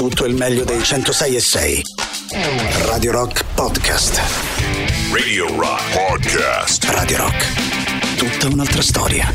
Tutto il meglio dei 106 e 6. Radio Rock Podcast. Radio Rock Podcast. Radio Rock. Tutta un'altra storia.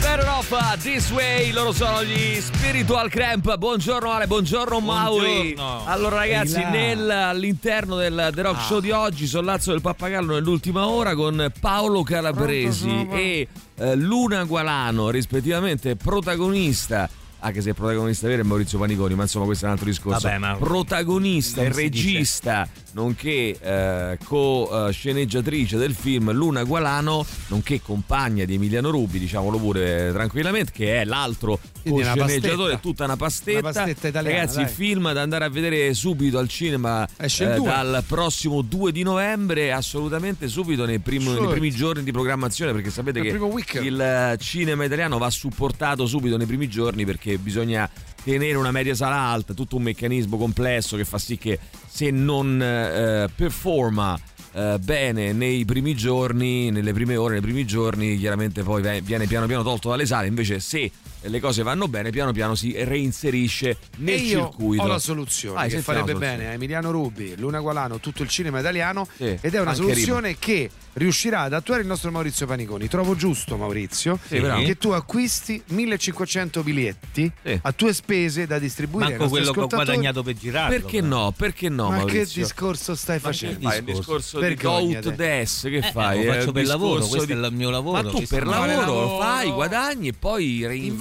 Better off this way, loro sono gli Spiritual Cramp. Buongiorno Ale, buongiorno Mauri. Buongiorno. Allora ragazzi, nel- all'interno del The Rock Ah. Show di oggi, Sollazzo del Pappagallo nell'ultima ora con Paolo Calabresi e eh, Luna Gualano, rispettivamente protagonista. Anche se il protagonista vero è Maurizio Paniconi, ma insomma questo è un altro discorso. Vabbè, ma- Protagonista e regista, nonché eh, co-sceneggiatrice del film Luna Gualano, nonché compagna di Emiliano Rubi, diciamolo pure tranquillamente, che è l'altro co-sceneggiatore, è tutta una pastetta. Una pastetta italiana, Ragazzi, dai. film da andare a vedere subito al cinema il eh, dal prossimo 2 di novembre, assolutamente subito nei, primi- nei primi giorni di programmazione, perché sapete Nel che il cinema italiano va supportato subito nei primi giorni perché bisogna tenere una media sala alta, tutto un meccanismo complesso che fa sì che se non eh, performa eh, bene nei primi giorni, nelle prime ore, nei primi giorni, chiaramente poi viene piano piano tolto dalle sale, invece se le cose vanno bene, piano piano si reinserisce nel e circuito. ho la soluzione Vai, che farebbe soluzione. bene a Emiliano Rubi, Luna Gualano, tutto il cinema italiano Sì, ed è una soluzione che riuscirà ad attuare il nostro Maurizio Paniconi. Trovo giusto Maurizio Sì, che tu acquisti 1500 biglietti Sì. a tue spese da distribuire Manco quello che ho guadagnato per girarlo. Perché però. no? Perché no, Ma che Maurizio? discorso stai Ma che facendo? Fai il discorso? discorso di Vergognate. Goat Des che Eh, fai? lo È faccio il per lavoro, questo è il mio lavoro, Ma tu per lavoro lavoro. fai, guadagni e poi reinvesti.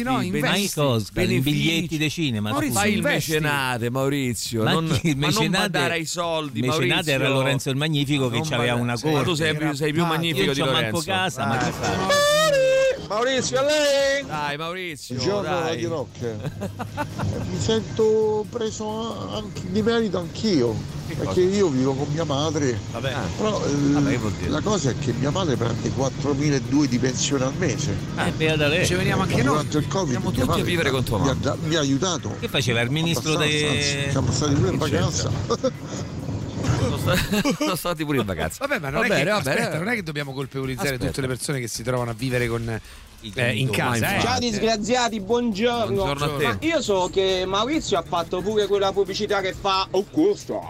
Investi, no, investi. Cosca, i benefici. biglietti di cinema. Maurizio. Fai il mecenate, Maurizio. Ma non, il ma non mecenate- badare ai soldi, il mecenate Maurizio. era Lorenzo il Magnifico che badare- una corte. Sei, più- sei più Ah, magnifico Io di Lorenzo. casa, ma fa? Maurizio, a lei! Dai, Maurizio. Buongiorno. Radio Rock. Mi sento preso anche di merito anch'io, perché io vivo con mia madre. Vabbè. Però eh, Vabbè, che la cosa è che mia madre prende 4.200 di pensione al mese. Eh, beata lei. Ci veniamo anche noi. Durante il Covid Andiamo mia tutti a madre vivere con tua mi ha, mi ha aiutato. Che faceva il ministro dei... Siamo stati pure in Che vacanza. Sono sta- Sono stati pure in vacanza. Vabbè, ma non, Va è, bene, che, va bene. aspetta, non è che dobbiamo colpevolizzare Aspetta. tutte le persone che si trovano a vivere con, eh, in casa. Eh. Ciao disgraziati, buongiorno. Buongiorno a te. Ma io so che Maurizio ha fatto pure quella pubblicità che fa Augusto.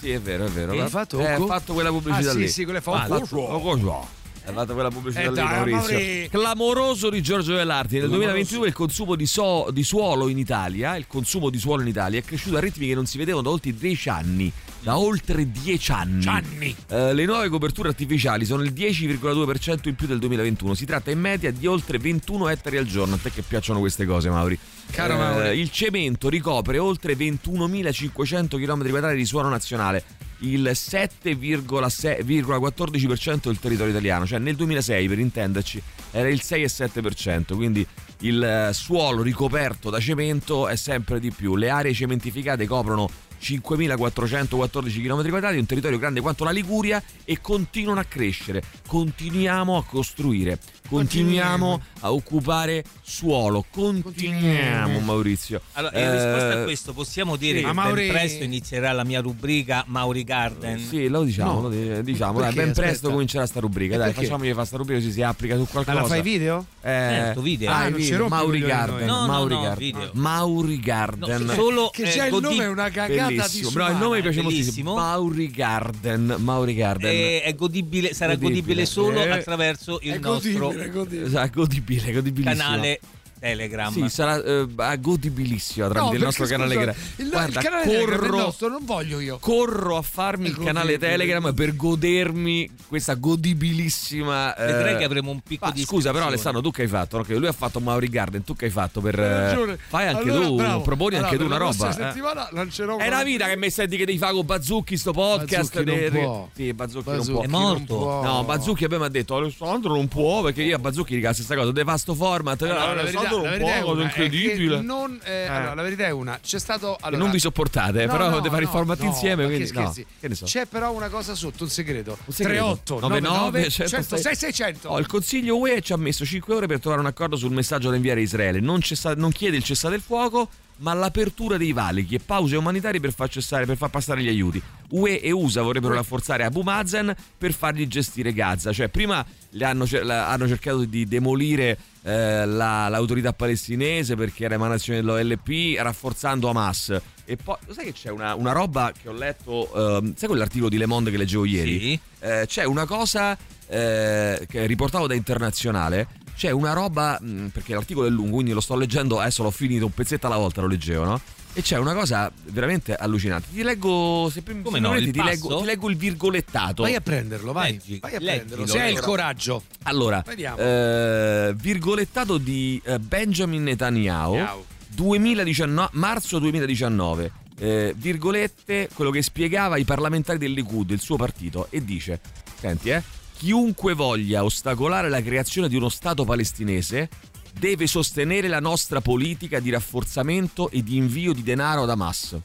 Sì, è vero, è vero. Ma- hai fatto, eh, ha fatto quella pubblicità Ah, sì, lì. sì, quella fa Ah, Occo. Hai fatto quella pubblicità Eh, lì, dai, Maurizio. Mauri. Clamoroso di Giorgio Vellarti. Nel Clamoroso. 2022 il consumo di, so- di suolo in Italia, il consumo di suolo in Italia è cresciuto a ritmi che non si vedevano da oltre 10 anni. Da oltre 10 anni. Anni. Eh, le nuove coperture artificiali sono il 10,2% in più del 2021. Si tratta in media di oltre 21 ettari al giorno. A te che piacciono queste cose, Mauri. Caro Eh, Mauri. Il cemento ricopre oltre 21.500 km quadrati di suolo nazionale, il 7,14% del territorio italiano, cioè nel 2006 per intenderci era il 6,7%, quindi il eh, suolo ricoperto da cemento è sempre di più. Le aree cementificate coprono 5.414 km quadrati, un territorio grande quanto la Liguria e continuano a crescere. Continuiamo a costruire, continuiamo a occupare suolo, continuiamo Maurizio. Allora, in risposta Eh, a questo possiamo dire sì. che Ma ben Mauri- presto inizierà la mia rubrica Mauri Garden. Sì, lo diciamo, No. lo diciamo, dai, Perché? ben presto Aspetta. comincerà sta rubrica, dai, perché? facciamogli fare sta rubrica così si applica su Ma qualcosa. la fai video? Eh, Certo, video. ah, Ah, non video, Mauri Garden. No, no, Mauri no, Garden. Mauri No, Garden. solo Che eh, già il godi- nome è una cagata Bellissimo, di però il nome mi piace moltissimo. Mauri Garden, Mauri Garden. eh, è godibile, sarà Godibile. godibile, solo Eh. attraverso il È nostro godibile, è godibile. Esatto, godibile, canale Telegram. Sì, sarà eh, godibilissimo tramite il perché, nostro canale scusa, Telegram. Il, Guarda, il canale Telegram è corro, nostro, non voglio io. corro a farmi È il canale. Telegram per godermi questa godibilissima. eh, Vedrai che avremo un picco di scusa, però. Alessandro, tu che hai fatto? Ok, lui ha fatto Mauri Garden, tu che hai fatto per. Hai eh. Fai anche Allora, tu, bravo. proponi anche Allora, tu una la roba. eh. settimana lancerò È una- una vita che mi senti che devi fare con Bazzucchi sto podcast. Bazzucchi non de- può. Sì, Bazzucchi, Bazzucchi non È può. non morto. può. No, Bazzucchi mi ha detto Alessandro non può perché io a Bazzucchi dica la stessa cosa, deve fare sto format. Allora, la una, è che incredibile. non, eh, allora, la verità è una. C'è stato. Allora, non vi sopportate, No, però no, fare no, format no, insieme. Quindi, no, so. C'è però una cosa sotto, un segreto. Un segreto. 38 99 99 106 106 600. Oh, il Consiglio UE ci ha messo 5 ore per trovare un accordo sul messaggio da inviare a Israele. Non, cessa- non chiede il cessate il fuoco, ma l'apertura dei valichi e pause umanitarie per far, cessare, per far passare gli aiuti. UE e USA vorrebbero rafforzare Abu Mazen per fargli gestire Gaza. Cioè, prima le hanno, hanno cercato di demolire eh, la- l'autorità palestinese perché era emanazione dell'OLP, rafforzando Hamas. E poi, lo sai che c'è una, una roba che ho letto, ehm, sai quell'articolo di Le Monde che leggevo ieri? Sì. Eh, c'è una cosa eh, che riportavo da internazionale. C'è una roba, mh, perché l'articolo è lungo, quindi lo sto leggendo, adesso l'ho finito un pezzetto alla volta, lo leggevo, no? E c'è una cosa veramente allucinante. Ti leggo, se prima Come no, ti, leggo, ti leggo il virgolettato. Vai a prenderlo, vai. Leggi, vai a leggilo, prenderlo. Se hai il coraggio. Allora, Vediamo. eh, virgolettato di eh, Benjamin Netanyahu, Miau. 2019, marzo 2019. eh, virgolette, quello che spiegava ai parlamentari del Likud, il suo partito, e dice: Senti, eh, chiunque voglia ostacolare la creazione di uno Stato palestinese deve sostenere la nostra politica di rafforzamento e di invio di denaro ad Hamas.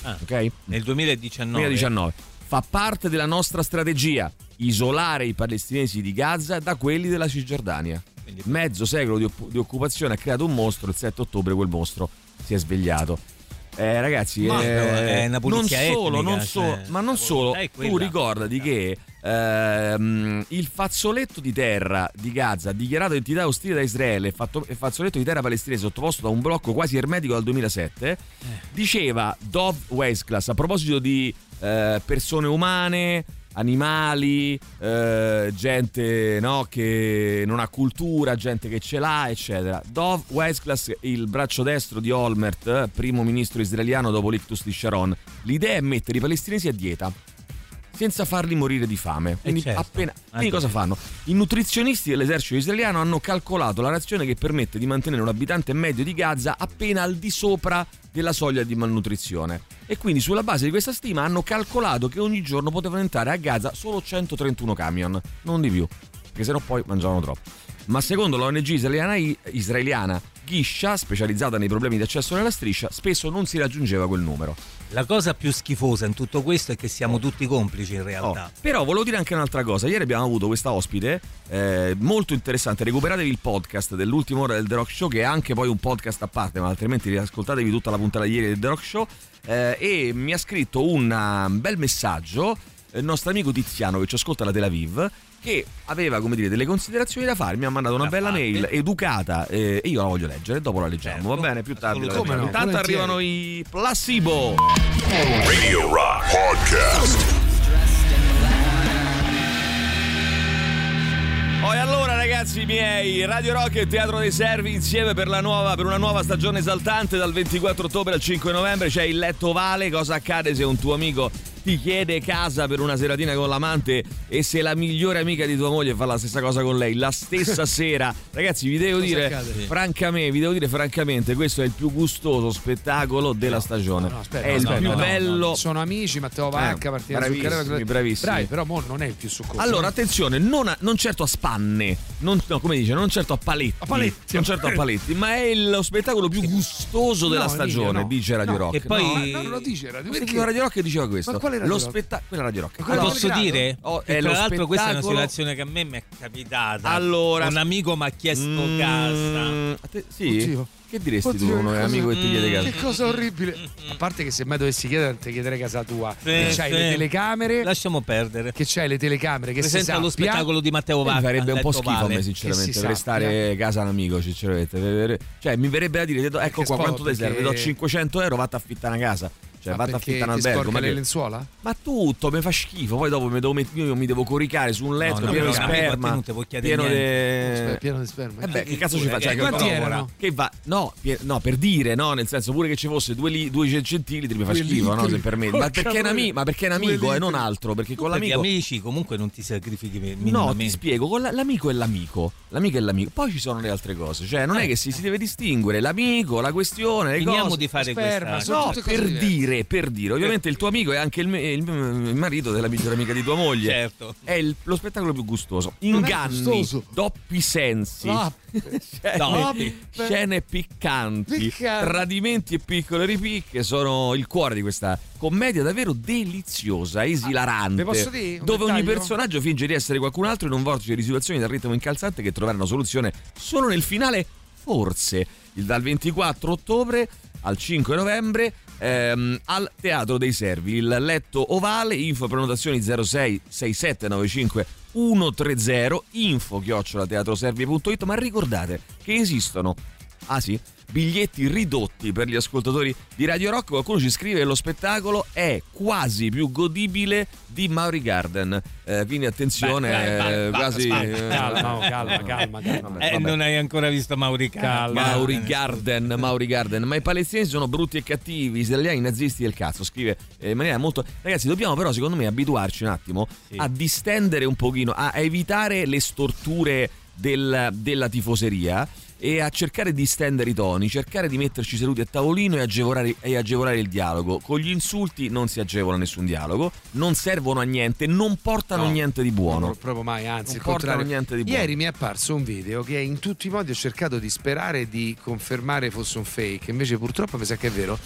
Ah. Ok? Nel 2019. 2019. Fa parte della nostra strategia isolare i palestinesi di Gaza da quelli della Cisgiordania. Quindi- Mezzo secolo di, op- di occupazione ha creato un mostro, il 7 ottobre quel mostro si è svegliato. Eh, ragazzi, Ma eh, è una non solo, etnica, non solo, cioè, ma non la solo, tu ricordati che ehm, il fazzoletto di terra di Gaza, dichiarato entità ostile da Israele, fatto- e fazzoletto di terra palestinese sottoposto da un blocco quasi ermetico dal 2007, Eh. diceva Dov Weisglass a proposito di eh, persone umane, animali, eh, gente no, che non ha cultura, gente che ce l'ha, eccetera. Dov Weisglass, il braccio destro di Olmert, primo ministro israeliano dopo l'ictus di Sharon, l'idea è mettere i palestinesi a dieta. Senza farli morire di fame. Quindi, certo. appena, Ah, quindi cosa così. fanno? I nutrizionisti dell'esercito israeliano hanno calcolato la razione che permette di mantenere un abitante medio di Gaza appena al di sopra della soglia di malnutrizione. E quindi sulla base di questa stima hanno calcolato che ogni giorno potevano entrare a Gaza solo 131 camion, non di più, perché sennò poi mangiavano troppo. Ma secondo l'ONG israeliana, israeliana Ghiscia, specializzata nei problemi di accesso nella striscia, spesso non si raggiungeva quel numero. La cosa più schifosa in tutto questo è che siamo tutti complici in Oh, realtà. però volevo dire anche un'altra cosa. Ieri abbiamo avuto questa ospite eh, molto interessante. Recuperatevi il podcast dell'ultima ora del The Rock Show, che è anche poi un podcast a parte, ma altrimenti riascoltatevi tutta la puntata di ieri del The Rock Show. eh, e mi ha scritto un uh, bel messaggio il nostro amico Tiziano che ci ascolta da Tel Aviv. Che aveva come dire delle considerazioni da fare, mi ha mandato una Da bella fare. mail educata eh, e io la voglio leggere, dopo la leggiamo, Certo, va bene? Più tardi la. Come no, Intanto arrivano i placebo. Radio Rock Podcast. Oh, e allora ragazzi miei, Radio Rock e Teatro dei Servi insieme per, la nuova, per una nuova stagione esaltante dal 24 ottobre al 5 novembre c'è il letto vale, cosa accade se un tuo amico ti chiede casa per una seratina con l'amante e se la migliore amica di tua moglie fa la stessa cosa con lei la stessa sera. Ragazzi, vi devo dire vi devo dire francamente, questo è il più gustoso spettacolo della stagione. No, aspetta, è il più no, no, bello. Sono amici, Matteo Vacca, Eh, Martina bravissimi, Zuccarello. bravissimi. Bravi, però mo non è il più succoso. Allora, attenzione, non, a- non certo a spanne, non, no, come dice, non certo a paletti, A paletti, non certo a paletti, ma è lo spettacolo più gustoso della No, stagione, no. dice Radio No, Rock. e poi- No, ma non lo dice Radio Perché perché? Radio Rock diceva questo. Ma quale Radio lo Rock? spetta- quella Radio Rock. Allora, Posso dire? Oh, tra lo l'altro questa è una spettacolo- situazione che a me mi è capitata. Allora- un amico mi ha chiesto mm, casa. a te- sì? Oddio. Che diresti Oddio, tu a un che cosa- amico che ti chiede casa? Che cosa orribile. A parte che se mai dovessi chiedere, ti chiederei casa tua. Sì, che c'hai sì. le telecamere. Lasciamo perdere. Che c'hai le telecamere che si Presenta lo sappia. spettacolo di Matteo Mi Vacca. farebbe un po' schifo a Vale. me sinceramente si restare a casa un amico sinceramente cioè mi verrebbe da dire ecco Perché qua quanto ti serve do 500 euro vatti a affittare una casa cioè Ma vatti a affittare un albergo ma, le che- lenzuola? ma tutto mi fa schifo poi dopo mi devo met- io mi devo coricare su un letto No, no, pieno di amico, a te sperma non ti può chiedere pieno di Pieno di sperma. eh beh, che cazzo ci fa? Cioè, Eh, che, quanti no, erano? che va? No, pie- no, per dire, no, nel senso pure che ci fosse due, li- due centilitri mi fa Due schifo, no, se permetti. Ma perché è un, ami- miseria. ma perché è un amico e non altro? Perché con gli l'amico amici comunque non ti sacrifichi No, minimamente. ti spiego, con la- l'amico è l'amico. L'amico è l'amico. Poi ci sono le altre cose. Cioè, non è che si, deve distinguere l'amico, la questione, le Finiamo cose. di fare Sperma, questa. No, per diverse. Dire, per dire. Ovviamente il tuo amico è anche il, me- il- il marito della migliore amica di tua moglie. Certo. È il- lo spettacolo più gustoso. Inganni, gustoso. doppi sensi. Ah, Scene, Doppi. scene piccanti, Piccanti. tradimenti e piccole ripicche sono il cuore di questa commedia davvero deliziosa, esilarante. vi posso dire un dove ogni dettaglio? personaggio finge di essere qualcun altro in un vortice di situazioni dal ritmo incalzante che troveranno soluzione solo nel finale forse il- dal 24 ottobre al 5 novembre ehm, al Teatro dei Servi. Il letto ovale, info prenotazioni 06 6795 130 info chiocciola teatroservi.it ma ricordate che esistono ah sì biglietti ridotti per gli ascoltatori di Radio Rock qualcuno ci scrive che lo spettacolo è quasi più godibile di Mauri Garden Eh, quindi attenzione Beh, beh, eh, basta, quasi Calma, oh, calma, calma, calma. vabbè, Eh, non hai ancora visto Mauri Calma. Mauri Garden, Mauri Garden, ma i palestinesi sono brutti e cattivi, gli israeliani nazisti del cazzo, scrive eh, in maniera molto... Ragazzi, dobbiamo però secondo me abituarci un attimo Sì. a distendere un pochino, a evitare le storture del- della tifoseria e a cercare di stendere i toni, cercare di metterci seduti a tavolino e agevolare, e agevolare il dialogo. Con gli insulti non si agevola nessun dialogo, non servono a niente, non portano No. niente di No, buono. proprio mai, anzi, Non portano niente di buono. Ieri mi è apparso un video che in tutti i modi ho cercato di sperare di confermare fosse un fake, invece purtroppo mi sa che è vero.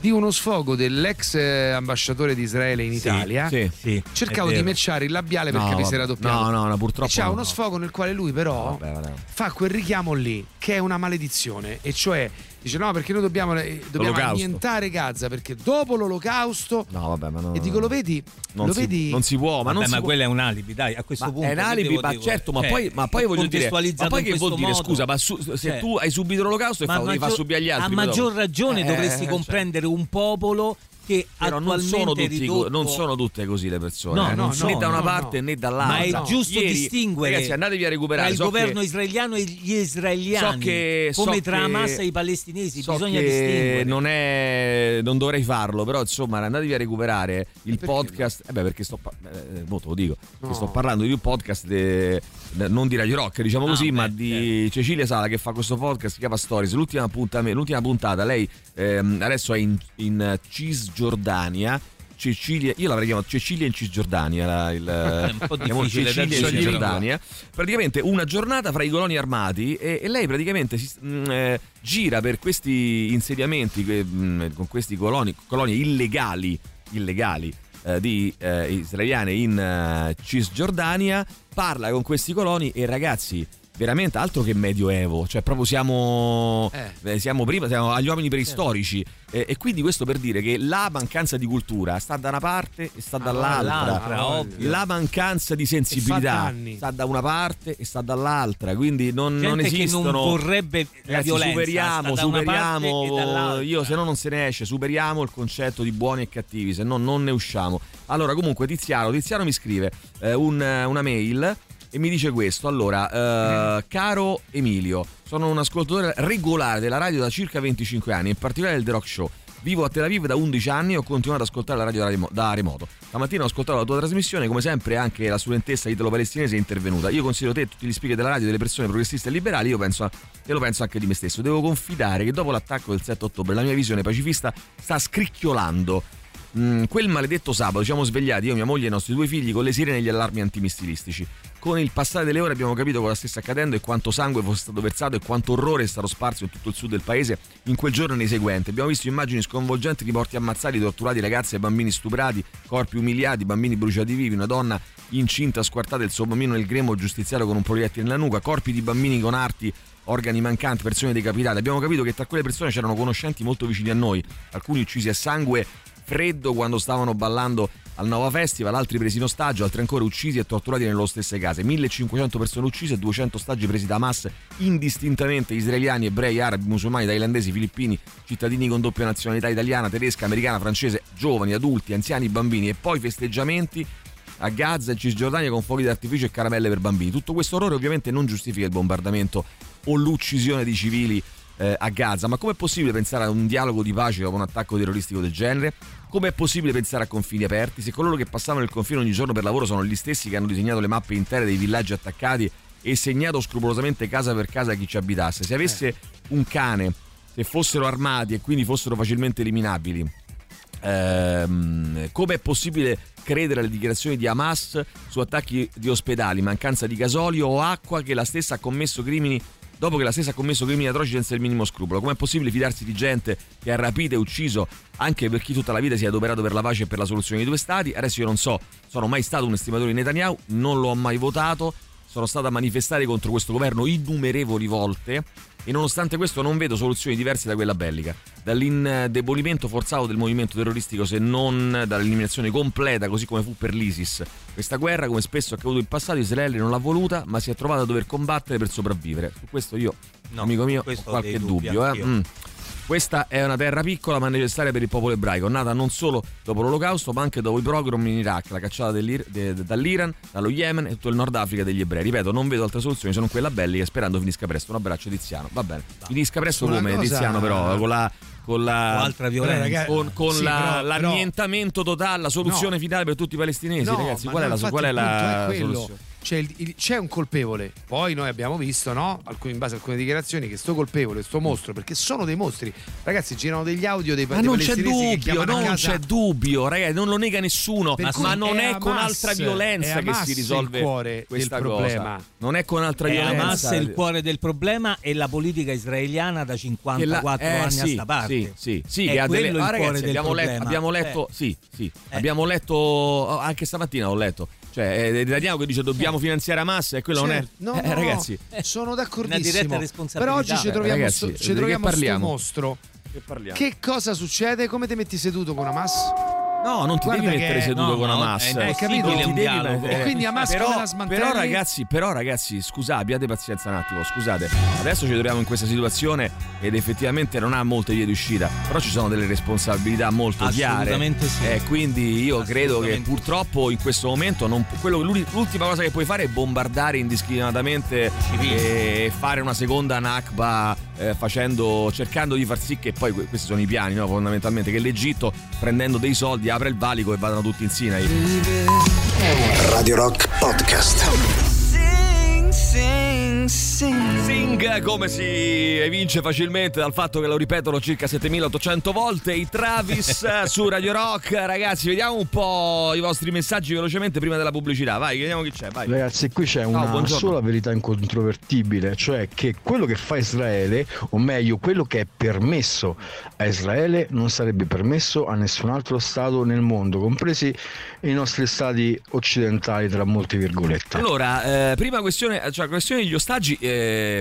Di uno sfogo dell'ex eh, ambasciatore di Israele in Sì, Italia. sì. Sì, Cercavo di matchare il labiale per No, capire se era doppiato. No, no, no, purtroppo c'ha no, uno no. sfogo nel quale lui però Vabbè, vabbè. fa quel richiamo lì che è una maledizione e cioè dice no perché noi dobbiamo, eh, dobbiamo annientare Gaza perché dopo l'olocausto No, vabbè, ma no, e dico lo vedi non, lo si, vedi non si può, ma Vabbè, non si ma può. quello è un alibi, dai, a questo Ma punto. è un alibi, devo ma dire? certo, ma Cioè, poi, ma poi voglio dire, ma poi che vuol dire, modo. scusa, ma su- se Cioè, tu hai subito l'olocausto e fa, li fa maggior- subire agli altri. A maggior ragione Eh, dovresti cioè, comprendere un popolo che Però non sono, tutti, ridotto... non sono tutte così le persone, No, eh, no, no, né da una no, parte no. né dall'altra. Ma è giusto Ieri- distinguere Ragazzi, andatevi a tra recuperare. il so governo che- israeliano e gli israeliani So che- so come tra che- Hamas e i palestinesi so bisogna che distinguere non è non dovrei farlo però insomma andatevi a recuperare il perché podcast eh beh perché sto eh, te lo dico No. che sto parlando di un podcast de- de- non di Radio Rock diciamo Ah, così beh, ma di Cecilia Sala che fa questo podcast si chiama Stories l'ultima, l'ultima puntata lei ehm, adesso è in, in Cisgiordania Cecilia, io l'avrei chiamato Cecilia in Cisgiordania, la- il, È un po' difficile Cecilia in. Cisgiordania. Praticamente una giornata fra i coloni armati e, e lei praticamente si, mh, eh, gira per questi insediamenti mh, con questi coloni, colonie illegali, illegali eh, di eh, israeliane in eh, Cisgiordania, parla con questi coloni e ragazzi veramente altro che medioevo, cioè proprio siamo, Eh. eh, siamo prima, siamo agli uomini preistorici Eh, e quindi questo per dire che la mancanza di cultura sta da una parte e sta dall'altra. dall'altra, ovvio. La mancanza di sensibilità sta da una parte e sta dall'altra, quindi non, gente non che esistono. non vorrebbe la Ragazzi, violenza superiamo, superiamo. Io se no non se ne esce, superiamo il concetto di buoni e cattivi, se no non ne usciamo. Allora, comunque, Tiziano, Tiziano mi scrive eh, un- una mail e mi dice questo. Allora, eh, caro Emilio, sono un ascoltatore regolare della radio da circa 25 anni, in particolare del The Rock Show. Vivo a Tel Aviv da 11 anni e ho continuato ad ascoltare la radio da remo- da remoto. Stamattina ho ascoltato la tua trasmissione, come sempre anche la studentessa italo-palestinese è intervenuta. Io considero te tutti gli speaker della radio delle persone progressiste e liberali, io penso a- e lo penso anche di me stesso. Devo confidare che dopo l'attacco del 7 ottobre la mia visione pacifista sta scricchiolando. Mm, quel maledetto sabato ci siamo svegliati, io, mia moglie e i nostri due figli, con le sirene e gli allarmi antimissilistici. Con il passare delle ore abbiamo capito cosa stesse accadendo e quanto sangue fosse stato versato e quanto orrore è stato sparso in tutto il sud del paese in quel giorno e nei seguenti. Abbiamo visto immagini sconvolgenti di morti ammazzati, torturati, ragazzi e bambini stuprati, corpi umiliati, bambini bruciati vivi, una donna incinta squartata il suo bambino nel grembo giustiziato con un proiettile nella nuca, corpi di bambini con arti organi mancanti, persone decapitate. Abbiamo capito che tra quelle persone c'erano conoscenti molto vicini a noi, alcuni uccisi a sangue freddo quando stavano ballando al Nova Festival, altri presi in ostaggio, altri ancora uccisi e torturati nelle loro stesse case. 1500 persone uccise e 200 ostaggi presi da Hamas indistintamente israeliani, ebrei, arabi, musulmani, thailandesi, filippini, cittadini con doppia nazionalità italiana, tedesca, americana, francese, giovani, adulti, anziani, bambini e poi festeggiamenti a Gaza e Cisgiordania con fuochi d'artificio e caramelle per bambini. Tutto questo orrore ovviamente non giustifica il bombardamento o l'uccisione di civili eh, a Gaza, ma com'è possibile pensare a un dialogo di pace dopo un attacco terroristico del genere? Com'è possibile pensare a confini aperti se coloro che passavano il confine ogni giorno per lavoro sono gli stessi che hanno disegnato le mappe intere dei villaggi attaccati e segnato scrupolosamente casa per casa chi ci abitasse? Se avesse un cane, se fossero armati e quindi fossero facilmente eliminabili, Ehm, come è possibile credere alle dichiarazioni di Hamas su attacchi di ospedali, mancanza di gasolio o acqua che la stessa ha commesso crimini dopo che la stessa ha commesso crimini atroci senza il minimo scrupolo? Com'è possibile fidarsi di gente che ha rapito e ucciso anche per chi tutta la vita si è adoperato per la pace e per la soluzione dei due stati? Adesso io non so, sono mai stato un estimatore di Netanyahu, non lo ho mai votato. sono stato a manifestare contro questo governo innumerevoli volte e nonostante questo non vedo soluzioni diverse da quella bellica. Dall'indebolimento forzato del movimento terroristico se non dall'eliminazione completa così come fu per l'ISIS. Questa guerra, come spesso è accaduto in passato, Israele non l'ha voluta ma si è trovata a dover combattere per sopravvivere. Su questo io, No, amico mio, ho qualche dubbio. Eh? Mm. Questa è una terra piccola ma necessaria per il popolo ebraico, nata non solo dopo l'olocausto ma anche dopo i pogrom in Iraq, la cacciata de- dall'Iran, dallo Yemen e tutto il Nord Africa degli ebrei. Ripeto, non vedo altre soluzioni se non quella bellica sperando finisca presto. Un abbraccio Tiziano, va bene. Finisca presto Una come cosa- Tiziano però, con la... Con, la, altra violenza. ragazzi, con, con Sì, la- però- però- l'annientamento totale, la soluzione No. finale per tutti i palestinesi, No, ragazzi. Qual è la, qual è la punto è quello. soluzione? C'è, il- il- c'è un colpevole, poi noi abbiamo visto, no? Alcuni- in base a alcune dichiarazioni, che sto colpevole, sto mostro, perché sono dei mostri. Ragazzi, girano degli audio dei, Ma dei non c'è dubbio, a non casa- c'è dubbio, ragazzi, non lo nega nessuno. Per Ma, non è è, con Hamas, altra violenza è che si il risolve cuore questa del cosa. problema. Non è con altra È violenza. Hamas il cuore del problema e la politica israeliana da Che 54 la- eh, anni a sì, sta parte. Sì, sì, sì, È che ha delle- il Ah, cuore ragazzi, del abbiamo letto, problema. abbiamo letto, Eh. sì, sì, Eh. abbiamo letto oh, anche stamattina ho letto. Cioè, eh, Netanyahu che dice dobbiamo finanziare Hamas e quello Certo, non no, è. Eh, no, ragazzi, sono Una d'accordissimo. diretta responsabilità. Però oggi ci Eh, troviamo, ragazzi, di ci troviamo parliamo? mostro. che parliamo? Che cosa succede? Come ti metti seduto con Hamas? No, non ti Guarda devi mettere seduto no, con no, Hamas. è Ho capito, non ti devi mettere- E quindi Hamas però, come la smantelli? però ragazzi, però ragazzi, scusate, abbiate pazienza un attimo, scusate. Adesso ci troviamo in questa situazione ed effettivamente non ha molte vie di uscita, però ci sono delle responsabilità molto chiare. Assolutamente sì. E quindi io credo che Assolutamente purtroppo in questo momento non quello- l'ultima cosa che puoi fare è bombardare indiscriminatamente Civili. e fare una seconda Nakba eh, facendo, cercando di far sì che poi que- questi sono i piani, no? fondamentalmente, che l'Egitto prendendo dei soldi apre il valico e vadano tutti in Sinai. Radio Rock Podcast. Sing come si evince facilmente dal fatto che lo ripetono circa 7800 volte i Travis su Radio Rock. Ragazzi, vediamo un po' i vostri messaggi velocemente prima della pubblicità. Vai, vediamo chi c'è, vai. Ragazzi, qui c'è una buongiorno. sola verità incontrovertibile, cioè che quello che fa Israele, o meglio, quello che è permesso a Israele, non sarebbe permesso a nessun altro Stato nel mondo, compresi i nostri stati occidentali, tra molte virgolette. Allora, eh, prima questione, cioè questione degli ostaggi, eh,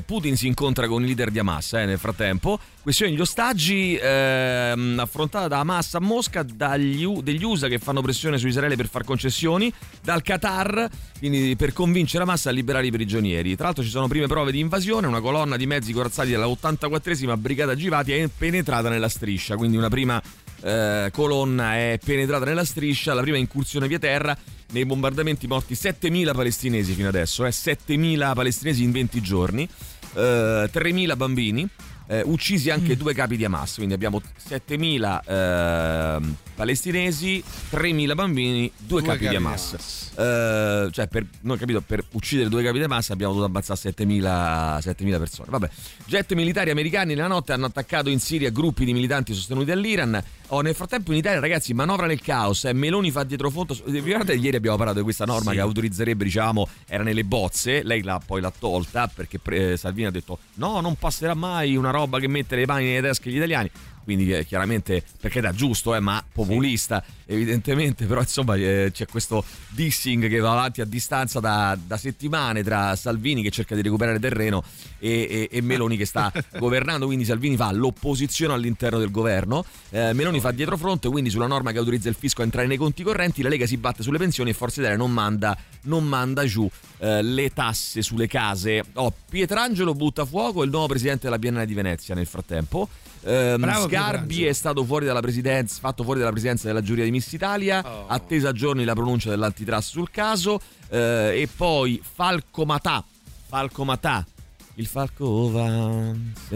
Putin si incontra con i leader di Hamas eh, nel frattempo. Questione degli ostaggi ehm, affrontata da Hamas a Mosca, dagli, degli USA che fanno pressione su Israele per far concessioni, dal Qatar, quindi per convincere Hamas a liberare i prigionieri. Tra l'altro ci sono prime prove di invasione, una colonna di mezzi corazzati della 84esima Brigata Givati è penetrata nella striscia, quindi una prima eh, colonna è penetrata nella striscia, la prima incursione via terra. Nei bombardamenti morti 7.000 palestinesi fino adesso, eh, 7.000 palestinesi in 20 giorni, eh, 3.000 bambini, eh, uccisi anche due capi di Hamas, quindi abbiamo 7.000 ehm, palestinesi, 3.000 bambini, due, capi, di Hamas. Eh, cioè, per, non ho capito, per uccidere due capi di Hamas abbiamo dovuto ammazzare 7.000, 7.000 persone. Vabbè, jet militari americani nella notte hanno attaccato in Siria gruppi di militanti sostenuti dall'Iran. Oh, nel frattempo in Italia, ragazzi, manovra nel caos. Eh, Meloni fa dietro fondo. Vi ricordate ieri abbiamo parlato di questa norma Sì. che autorizzerebbe, diciamo, era nelle bozze. Lei l'ha, poi l'ha tolta perché pre- Salvini ha detto: no, non passerà mai una roba che mette le mani nelle tasche agli italiani. Quindi eh, chiaramente, perché da giusto, eh, ma populista evidentemente, però insomma eh, c'è questo dissing che va avanti a distanza da, da settimane tra Salvini che cerca di recuperare terreno e, e- e Meloni che sta governando, quindi Salvini fa l'opposizione all'interno del governo, eh, Meloni fa dietro fronte, quindi sulla norma che autorizza il fisco a entrare nei conti correnti, la Lega si batte sulle pensioni e Forza Italia non manda, non manda giù eh, le tasse sulle case. Oh, Pietrangelo butta fuoco il nuovo presidente della Biennale di Venezia nel frattempo. Ehm, Bravo Sgarbi è stato fuori dalla presidenza, fatto fuori dalla presidenza della giuria di Miss Italia, Oh. attesa a giorni la pronuncia dell'antitrust sul caso eh, e poi Falco Matà, Falco Matà, il Falco va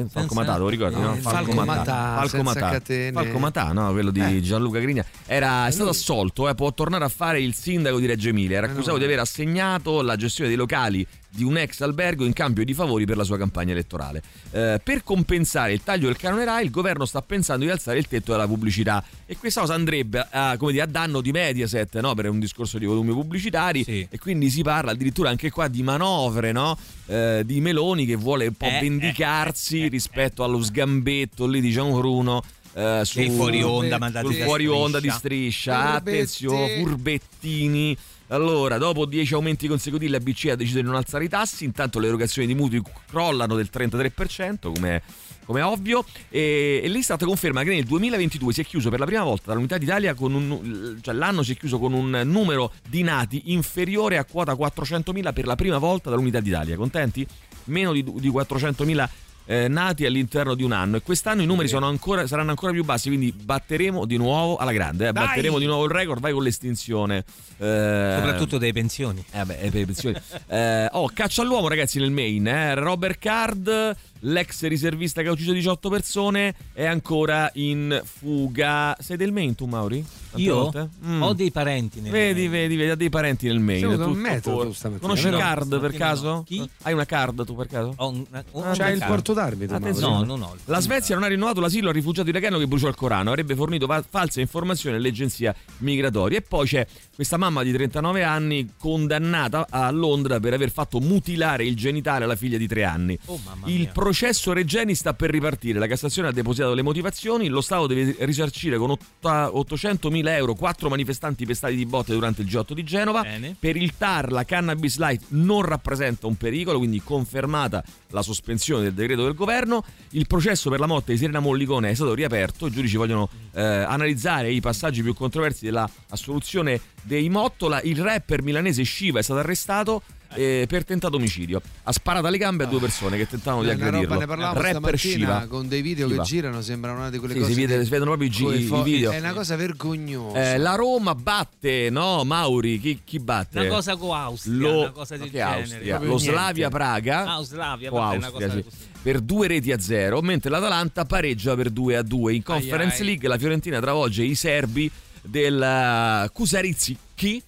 Falco Matà, lo ricordi? No, no? il Falco Matà, senza catene. Falco Matà, no, quello di Eh. Gianluca Grigna. Era, è stato assolto, eh, può tornare a fare il sindaco di Reggio Emilia. Era Eh, accusato no. di aver assegnato la gestione dei locali di un ex albergo in cambio di favori per la sua campagna elettorale. Eh, per compensare il taglio del canone RAI, il governo sta pensando di alzare il tetto della pubblicità e questa cosa andrebbe a, come dire, a danno di Mediaset no? per un discorso di volumi pubblicitari Sì. e quindi si parla addirittura anche qua di manovre no? Eh, di Meloni che vuole un po' Eh, vendicarsi eh, eh, rispetto allo sgambetto lì di Gianbruno eh, su, Dei fuori onda sul fuori onda di Striscia. striscia Furbetti. attenzione furbettini Allora, dopo 10 aumenti consecutivi la BCE ha deciso di non alzare i tassi, intanto le erogazioni di mutui crollano del 33%, come come ovvio, e, e l'Istat conferma che nel 2022 si è chiuso per la prima volta dall'unità d'Italia con un, cioè l'anno si è chiuso con un numero di nati inferiore a quota 400.000 per la prima volta dall'unità d'Italia. Contenti? Meno di, di 400.000 eh, nati all'interno di un anno e quest'anno i numeri ancora, saranno ancora più bassi quindi batteremo di nuovo alla grande eh, batteremo di nuovo il record vai con l'estinzione eh, soprattutto dei pensioni. Eh, per le pensioni. Eh, oh caccia all'uomo ragazzi nel main eh. Robert Card l'ex riservista che ha ucciso 18 persone è ancora in fuga. Sei del Maine tu, Mauri? Tante Io mm. ho dei parenti nel Vedi, vedi, vedi, ha dei parenti nel Maine. Sei un metro tu Conosci no, card per caso? No. Chi? Hai una card tu per caso? Ho una, una ah, C'hai il porto d'arbitro? No, non ho. La Svezia non ha rinnovato l'asilo al rifugiato iracheno che bruciò il Corano, avrebbe fornito false informazioni all'agenzia migratoria. E poi c'è questa mamma di 39 anni condannata a Londra per aver fatto mutilare il genitale alla figlia di 3 anni. Oh, il processo Regeni sta per ripartire. La Cassazione ha depositato le motivazioni. Lo Stato deve risarcire con 800.000 euro quattro manifestanti pestati di botte durante il G8 di Genova. Bene. Per il TAR la cannabis light non rappresenta un pericolo, quindi confermata la sospensione del decreto del governo. Il processo per la morte di Serena Mollicone è stato riaperto. I giudici vogliono eh, analizzare i passaggi più controversi della assoluzione dei Mottola, il rapper milanese Shiva è stato arrestato eh, per tentato omicidio. Ha sparato alle gambe a due persone che tentavano di aggredirlo. ne parlavamo rapper Shiva con dei video Shiva. che girano, sembrano una di quelle sì, cose. Si, vede, si vedono proprio i, i, video. È una cosa vergognosa. Eh, la Roma batte, no, Mauri, chi, chi batte? Una cosa con Austria, Lo, una cosa del genere. Austria. Lo Slavia Praga. Ah, Slavia, vabbè, Austria, sì. per due reti a zero, mentre l'Atalanta pareggia per 2 a 2. In Conference ai, ai. League la Fiorentina travolge i serbi del Kusarizki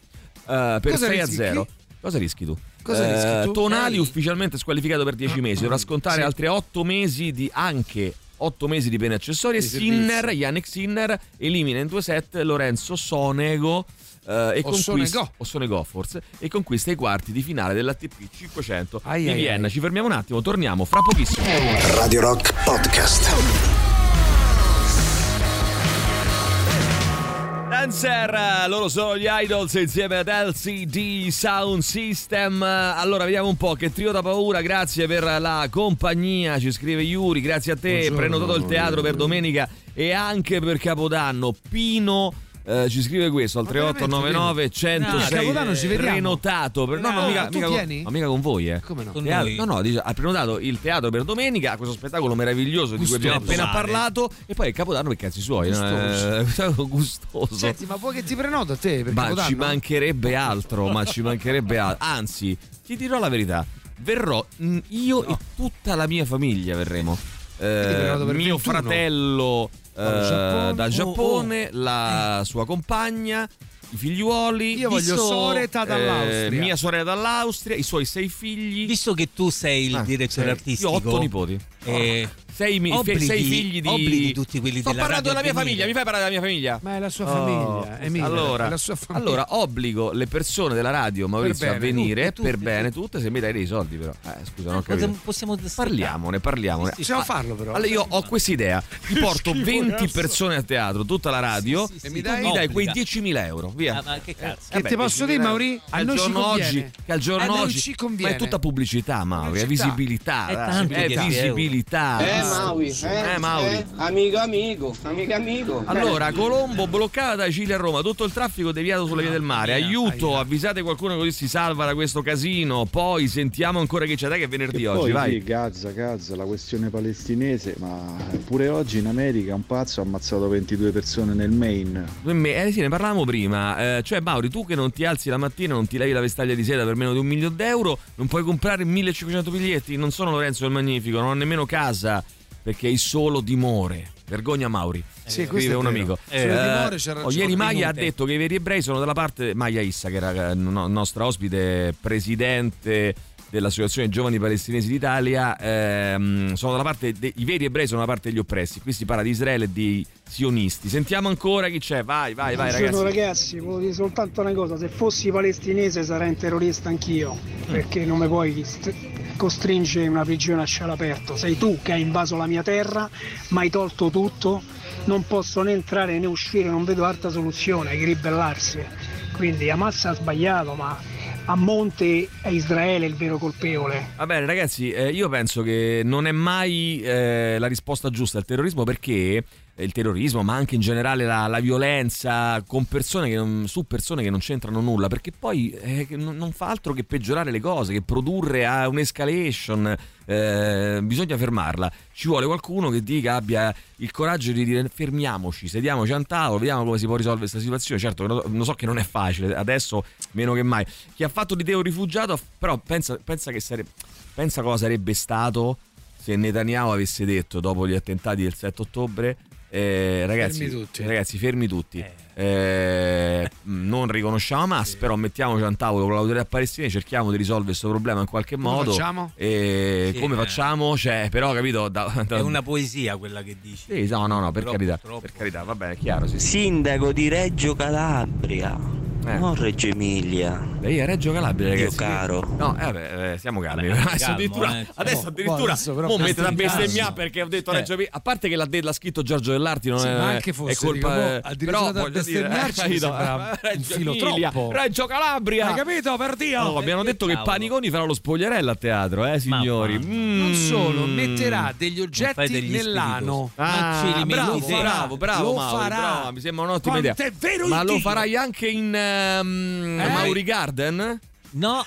uh, per Cosa 6 a 0. Cosa rischi tu? Cosa eh? Tonali ufficialmente squalificato per 10 mesi, dovrà scontare sì. altri 8 mesi di anche 8 mesi di pene accessorie. Sinner, Yannick Sinner elimina in 2-7 Lorenzo Sonego. Uh, e conquista, o Sonego forse e conquista i quarti di finale dell'ATP 500 ai di ai Vienna. Ai. Ci fermiamo un attimo, torniamo fra pochissimo. Radio Rock Podcast. Dancer, loro sono gli Idols insieme ad LCD Sound System. Allora, vediamo un po' che trio da paura, grazie per la compagnia, ci scrive Yuri, grazie a te, Buongiorno. prenotato il teatro per domenica e anche per Capodanno. Pino eh, ci scrive questo al 3899 106 no, ci prenotato per... no, no, no mica, mica con, no, mica con voi eh. come no? Teatro, no no dice, ha prenotato il teatro per domenica questo spettacolo meraviglioso gustoso. di cui abbiamo appena parlato e poi il capodanno per cazzi suoi gustoso, no? gustoso. senti ma vuoi che ti prenoto a te per ma capodanno? ci mancherebbe altro ma ci mancherebbe altro anzi ti dirò la verità verrò io e tutta la mia famiglia verremo eh, mio 21. fratello eh, dal Giappone, oh, oh. la sua compagna, i figliuoli. Io voglio visto, soretta dall'Austria. Eh, mia sorella dall'Austria, i suoi sei figli. Visto che tu sei il ah, direttore sì. artistico. Io ho otto nipoti. Eh, sei, mi, obblighi, sei figli di. Obblighi tutti quelli Sto della parlando della mia famiglia, mi fai parlare della mia famiglia? Ma è la sua oh, famiglia, Emilia, allora, la sua famiglia. allora, obbligo le persone della radio Maurizio bene, a venire tutte, per bene tutte se mi dai dei soldi però. Eh, scusa, non ho capito. Possiamo parliamone, parliamone. Sì, possiamo farlo però. Allora io ho questa idea. Ti porto 20 persone a teatro, tutta la radio e mi dai, mi dai quei 10.000 euro, via. Ah, che cazzo? Che ti posso dire, Mauri? A noi giorno oggi, che al giorno oggi ma è tutta pubblicità, Mauri, è visibilità, è visibilità. Eh, Mauri, eh eh, Mauri. Eh, amico, amico, amico, amico. Allora, Colombo bloccata da Cile a Roma, tutto il traffico deviato sulla via del mare. Aiuto, avvisate qualcuno così si salva da questo casino. Poi sentiamo ancora che c'è da che è venerdì e oggi, poi, vai. Sì, Gaza, Gaza, la questione palestinese, ma pure oggi in America un pazzo ha ammazzato 22 persone nel Maine. Eh sì, ne parlavamo prima. Eh, cioè, Mauri, tu che non ti alzi la mattina, non ti levi la vestaglia di seta per meno di un milione d'euro, non puoi comprare 1500 biglietti. Non sono Lorenzo il Magnifico, non ho nemmeno casa perché hai solo dimore. Vergogna Mauri. Eh, sì, scrive un amico. Eh, eh, oh, ieri Maglia ha detto che i veri ebrei sono dalla parte Maglia Issa, che era eh, no, nostra ospite, presidente dell'Associazione Giovani Palestinesi d'Italia, ehm, sono dalla parte de- i veri ebrei sono dalla parte degli oppressi. Qui si parla di Israele e di sionisti. Sentiamo ancora chi c'è. Vai, vai, vai, Buongiorno ragazzi. ragazzi, volevo dire soltanto una cosa, se fossi palestinese sarei un terrorista anch'io, perché non mi puoi st- costringere in una prigione a cielo aperto. Sei tu che hai invaso la mia terra, mi hai tolto tutto, non posso né entrare né uscire, non vedo altra soluzione che ribellarsi. Quindi Hamas ha sbagliato, ma a monte è Israele il vero colpevole. Va bene, ragazzi, eh, io penso che non è mai eh, la risposta giusta al terrorismo perché il terrorismo, ma anche in generale la, la violenza persone non, su persone che non c'entrano nulla, perché poi eh, non fa altro che peggiorare le cose, che produrre a un'escalation. eh, bisogna fermarla. Ci vuole qualcuno che dica abbia il coraggio di dire fermiamoci, sediamoci a un tavolo, vediamo come si può risolvere questa situazione. Certo, lo so che non è facile, adesso meno che mai. Chi ha fatto di te un rifugiato, però pensa, pensa sarebbe. Pensa cosa sarebbe stato se Netanyahu avesse detto dopo gli attentati del 7 ottobre. Eh, ragazzi, Fermi tutti. ragazzi, fermi tutti. Eh, non riconosciamo Hamas, però mettiamoci a un tavolo con l'autorità palestinese, cerchiamo di risolvere questo problema in qualche Come modo. facciamo? E Sì, come eh. facciamo? Cioè, però, capito? Da, da- È una poesia quella che dici. Sì, no, no, no, per Troppo, carità. troppo. Per carità, va bene, è chiaro. Sì, sì. Sindaco di Reggio Calabria, Eh. non Reggio Emilia. Lei è Reggio Calabria, Dio ragazzi. caro. No, eh, vabbè, eh, siamo calmi. Vabbè, adesso calmo, addirittura, eh. adesso Oh, addirittura adesso però mo mette castigato. bestemmiare perché ho detto Eh. Reggio Emilia. A parte che l'ha, l'ha scritto Giorgio Dell'Arti, non Sì, è, ma anche è fosse, colpa. dico, eh, addirittura però voglio dire, bestemmiarci eh, Reggio filo Emilia, troppo. Reggio Calabria. Hai capito? Per Dio! No, abbiamo che detto che. Paniconi farà lo spogliarello a teatro, eh, signori. mamma. Mm. Non solo, metterà degli oggetti degli nell'ano. Ah, bravo, bravo, bravo, Lo farà. mi sembra un'ottima idea. È Ma lo Dio? farai anche in ehm, Eh? Mauri Garden? No,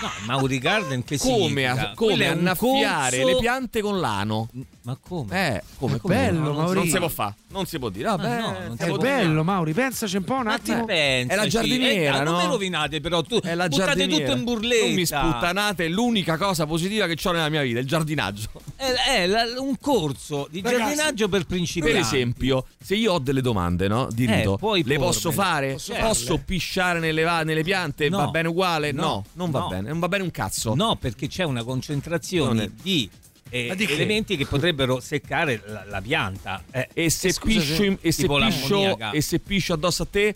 no, Mauri Garden che Come, significa? a- come annaffiare corso- le piante con l'ano? Ma come? Eh, come, È come? bello, non, Mauri. non si può fare, non si può dire. Ah, no, non È bello, Mauri, pensaci un po' un Ma attimo. pensaci. È la giardiniera, Eh, no? Non me rovinate però, tu È la buttate tutto in burletta. Non mi sputtanate, è l'unica cosa positiva che ho nella mia vita, il giardinaggio. È, è la- un corso di Ragazzi, giardinaggio per principianti. Per esempio, se io ho delle domande, no? Di Eh, rito, le posso pormele. fare? Posso Posso, pisciare nelle, va- nelle piante? No. Va bene uguale? No, No. non va No. bene, non va bene un cazzo. No, perché c'è una concentrazione è- di, eh, di che? elementi che potrebbero seccare la, la pianta. Eh, E se, scusa, piscio, in- e se piscio, e se piscio addosso a te?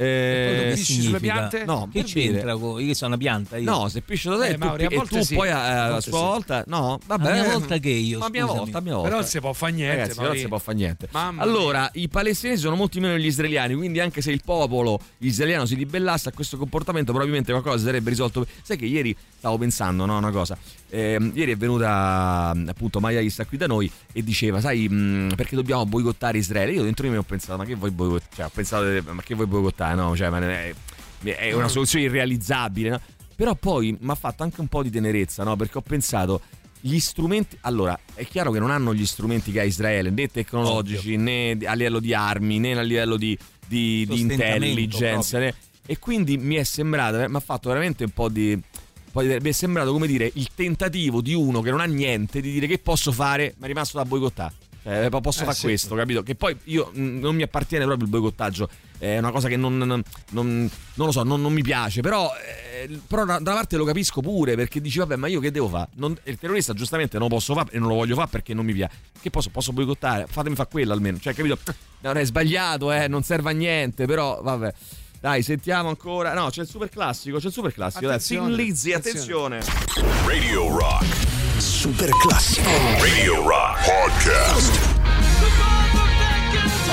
Eh, pisci sulle piante? no, Che c'entra io sono una pianta? Io. No, se piscio da te Eh, e tu, Mauri, a e tu sì, poi a a, a sua sì. volta, no, A vabbè. mia volta che io, Ma a mia volta, a mia volta. Però non si può fare niente, Ragazzi, però si può fare niente. Mamma allora, i palestinesi sono molti meno degli israeliani, quindi anche se il popolo israeliano si ribellasse a questo comportamento, probabilmente qualcosa sarebbe risolto. Sai che ieri stavo pensando, no, una cosa. Ehm, ieri è venuta appunto Maya che sta qui da noi e diceva, sai, mh, perché dobbiamo boicottare Israele? Io dentro di me ho pensato, ma che vuoi boicottare? Cioè, ho pensato, ma che vuoi boicottare? No, cioè, è, è una soluzione irrealizzabile, no? Però poi mi ha fatto anche un po' di tenerezza, no? Perché ho pensato, gli strumenti. Allora, è chiaro che non hanno gli strumenti che ha Israele, né tecnologici, né a livello di armi, né a livello di, di, di intelligence. né? E quindi mi è sembrato, mi ha fatto veramente un po' di. Poi mi è sembrato come dire il tentativo di uno che non ha niente di dire che posso fare, ma è rimasto da boicottare. Cioè, posso Eh, fare sì. questo, capito? Che poi io mh, non mi appartiene proprio il boicottaggio, è una cosa che non, non- non- non lo so, non, non mi piace. Però, eh, però da una parte lo capisco pure perché dici, vabbè, ma io che devo fare? Non- il terrorista giustamente non lo posso fare e non lo voglio fare perché non mi piace. Che posso? Posso boicottare? Fatemi fare quello almeno. Cioè, capito? Non è sbagliato, eh, non serve a niente, però vabbè. Dai, sentiamo ancora. No, c'è il super classico, c'è il super classico. Dai, Attenzione, Sin Lizzy, attenzione. Radio Rock. Super classico. Radio Rock Podcast.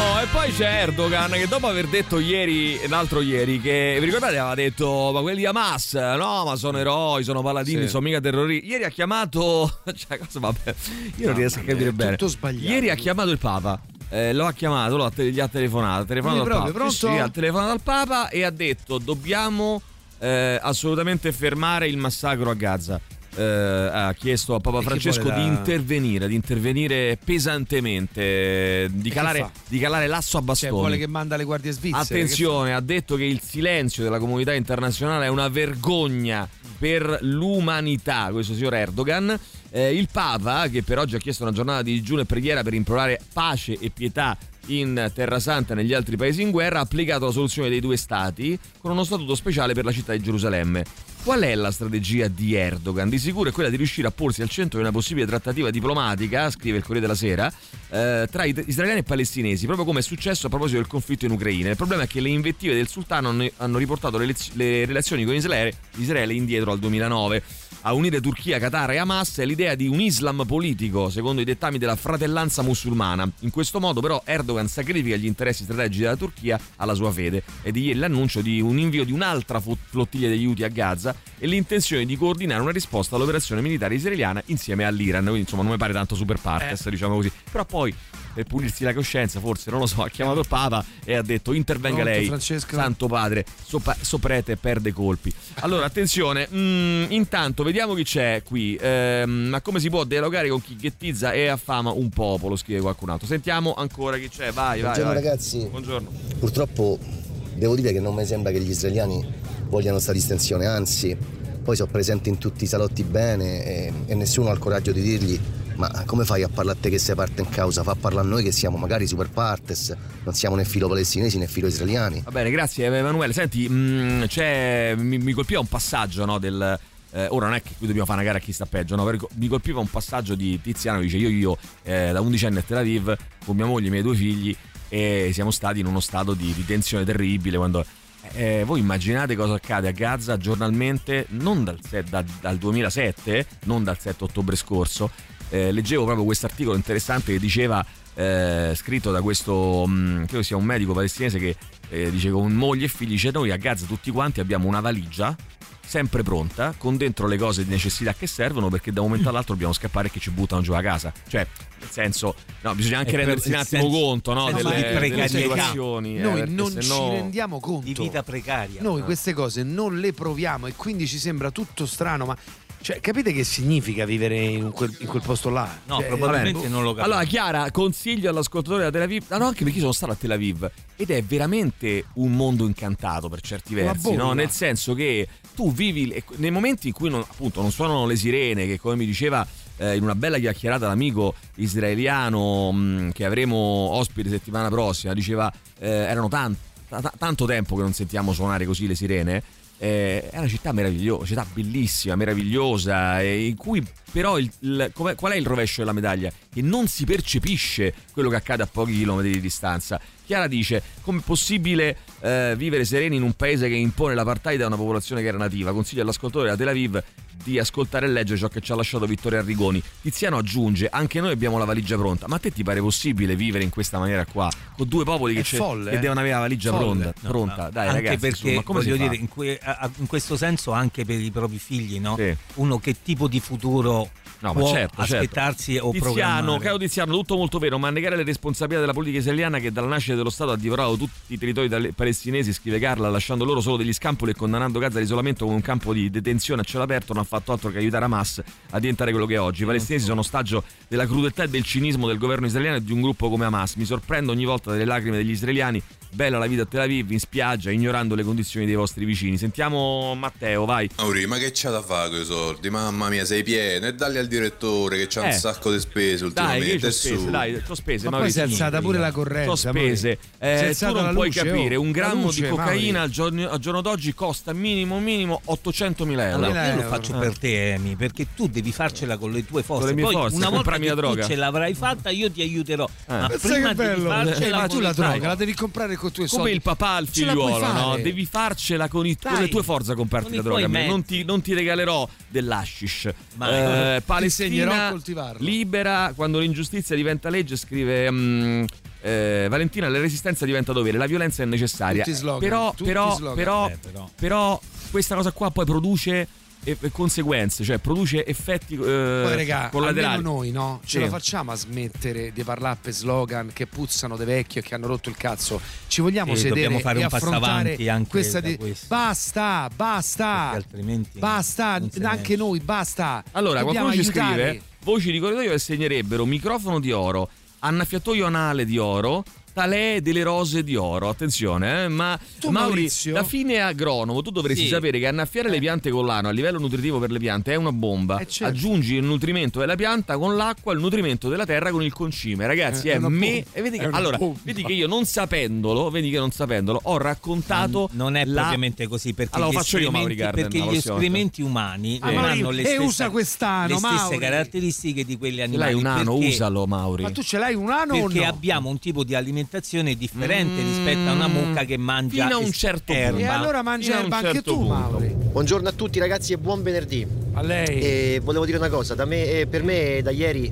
Oh, e poi c'è Erdogan che dopo aver detto ieri, l'altro ieri, che vi ricordate aveva detto ma quelli Hamas, no ma sono eroi, sono paladini, Sì. sono mica terroristi. Ieri ha chiamato, cioè cosa vabbè, io non riesco a capire bene. tutto sbagliato. Ieri ha chiamato il Papa. eh, lo ha chiamato, lo ha te- gli ha telefonato, ha telefonato al proprio, Papa. Sì, ha telefonato al Papa e ha detto dobbiamo eh, assolutamente fermare il massacro a Gaza. Eh, ha chiesto a Papa E Francesco vuole di la- intervenire, di intervenire pesantemente, eh, di calare, di calare l'asso a Cioè, bastoni. vuole che manda le guardie svizzere. Attenzione, ha detto che il silenzio della comunità internazionale è una vergogna per l'umanità, questo signor Erdogan. Eh, il Papa, che per oggi ha chiesto una giornata di digiuno e preghiera per implorare pace e pietà in Terra Santa e negli altri paesi in guerra, ha applicato la soluzione dei due stati con uno statuto speciale per la città di Gerusalemme. Qual è la strategia di Erdogan? Di sicuro è quella di riuscire a porsi al centro di una possibile trattativa diplomatica, scrive il Corriere della Sera, eh, tra israeliani e palestinesi, proprio come è successo a proposito del conflitto in Ucraina. Il problema è che le invettive del sultano hanno, riportato le, le relazioni con Israele, Israele indietro al 2009 a unire Turchia, Qatar e Hamas è l'idea di un Islam politico, secondo i dettami della fratellanza musulmana. In questo modo però Erdogan sacrifica gli interessi strategici della Turchia alla sua fede di ieri l'annuncio di un invio di un'altra flottiglia degli Houthi a Gaza e l'intenzione di coordinare una risposta all'operazione militare israeliana insieme all'Iran. Quindi insomma non mi pare tanto super partes, eh. diciamo così. Però poi per pulirsi la coscienza, forse, non lo so, ha chiamato il Papa e ha detto intervenga Pronto, lei, Francesco? Santo Padre, sopra- soprete perde colpi. Allora, attenzione, mm, intanto vediamo chi c'è qui, ehm, ma come si può dialogare con chi ghettizza e affama un popolo, scrive qualcun altro. Sentiamo ancora chi c'è, vai, vai. Buongiorno vai. ragazzi. Buongiorno. Purtroppo devo dire che non mi sembra che gli israeliani vogliano sta distensione, anzi, poi sono presenti in tutti i salotti bene e, e nessuno ha il coraggio di dirgli ma come fai a parlare a te che sei parte in causa? Fa parlare a noi che siamo magari super partes, non siamo né filo palestinesi né filo israeliani. Va bene, grazie Emanuele. Senti, mh, c'è, mi, mi, colpiva un passaggio no, del... Eh, ora non è che qui dobbiamo fare una gara a chi sta peggio, no? mi colpiva un passaggio di Tiziano che dice io, io eh, da 11 anni a Tel Aviv con mia moglie e i miei due figli e siamo stati in uno stato di, di tensione terribile quando eh, voi immaginate cosa accade a Gaza giornalmente non dal, da, dal 2007 non dal 7 ottobre scorso. Eh, leggevo proprio questo articolo interessante che diceva eh, scritto da questo mh, credo sia un medico palestinese che eh, dice con moglie e figli dice noi a Gaza tutti quanti abbiamo una valigia sempre pronta con dentro le cose di necessità che servono perché da un momento all'altro dobbiamo scappare e che ci buttano giù a casa cioè nel senso no, bisogna anche rendersi un attimo senso, conto no, delle, delle situazioni noi eh, non ci no... rendiamo conto di vita precaria noi queste cose non le proviamo e quindi ci sembra tutto strano ma cioè, capite che significa vivere in quel, in quel posto là? No, cioè, probabilmente non lo capisco. Allora, Chiara, consiglio all'ascoltatore da Tel Aviv. No, no, anche perché sono stato a Tel Aviv. Ed è veramente un mondo incantato per certi versi, no? Nel senso che tu vivi nei momenti in cui non, appunto non suonano le sirene, che come mi diceva eh, in una bella chiacchierata l'amico israeliano mh, mm, che avremo ospite settimana prossima, diceva eh, erano tanti tanto tempo che non sentiamo suonare così le sirene eh, è una città meravigliosa, città bellissima, meravigliosa, in cui però il, il, qual è il rovescio della medaglia? Che non si percepisce quello che accade a pochi chilometri di distanza. Chiara dice: Com'è possibile eh, vivere sereni in un paese che impone l'apartheid a una popolazione che era nativa? Consiglio all'ascoltatore da Tel Aviv di ascoltare e leggere ciò che ci ha lasciato Vittorio Arrigoni. Tiziano aggiunge: Anche noi abbiamo la valigia pronta. Ma a te ti pare possibile vivere in questa maniera qua? Con due popoli che, folle, che, devono avere la valigia folle. pronta? pronta. No, Dai, anche ragazzi, perché insomma, come voglio dire, in, que- in, questo senso, anche per i propri figli, no? Sì. Uno che tipo di futuro No, può certo, aspettarsi certo. o Tiziano, programmare. caro Tiziano, tutto molto vero, ma negare le responsabilità della politica israeliana che dalla nascita dello Stato ha divorato tutti i territori palestinesi, scrive Carla, lasciando loro solo degli scampoli e condannando Gaza all'isolamento come un campo di detenzione a cielo aperto, non ha fatto altro che aiutare Hamas a diventare quello che è oggi. I palestinesi sono ostaggio della crudeltà e del cinismo del governo israeliano e di un gruppo come Hamas. Mi sorprendo ogni volta delle lacrime degli israeliani bella la vita a Tel Aviv in spiaggia ignorando le condizioni dei vostri vicini sentiamo Matteo vai Mauri ma che c'ha da fare con i soldi mamma mia sei pieno e dalli al direttore che c'ha Eh. un sacco di spese dai ultimamente e spese su. dai spese Ma poi si è alzata pure la correnza. C'ho spese poi. Si è Eh, tu non la puoi luce, capire oh. un grammo luce, di cocaina al giorno, al giorno d'oggi costa minimo minimo 800 mila euro Allora, io lo euro. faccio per te, Emi, perché tu devi farcela con le tue forze. Con le mie Poi, forze, una volta che la droga. tu ce l'avrai fatta, io ti aiuterò. Ma Pensa prima che devi bello. farcela Eh, ma con tu la droga la devi comprare con i tuoi come soldi. il papà al figliuolo, no? Devi farcela con, i- con Dai. le tue forze a comprarti Con la droga. Non ti, non ti regalerò dell'ashish. Ma- Eh, Palestina a coltivarlo. libera quando l'ingiustizia diventa legge, scrive. mm, eh, Valentina, la resistenza diventa dovere, la violenza è necessaria. Tutti slogan, però, tutti però, slogan. però, Eh, però. però questa cosa qua poi produce e- e conseguenze, cioè produce effetti eh, Poi, regà, collaterali. noi, no? Ce Sì. la facciamo a smettere di parlare per slogan che puzzano dei vecchi e che hanno rotto il cazzo. Ci vogliamo Sì, sedere dobbiamo fare e un passo avanti anche questa di-. Basta, basta. Perché altrimenti Basta, anche esce. noi, basta. Allora, Dobbiamo qualcuno ci aiutare. scrive voci di corridoio che segnerebbero microfono di oro, annaffiatoio anale di oro, talee delle rose di oro. Attenzione, eh? ma Tu, Mauri, Maurizio? da fine agronomo, tu dovresti Sì. sapere che annaffiare le piante con l'ano a livello nutritivo per le piante è una bomba. Eh, certo. Aggiungi il nutrimento della pianta con l'acqua, il nutrimento della terra con il concime. Ragazzi, Eh, è, è una me. E vedi che, allora, bomba. vedi che io non sapendolo, vedi che non sapendolo, ho raccontato. non è la- propriamente così perché Allora, gli faccio io, Mauri escrementi, Garden, perché gli escrementi umani Ah, non Mauri, hanno le e stesse, usa quest'ano, le stesse Mauri. caratteristiche di quelli Ce animali. l'hai un ano, perché- usalo, Mauri. Ma tu ce l'hai un ano o perché no? abbiamo un tipo di alimentazione differente Mm, rispetto a una mucca che mangia fino a un certo erba. punto. E allora Fino mangia un erba anche certo tu, punto. Mauri. Buongiorno a tutti ragazzi e buon venerdì. A lei. E volevo dire una cosa, da me, eh, per me da ieri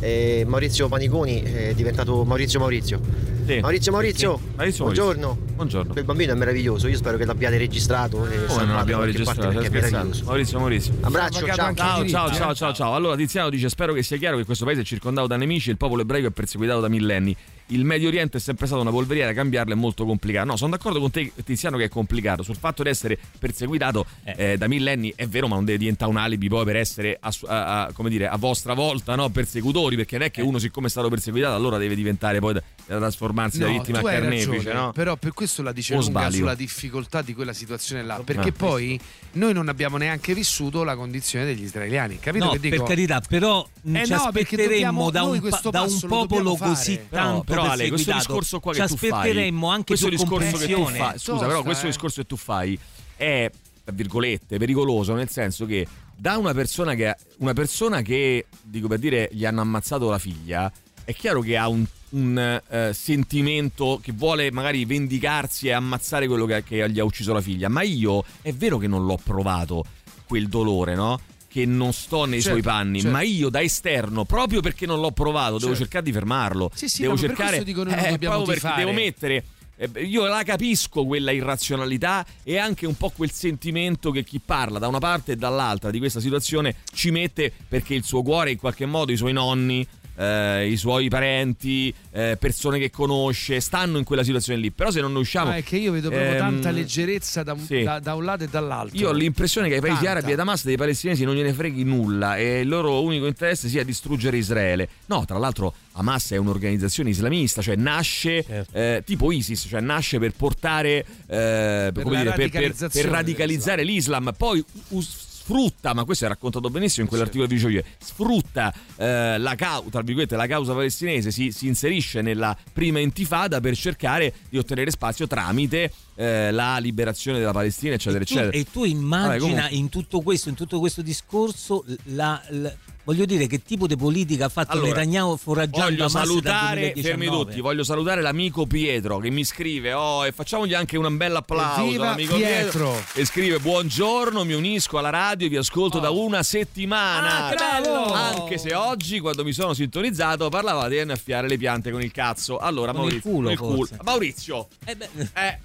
eh, Maurizio Paniconi è diventato Maurizio Maurizio. Sì. Maurizio Maurizio. Maurizio buongiorno. Maurizio. Buongiorno. Quel bambino è meraviglioso, io spero che l'abbiate registrato e Come non salvato abbiamo da qualche parte registrato? Perché è meraviglioso. Maurizio, Maurizio. Abbraccio, ciao. anche Ciao, ciao, eh. ciao, ciao, ciao. Allora, Tiziano dice: Spero che sia chiaro che questo paese è circondato da nemici e il popolo ebraico è perseguitato da millenni. Il Medio Oriente è sempre stata una polveriera, cambiarla è molto complicato. No, sono d'accordo con te, Tiziano, che è complicato. Sul fatto di essere perseguitato eh, da millenni è vero, ma non deve diventare un alibi poi per essere a, a- a- come dire, a vostra volta no, persecutori. Perché non è che uno, siccome è stato perseguitato, allora deve diventare poi da, da trasformarsi da No, vittima tu a carnefice. ragione, No? Però per questo la dice O lunga sbaglio? sulla difficoltà di quella situazione là. Perché Ah. poi noi non abbiamo neanche vissuto la condizione degli israeliani. Capito No, che dico? per carità, però mh, Eh ci no, aspetteremmo da un, questo da un popolo così tanto però Ale, questo discorso qua ci che tu fai aspetteremmo anche questo più discorso che tu comprensione. fai scusa Tosta, però questo eh. discorso che tu fai è tra virgolette pericoloso nel senso che da una persona che una persona che dico per dire gli hanno ammazzato la figlia è chiaro che ha un, un, eh, sentimento che vuole magari vendicarsi e ammazzare quello che, che gli ha ucciso la figlia ma io è vero che non l'ho provato quel dolore no? Che non sto nei Certo, suoi panni, certo. ma io da esterno, proprio perché non l'ho provato, devo Certo. cercare di fermarlo. Sì, sì, devo per cercare non eh, proprio perché devo mettere eh, io la capisco quella irrazionalità e anche un po' quel sentimento che chi parla da una parte e dall'altra di questa situazione ci mette perché il suo cuore in qualche modo i suoi nonni eh, i suoi parenti, eh, persone che conosce, stanno in quella situazione lì. Però se non ne usciamo. Ah, è che io vedo proprio ehm, tanta leggerezza da un, sì. da- da un lato e dall'altro. Io ho l'impressione che ai paesi Tanta. arabi e ad Hamas dei palestinesi non gliene freghi nulla e il loro unico interesse sia distruggere Israele. No, tra l'altro Hamas è un'organizzazione islamista, cioè nasce Certo. eh, tipo ISIS, cioè nasce per portare eh, come la dire, per- per, per radicalizzare l'Islam, poi us- sfrutta, ma questo è raccontato benissimo in quell'articolo dicevo io, sfrutta eh, la, cau- tra virgolette, la causa palestinese, si, si inserisce nella prima intifada per cercare di ottenere spazio tramite eh, la liberazione della Palestina, eccetera, tu, eccetera. e tu Vabbè, immagina comunque- in tutto questo, in tutto questo discorso, la- la- voglio dire che tipo di politica ha fatto Allora, Netanyahu foraggiando Voglio salutare, 2019? fermi tutti, voglio salutare l'amico Pietro che mi scrive, oh, e facciamogli anche un bel applauso. Evviva all'amico Pietro. E scrive, buongiorno, mi unisco alla radio e vi ascolto da una settimana. Ah, che bello! Anche se oggi, quando mi sono sintonizzato, parlavate di annaffiare le piante con il cazzo. Allora, Con il Maurizio, culo, con il forse. Maurizio, Eh beh, eh,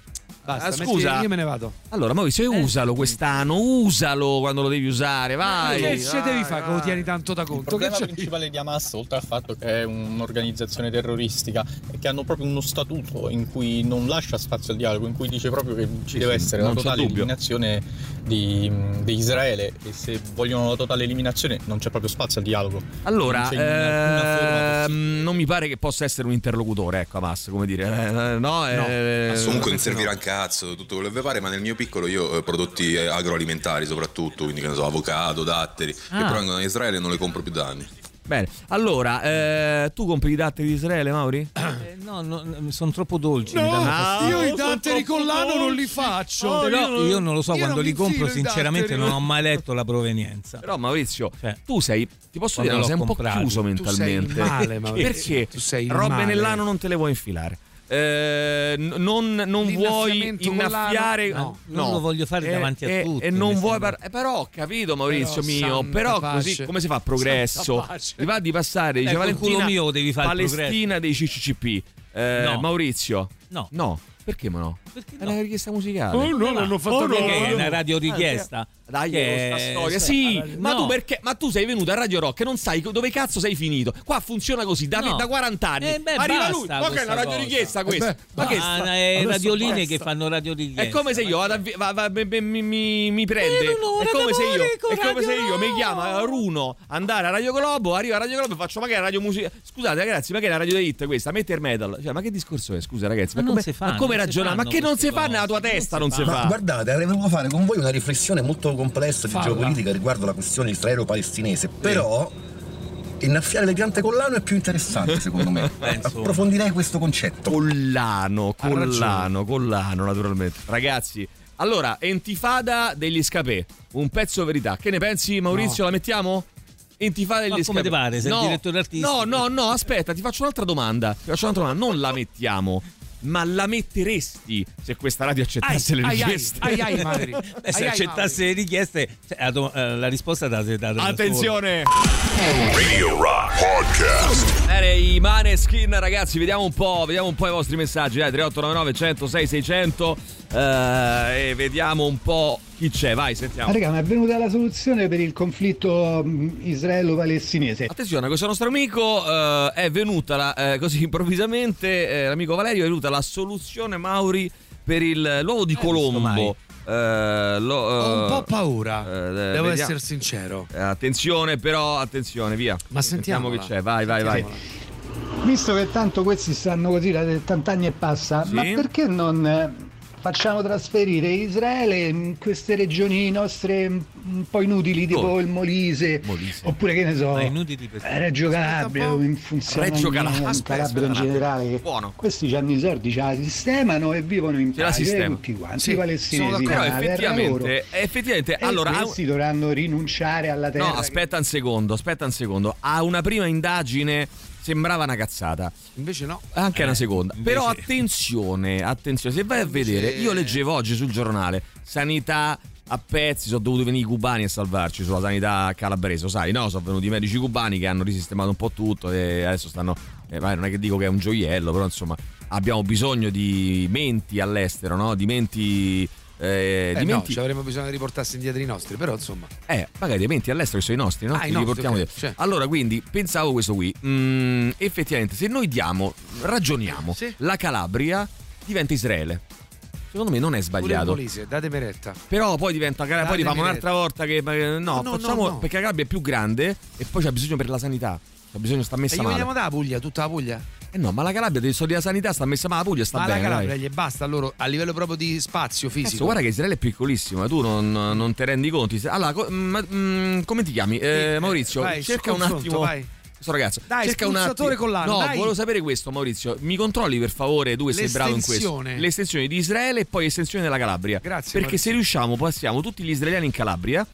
Basta, ah, scusa. io me ne vado. allora Maurizio, Eh. usalo quest'anno, usalo quando lo devi usare, vai. che ce vai, devi fare che lo tieni tanto da Il conto? Che problema principale di Hamas, oltre al fatto che è un'organizzazione terroristica, è che hanno proprio uno statuto in cui non lascia spazio al dialogo, in cui dice proprio che ci deve sì, essere la non totale eliminazione di, di Israele e se vogliono la totale eliminazione non c'è proprio spazio al dialogo. Allora, Non forma ehm, non mi pare che possa essere un interlocutore, ecco, Hamas, come dire, eh, no, eh, Comunque non no. servirà un cazzo, tutto quello che pare, ma nel mio piccolo io eh, prodotti eh, agroalimentari soprattutto, quindi che ne so, avocado, datteri, che Ah. provengono da Israele e non le compro più da anni. Bene, allora, eh, tu compri i datteri di Israele, Mauri? eh, no, no, sono troppo dolci. No, Ah, fastidio. io i datteri con l'ano non li faccio. Oh, Però io non lo so, io quando li compro sinceramente non ho mai letto la provenienza. Però Maurizio, Cioè, tu sei, ti posso dire, sei un po' chiuso Tu sei mentalmente. male, Maurizio. Perché Tu sei robe male. nell'ano non te le vuoi infilare. Eh, non, non vuoi innaffiare l'ano? No, non lo voglio fare Eh, davanti a eh, tutti, e non vuoi par- eh, però ho capito Maurizio Però, mio però pace. così come si fa? Progresso. mi va di passare dice Eh, Valentina mio devi fare Palestina dei CCCP No. Maurizio? No. no. Perché ma no È una richiesta musicale. Oh, no, l'hanno fatto Oh, no. Che è una Eh, radio richiesta. Dai, Che- questa storia. Sì, eh, ma no. tu perché? Ma tu sei venuto a Radio Rock e non sai dove cazzo sei finito. Qua funziona così da, No. da 40 anni. Eh, beh, Arriva lui, ma che è questa una radio cosa. richiesta questa? Eh beh, ma che è radioline basta. che fanno radio richiesta. È come se io vado a vi- va- va- mi, mi- mi- mi prende. È come se io, è come se io mi chiama Runo andare a Radio Globo, arrivo a Radio Globo e faccio ma che è radio musica. Scusate ragazzi, ma che è la radio hit questa? Metti il metal. Cioè, ma che discorso è? Scusa ragazzi, ma, Ma non come, si fanno, ma come non ragionare? Ma che non si fa nella tua testa? si Non si fa. guardate, avrei voluto fare con voi una riflessione molto complessa di geopolitica riguardo la questione israelo-palestinese, però innaffiare le piante collano è più interessante secondo me. Penso. Approfondirei questo concetto. Collano, collano, collano, naturalmente. Ragazzi, allora, Entifada degli Scapè, un pezzo verità. Che ne pensi, Maurizio? La mettiamo? Intifada degli Ma come Scapè. ti pare? Sei il no, direttore artistico. No, no, no, aspetta, ti faccio un'altra domanda. Ti faccio un'altra domanda. Non la mettiamo. Ma la metteresti se questa radio accettasse Ai, le ai, ai, richieste? ai, ai, Mauri. Eh, se Ai, ai, accettasse le richieste, cioè, la, eh, la risposta da data da Attenzione! Radio Rock Podcast. Bene, i Maneskin, ragazzi, vediamo un po', vediamo un po' i vostri messaggi. Dai, 3899 106 600 eh, e vediamo un po' chi c'è. Vai, sentiamo. Raga, ma è venuta la soluzione per il conflitto mh, israelo-palestinese. Attenzione, questo nostro amico eh, è venuta la- eh, così improvvisamente, eh, l'amico Valerio è venuta la soluzione Mauri per il, l'uovo di Colombo. Eh, lo- Ho un eh, po' paura. eh, Devo vediamo- essere sincero. Eh, attenzione, però, attenzione, via. Ma Sentiamo chi c'è. Vai, vai, vai. Visto che tanto questi stanno così da 70 anni e passa, Sì. ma perché non eh, facciamo trasferire Israele in queste regioni nostre un po' inutili, tipo Dove? il Molise, Molise. oppure che ne so, Ma inutili per- eh, Reggio Calabria, in funzione Reggio Calabria. in Calabria in generale. che Buono. Questi hanno i soldi, ce la sistemano e vivono in pace tutti quanti. Sì, I palestinesi. Però effettivamente, effettivamente allora, questi dovranno rinunciare alla terra. No, che- aspetta un secondo, aspetta un secondo. A una prima indagine sembrava una cazzata. Invece no. Anche una seconda. invece- Però attenzione, attenzione, se vai a Invece- vedere, io leggevo oggi sul giornale, sanità a pezzi, sono dovuti venire i cubani a salvarci sulla sanità calabrese, lo sai, no? Sono venuti i medici cubani che hanno risistemato un po' tutto e adesso stanno... eh, vai, non è che dico che è un gioiello, però insomma abbiamo bisogno di menti all'estero, no? Di menti... Eh, Eh di no, ci avremmo bisogno di riportarsi indietro i nostri, però insomma. eh, magari dei menti all'estero che sono i nostri, no? Ah, i li nostri, portiamo ok, dietro. cioè. Allora, quindi pensavo questo qui. Mm, effettivamente, se noi diamo, ragioniamo, Sì. la Calabria diventa Israele. Secondo me non è sbagliato. Molise, datemi retta. Però poi diventa Calabria, poi Datemi rifamo un'altra volta che eh, no, No, no, facciamo no, no. perché la Calabria è più grande e poi c'ha bisogno per la sanità. C'ha bisogno sta E messa gli male. veniamo dalla Puglia, tutta la Puglia? Eh no, ma la Calabria del soldi della sanità sta messa male, la Puglia sta Ma bene. la Calabria dai. gli basta loro a livello proprio di spazio fisico. Cazzo, guarda che Israele è piccolissimo, eh, tu non, non te rendi conto. Allora, co- ma- mm, come ti chiami? Eh, Eh, Maurizio, vai, cerca un attimo. vai. Questo ragazzo, Dai, cerca un attimo. collano, No, dai. volevo sapere questo, Maurizio. Mi controlli per favore, tu che sei bravo in questo. L'estensione. L'estensione di Israele e poi l'estensione della Calabria. Grazie, Perché Maurizio. se riusciamo, passiamo tutti gli israeliani in Calabria.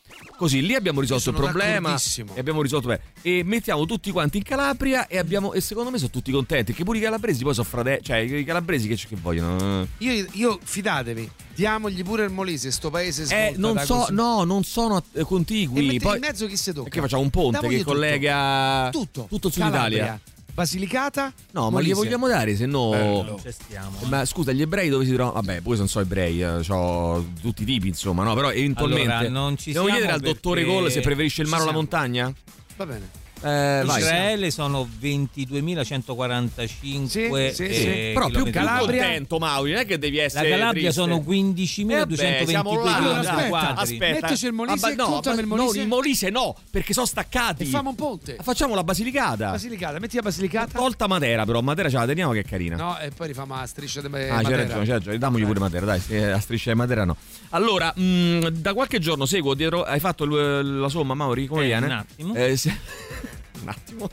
Così lì abbiamo risolto il problema. E abbiamo risolto bene. E mettiamo tutti quanti in Calabria e, abbiamo, e secondo me sono tutti contenti. Che pure i calabresi poi sono fratelli. Cioè, i calabresi che, che vogliono. Io, io, fidatevi, diamogli pure il Molise, sto paese svolta Eh, non so, così. no, non sono eh, E contigui. metti Poi, in mezzo chi si tocca? Perché facciamo un ponte Damogli che tutto. collega tutto, tutto Sud Calabria. Basilicata, No, ma gli vogliamo dare, se no. Bello. Ci stiamo. Ma scusa, gli ebrei dove si trovano? Vabbè, poi non so ebrei, eh, ho tutti i tipi, insomma, no? Però eventualmente. Allora, non ci Devo siamo chiedere al dottore Gol se preferisce il mare o la montagna? Va bene. Eh, vai. Israele sono 22.145 Sì, sì, eh, sì. Però più Calabria- contento, Mauri, non è che devi La essere. Calabria triste. sono Eh, vabbè, siamo 15.222 là. km Aspetta. Aspetta, Mettici il Molise Ah, e no, ma- il Molise. No, il Molise no, perché sono staccati. E famo un ponte. Facciamo la Basilicata. Basilicata, metti la Basilicata. Tolta Matera, però Matera ce la teniamo che è carina. No, e poi rifamo la striscia di Ah, c'è Matera. ragione, c'è ragione. Damogli pure Matera, dai, se a striscia di Matera no. Allora, mh, da qualche giorno seguo dietro. Hai fatto la somma, Mauri? Come Eh, viene? un attimo. Eh, se- un attimo.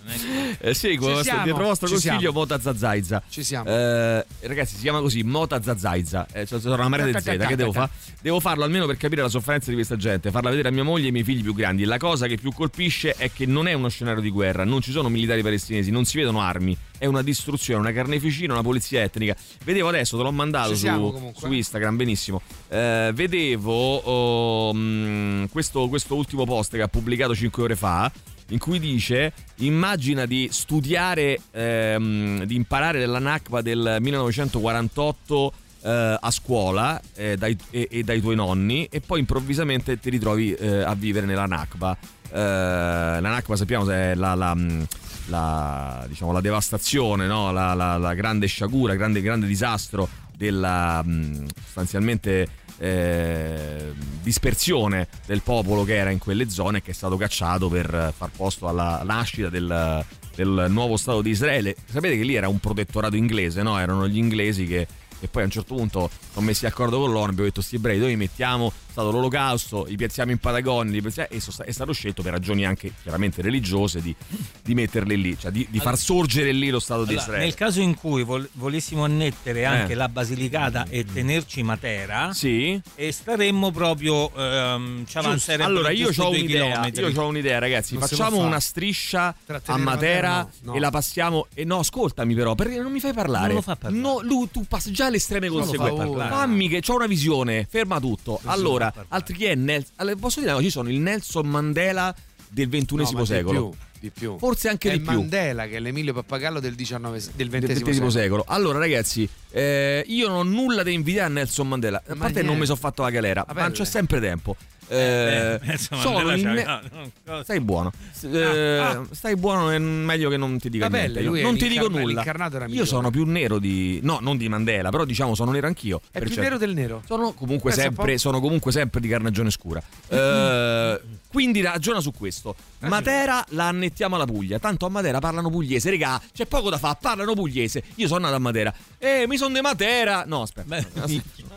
Eh, seguo vostro- dietro vostro ci consiglio siamo. Mota Zazzaiza. Ci siamo. Eh, ragazzi, si chiama così, Mota Zazzaiza. Eh, sono sono una marea di Z, che devo fare? Devo farlo almeno per capire la sofferenza di questa gente, farla vedere a mia moglie e ai miei figli più grandi. La cosa che più colpisce è che non è uno scenario di guerra, non ci sono militari palestinesi, non si vedono armi, è una distruzione, una carneficina, una polizia etnica. Vedevo adesso, te l'ho mandato su, su Instagram, benissimo. Eh, vedevo oh, mm, questo, questo ultimo post che ha pubblicato 5 ore fa. In cui dice: Immagina di studiare, ehm, di imparare Nakba del 1948 eh, a scuola eh, dai, e, e dai tuoi nonni e poi improvvisamente ti ritrovi eh, a vivere nella Nakba. Eh, la Nakba sappiamo è la, la, mh, la, diciamo, la devastazione, no? la, grande sciagura, grande, grande disastro della mh, sostanzialmente eh, dispersione del popolo che era in quelle zone e che è stato cacciato per far posto alla nascita del, del nuovo Stato di Israele. Sapete che lì era un protettorato inglese, no? Erano gli inglesi che e poi a un certo punto sono messi d'accordo con l'ONU abbiamo detto sti ebrei dove li mettiamo stato l'olocausto li piazziamo in Patagonia li piazziamo- e so- è stato scelto per ragioni anche chiaramente religiose di, di metterli lì cioè di, di far sorgere lì lo Stato di Allora, Israele nel caso in cui vol- volessimo annettere anche Eh. la Basilicata e tenerci Matera, sì. e staremmo proprio. ehm, ci avanzerebbero Allora io ho un'idea, io ho un'idea ragazzi, Non facciamo una striscia a Matera no, no. e la passiamo e no, ascoltami però, perché non mi fai parlare. Non lo fa parlare. No, lui tu passi già alle estreme Non conseguenze. parlare. Fammi che ho una visione, ferma tutto. allora, parlare. altri chi è Nel- alle- posso dire, ci sono il Nelson Mandela del XXI No, ma di secolo. più, di più. Forse anche è di più. Mandela che è l'Emilio Pappagallo del, 19, del del XX XX secolo. secolo. Allora, ragazzi, eh, io non ho nulla da invidiare a Nelson Mandela. A Ma parte che non mi sono fatto la galera, Vabbè, ma c'è sempre tempo. Eh, beh, Nelson sono Mandela in- c'aveva- no, cosa- Stai buono. S- eh, Stai buono, è meglio che non ti dica Vabbè, niente. non ti dico nulla. Io sono più nero di. No, non di Mandela, però diciamo sono nero anch'io. È più certo. nero del nero. Sono comunque, sempre, sono comunque sempre di carnagione scura. Eh, quindi ragiona su questo. Matera la annettiamo alla Puglia. Tanto a Matera parlano pugliese, regà. C'è poco da fare, parlano pugliese. Io sono nato a Matera. Eh, mi sono di Matera. No, aspetta. No,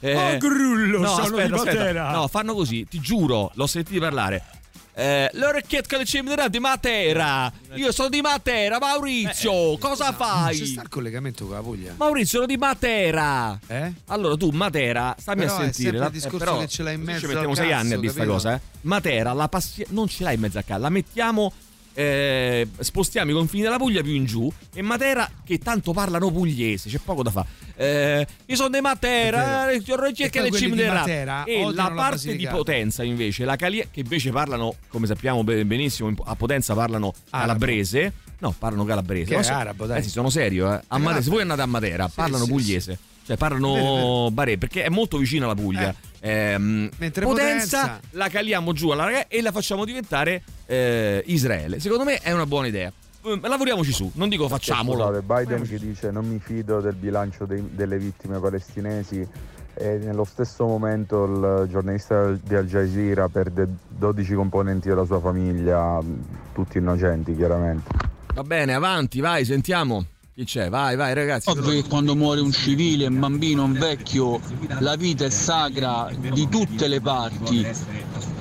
eh, Oh, grullo, no, sono aspetta, di aspetta. Matera. No, fanno così, ti giuro, l'ho sentito parlare. Eh, l'orecchietta del cimitero di Matera. Io sono di Matera, Maurizio. cosa fai? C'è sta il collegamento con la Puglia. Maurizio, sono di Matera. Eh? Allora tu, Matera, stammi Però a sentire. la- il discorso però che ce l'hai in mezzo Ci mettiamo sei anni a dire sta capito? cosa, eh. Matera, la passi- non ce l'hai in mezzo a casa. La mettiamo. Eh, spostiamo i confini della Puglia più in giù e Matera che tanto parlano pugliese c'è poco da fare eh, io sono di Matera eh, ho ricerca E del poi quelli cime di del. Matera e la la parte di Basilicata. Potenza invece la Calia che invece parlano come sappiamo be- benissimo a Potenza parlano Arabo. calabrese no parlano calabrese Che è se- arabo, dai. eh sì, sono serio eh. a Matera, se voi andate a Matera parlano sì, pugliese cioè Vero, parlano bare perché è molto vicino alla Puglia Ehm, Mentre Potenza, Potenza- la caliamo giù alla raga e la facciamo diventare eh, Israele. Secondo me è una buona idea. Eh, lavoriamoci su non dico facciamolo. Scusate, Biden che dice non mi fido del bilancio dei- delle vittime palestinesi. E nello stesso momento il giornalista di Al Jazeera perde 12 componenti della sua famiglia, tutti innocenti chiaramente. va bene avanti vai sentiamo chi c'è vai vai ragazzi Ovvio che quando muore un civile, un bambino, un vecchio, la vita è sacra di tutte le parti.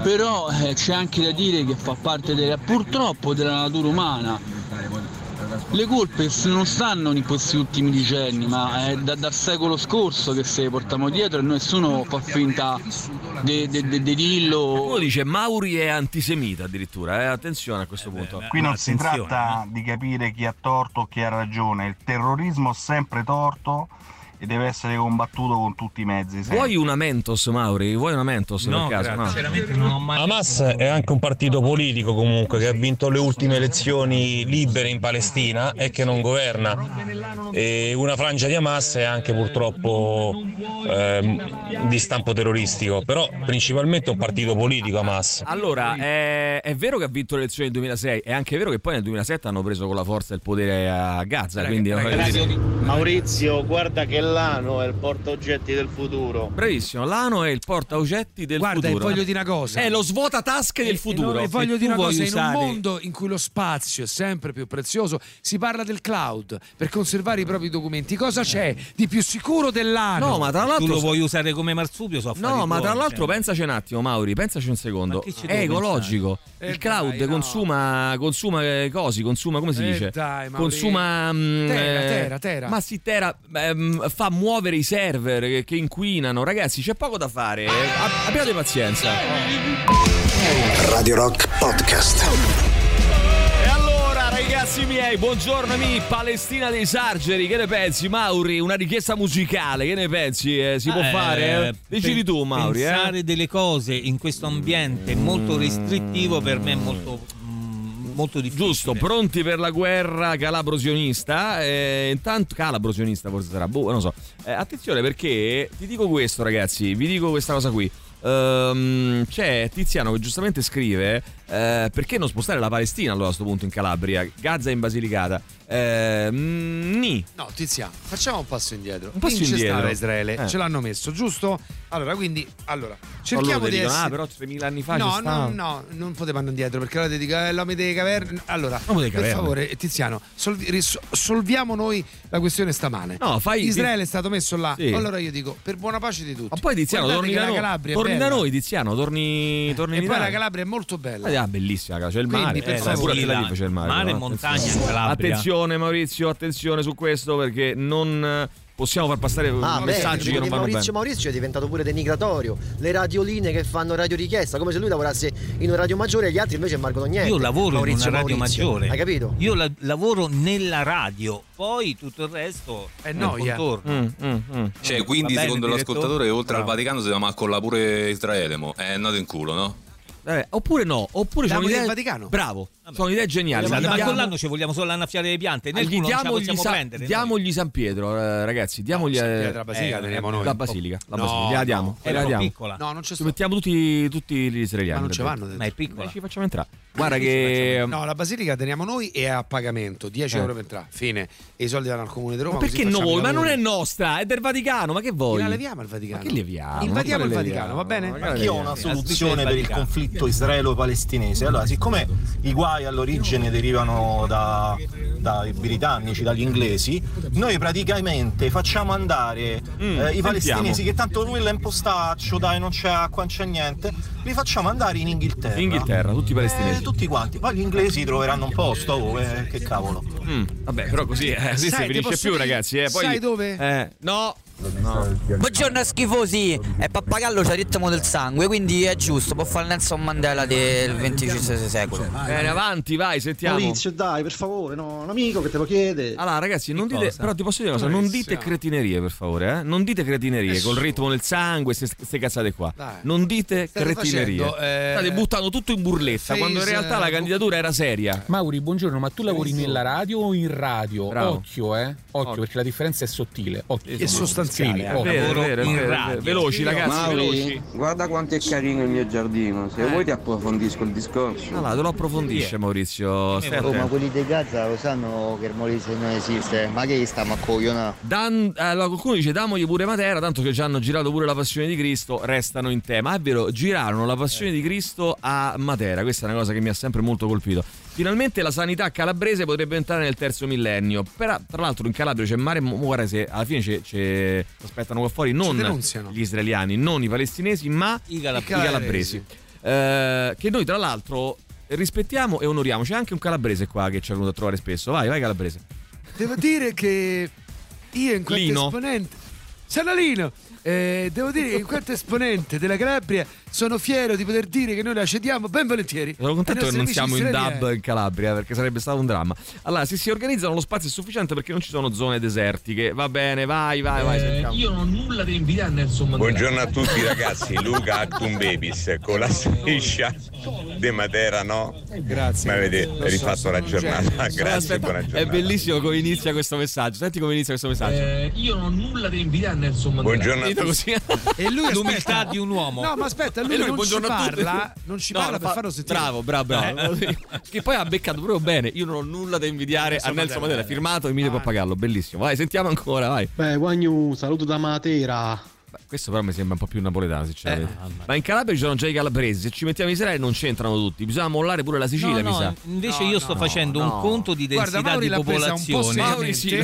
Però eh, c'è anche da dire che fa parte della- purtroppo della natura umana. Le colpe non stanno in questi ultimi decenni, ma è da- dal secolo scorso che se le portiamo dietro e nessuno fa finta di de, de- de dirlo. uno dice Mauri è antisemita addirittura eh? attenzione a questo punto Qui non si tratta di capire chi ha torto o chi ha ragione, il terrorismo è sempre torto e deve essere combattuto con tutti i mezzi. sempre. vuoi una Mentos Mauri vuoi una Mentos No, per caso no Hamas è anche un partito politico comunque che ha vinto le ultime elezioni libere in Palestina e che non governa. E una frangia di Hamas è anche purtroppo ehm, di stampo terroristico, però principalmente un partito politico Hamas. Allora, è, è vero che ha vinto le elezioni del 2006, è anche vero che poi nel 2007 hanno preso con la forza il potere a Gaza, quindi voglio dire- Maurizio, guarda che l'ano è il portaoggetti del futuro. Bravissimo, l'ano è il portaoggetti del Guarda, futuro. e voglio dire una cosa. È lo svuota tasche del futuro. E voglio dire una cosa, vuoi in un usare- mondo in cui lo spazio è sempre più prezioso, si parla del cloud per conservare i propri documenti. Cosa c'è di più sicuro dell'anno? No, ma tra l'altro Tu lo vuoi usare come marsupio? So No, ma tra l'altro cioè. pensaci un attimo, Mauri, pensaci un secondo. È ecologico. pensare? Il Eh cloud dai, no. consuma, consuma eh, cosi, consuma, come si Eh dice? dai, consuma mm, Tera, eh, tera, tera. Ma sì, Tera ehm, fa muovere i server che, che inquinano. Ragazzi, c'è poco da fare. Ab- abbiate pazienza. Radio Rock Podcast. E allora, ragazzi miei, buongiorno amici, Palestina dei Sargeri, che ne pensi, Mauri? Una richiesta musicale, che ne pensi? Eh, si può Eh, fare? eh? Decidi pe- tu, Mauri. eh? Pensare delle cose in questo ambiente molto restrittivo per me è molto molto difficile. Giusto, pronti per la guerra calabro-sionista? Eh, intanto calabro-sionista forse sarà, boh, non so. Eh, attenzione perché ti dico questo ragazzi, vi dico questa cosa qui. Ehm, c'è Tiziano che giustamente scrive eh, perché non spostare la Palestina allora a questo punto in Calabria, Gaza in Basilicata. Eh, ni. No, Tiziano, facciamo un passo indietro. Un passo Vince indietro. stare Israele, Eh. ce l'hanno messo, giusto? Allora, quindi, allora, cerchiamo Allora di dicono, essere... ah, però 3000 anni fa no, no, stava. no, non poteva andare indietro perché allora ti dico, eh, l'uomo delle caverne. Allora, delle per caverne. favore, Tiziano, solvi- ris- solviamo noi la questione stamane. No, fai- Israele è stato messo là. Sì. Allora io dico, per buona pace di tutti. Ma poi Tiziano Guardate torni da la noi. Calabria Torni da noi Tiziano, torni, torni E in poi la. Calabria è molto bella. Ah, bellissima, c'è il Quindi, mare. per eh, favore. pure a Tel Aviv c'è il mare. Mare e montagna in Calabria. Attenzione Maurizio, attenzione su questo perché non eh, possiamo far passare Ah, beh, messaggi che non vanno Maurizio, bene. Maurizio è diventato pure denigratorio. Le radioline che fanno radio richiesta, come se lui lavorasse in un radio maggiore e gli altri invece non valgono niente. Io lavoro Maurizio, in una radio Maurizio. maggiore. Hai capito? Io la- lavoro nella radio, poi tutto il resto è noia. contorno. Mm, Cioè, quindi bene, secondo direttore? l'ascoltatore, oltre al Bravo. Vaticano si chiama con la pure Israele, mo. È andato in culo, no? Eh, oppure no, oppure c'è un'idea. del Vaticano? Bravo, sono idee geniali. Esatto, ma l'anno ci vogliamo solo annaffiare le piante. Nel gli culo non ce la diamogli, possiamo Sa- prendere. noi. diamogli San Pietro, eh, ragazzi. Diamogli San eh, Pietro, la Basilica eh, noi. La Basilica, la No, Basilica. Gliela diamo. no, è diamo. piccola. No, non c'è Ci mettiamo tutti, tutti gli israeliani. Ma non ci vanno. Ma è piccola. Eh, ci facciamo entrare. Guarda che. No, la Basilica teniamo noi e è a pagamento, 10 Eh. euro per entrare. Fine. E i soldi vanno al comune di Roma. Ma perché noi? Ma non è nostra, è del Vaticano. Ma che vuoi? La leviamo il Vaticano. Ma che leviamo? Invadiamo il Vaticano, va bene? Ma io ho una soluzione per il conflitto israelo-palestinese. Allora, siccome i guai all'origine derivano da- dai britannici, dagli inglesi, noi praticamente facciamo andare Mm, eh, i palestinesi, sentiamo. che tanto quello è un postaccio, dai, non c'è acqua, non c'è niente, li facciamo andare in Inghilterra. In Inghilterra, tutti i palestinesi. Eh, tutti quanti. Poi gli inglesi troveranno un posto, oh, eh, che cavolo. Mm, vabbè, però così, eh, così Sai, si finisce più, dire- ragazzi. Eh. Poi, sai dove? Eh, no. No. Buongiorno schifosi, è pappagallo c'ha il ritmo del sangue, quindi è giusto, può fare Nelson Mandela del XXV secolo. Bene, avanti, vai, sentiamo. Maurizio, dai, per favore, no, un amico che te lo chiede. Allora, ragazzi, non dite, cosa? però ti posso dire una cosa: non dite cretinerie, per favore, eh? Non dite cretinerie col ritmo nel sangue, queste cazzate qua. Dai. Non dite State cretinerie. facendo, eh, State buttando tutto in burletta, face, quando in realtà la eh, candidatura era seria. Mauri, buongiorno, ma tu lavori nella radio o in radio? Bravo. Occhio, eh? Occhio, Occhio. perché la differenza è sottile. Occhio. E sostanziale, Sì, eh. occhio. Vero, vero, in vero, radio. Veloci, ragazzi, veloci. guarda quanto è carino il mio giardino. Se vuoi ti approfondisco il discorso. Allora, te lo approfondisce, Maurizio. Oh, ma quelli di Gaza lo sanno che il Molise non esiste. Ma che stiamo a coglionare? Dan- allora, qualcuno dice damogli pure Matera, tanto che ci hanno girato pure la Passione di Cristo, restano in tema. È vero, girarono la Passione di Cristo a Matera, questa è una cosa che mi ha sempre molto colpito. Finalmente la sanità calabrese potrebbe entrare nel terzo millennio. Però, tra l'altro, in Calabria c'è mare. Guarda, se alla fine ci aspettano qua fuori non gli israeliani, non i palestinesi, ma I i calabresi. calabresi. Eh, che noi, tra l'altro, rispettiamo e onoriamo. C'è anche un calabrese qua che ci è venuto a trovare spesso. Vai, vai, calabrese. Devo dire che io in quanto Lino. esponente. Sanalino! Eh, devo dire che in quanto esponente della Calabria sono fiero di poter dire che noi la cediamo ben volentieri. Sono contento che non siamo in dub in Calabria perché sarebbe stato un dramma. Allora, se si organizzano lo spazio è sufficiente perché non ci sono zone desertiche. Va bene, vai, vai, vai. sentiamo. non ho nulla da invidiare a Nelson Mandela. Buongiorno a tutti ragazzi, Luca Actum Babies con la striscia de Matera, no? Grazie. Mi avete so, rifatto la giornata, grazie, Aspetta, buona è giornata. bellissimo come inizia questo messaggio. Senti come inizia questo messaggio. Eh, io non ho nulla da invidiare a Nelson Mandela. Buongiorno a Tutti. così. E lui L'umiltà aspetta. di un uomo. No, ma aspetta, lui, lui, non ci parla, non ci No, parla per fa- farlo sentire. Bravo, bravo, bravo. che poi ha beccato proprio bene. Io non ho nulla da invidiare a Nelson Mandela. Mandela. Firmato Emilio Pappagallo, bellissimo. Vai, sentiamo ancora, vai. Beh, Guagnu, saluto da Matera. Questo però mi sembra un po' più napoletano, sinceramente. Ma in Calabria ci sono già i calabresi. Se ci mettiamo in Israele non c'entrano tutti. Bisogna mollare pure la Sicilia, No, mi no, sa. invece No, io sto no, facendo no. un conto di Guarda, densità Mauri di presa un po' popolazione. Mauri, sì.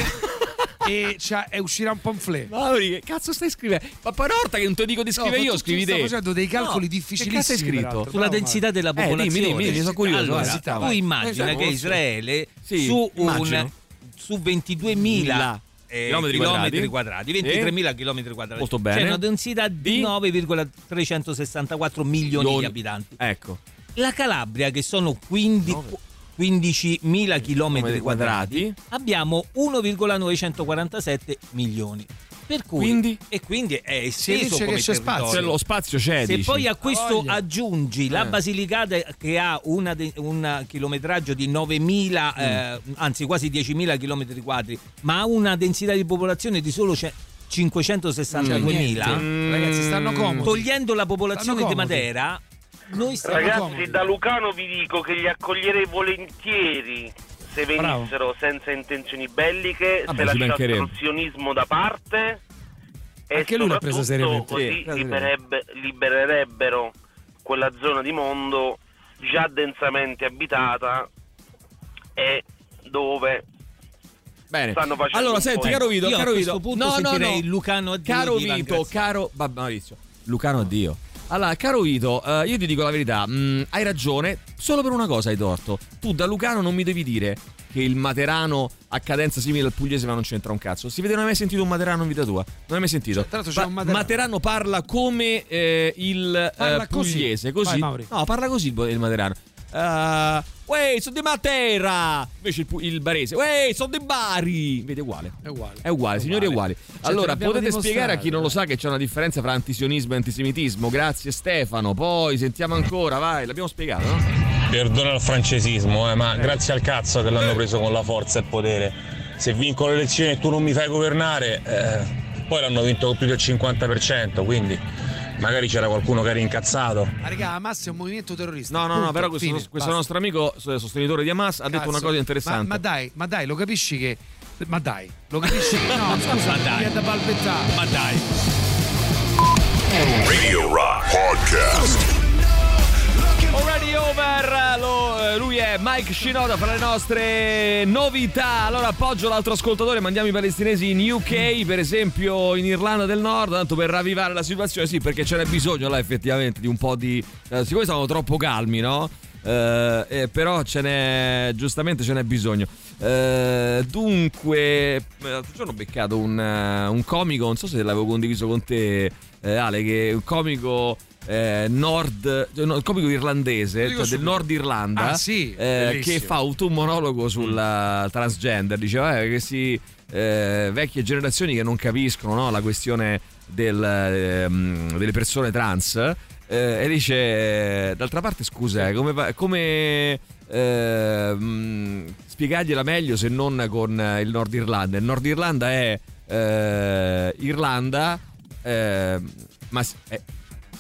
E, uscirà un pamphlet. Mauri, che cazzo stai scrivendo? Ma volta che non te dico di No, scrivere io, tu- scrivi te. Sto facendo dei calcoli No, difficilissimi. Che cazzo hai scritto? peraltro. Sulla Bravo, densità della Eh, dimmi, popolazione. dimmi, dimmi, sono curioso, Allora, vai. tu Vai. immagina Esatto. che Israele Sì, su, un, su 22.000 eh, Chilometri chilometri quadrati. quadrati, 23.000 chilometri quadrati. Molto bene. C'è una densità di Di? 9,364 milioni Milioni. di abitanti. Ecco. La Calabria, che sono 15 15.000 chilometri quadrati, abbiamo 1,947 milioni. Per cui, Quindi? E quindi è Si esteso dice come che c'è spazio. Cioè, lo spazio c'è, Se dici? poi a questo voglia. aggiungi la Eh. Basilicata che ha una de- un chilometraggio di 9.000, eh, anzi quasi 10.000 km quadri, ma ha una densità di popolazione di solo ce- 562.000, Cioè, niente. Ragazzi, stanno comodi. togliendo la popolazione di. Matera, noi stiamo Ragazzi, comodi. da Lucano vi dico che li accoglierei volentieri se Bravo. venissero senza intenzioni belliche, Vabbè, se ci lasciassero il sionismo da parte e Anche lui l'ha soprattutto seriamente. così liberebbe- libererebbero quella zona di mondo già densamente abitata e dove Bene. stanno facendo Allora, senti, caro Vito, caro questo Vito. punto no, no, sentirei no. Lucano addio Caro Vito, caro Maurizio. Lucano addio. Allora, caro Vito, eh, io ti dico la verità, mm, hai ragione, solo per una cosa hai torto. Tu da Lucano non mi devi dire che il Materano ha cadenza simile al pugliese ma non c'entra un cazzo. Si vede, non hai mai sentito un Materano in vita tua? Non hai mai sentito? Cioè, tra l'altro c'è Pa- un Materano. parla come eh, il Parla eh, così. pugliese, così. Vai, Mauri. no, parla così il, il Materano. Uh, Uè, sono di Matera! Invece il, il barese, uè, sono di Bari! Vedi, è uguale. È uguale. È uguale, signori, è uguale. Cioè, allora, potete spiegare a chi non lo eh. sa che c'è una differenza tra antisionismo e antisemitismo? Grazie Stefano. Poi sentiamo ancora, vai, l'abbiamo spiegato, no? Perdona il francesismo, eh, ma grazie al cazzo che l'hanno preso con la forza e il potere. Se vinco le elezioni e tu non mi fai governare, eh, poi l'hanno vinto con più del 50%, quindi magari c'era qualcuno che era incazzato. Ma raga, Hamas è un movimento terrorista. No, no, no, però questo, fine, questo nostro amico eh, sostenitore di Hamas ha detto una Cazzo. cosa interessante. Ma, ma dai, ma dai, lo capisci che. Ma dai, lo capisci che. No, scusa, Ma dai. mi da balbettare. Ma dai. Radio Rock Podcast. Already over, eh, lui è Mike Shinoda fra le nostre novità. Allora appoggio l'altro ascoltatore, mandiamo i palestinesi in UK, per esempio in Irlanda del Nord, tanto per ravvivare la situazione, sì, perché ce n'è bisogno là effettivamente di un po' di... Eh, siccome stavamo troppo calmi, no? Eh, eh, però ce n'è, giustamente ce n'è bisogno. Eh, dunque, eh, l'altro giorno ho beccato un, eh, un comico, non so se l'avevo condiviso con te, Ale, che un comico eh, nord, cioè, no, il comico irlandese, cioè del. Nord Irlanda, Ah, sì, eh, che fa avuto un monologo sulla transgender. Diceva eh, che si. eh, vecchie generazioni che non capiscono no, la questione del, ehm, delle persone trans. eh, e dice, eh, d'altra parte, scusa, come, come ehm, spiegargliela meglio se non con il Nord Irlanda? Il Nord Irlanda è Irlanda, eh, ma è-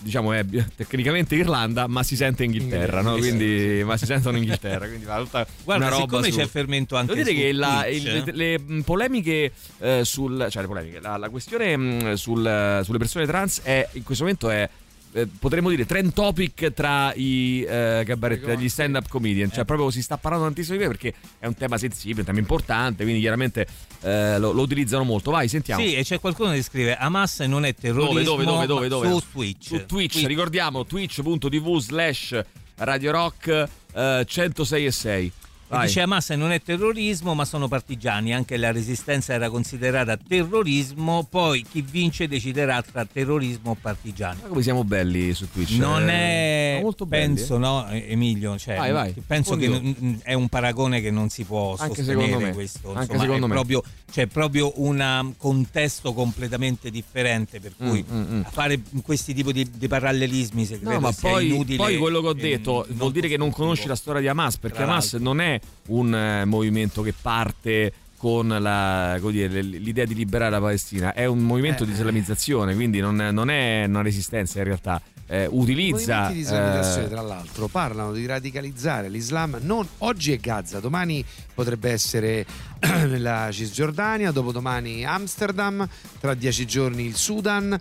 diciamo è tecnicamente Irlanda, ma si sente Inghilterra, no? Quindi, ma si sentono in Inghilterra, quindi fa tutta Guarda, una roba siccome su- c'è fermento anche Devo dire che la- il- le, le, mh, polemiche eh, sul cioè le polemiche, la, la questione mh, sul- sulle persone trans è in questo momento è eh, potremmo dire trend topic tra i eh, cabaret, gli stand up comedian, cioè proprio si sta parlando tantissimo di me perché è un tema sensibile, un tema importante, quindi chiaramente eh, lo, lo utilizzano molto. Vai, sentiamo. Sì, e c'è qualcuno che scrive Hamas non è terrorismo Dove, dove, dove, dove, dove? su Twitch. Su Twitch, Twitch. ricordiamo twitch.tv slash Radio Rock eh, 106 e 6. E Vai. Dice Hamas non è terrorismo ma sono partigiani, anche la resistenza era considerata terrorismo, poi chi vince deciderà tra terrorismo o partigiani. Ma come siamo belli su Twitch? Non Eh, è, molto belli, penso, eh. no, Emilio, cioè, Vai, vai. penso che Oddio. non- è un paragone che non si può Anche sostenere secondo me. questo, Anche insomma, secondo me. proprio, c'è proprio un contesto completamente differente, per cui Mm, mm, mm. fare questi tipi di, di parallelismi se No, ma poi, inutile poi quello che ho e detto vuol dire che non conosci la storia di Hamas, perché Hamas non è un eh, movimento che parte con la, come dire, l'idea di liberare la Palestina, è un movimento Eh. di islamizzazione, quindi non, non è una resistenza in realtà, eh, utilizza... I di islamizzazione, eh, tra l'altro, parlano di radicalizzare l'Islam. Non, oggi è Gaza, domani potrebbe essere la Cisgiordania, dopodomani Amsterdam, tra dieci giorni il Sudan.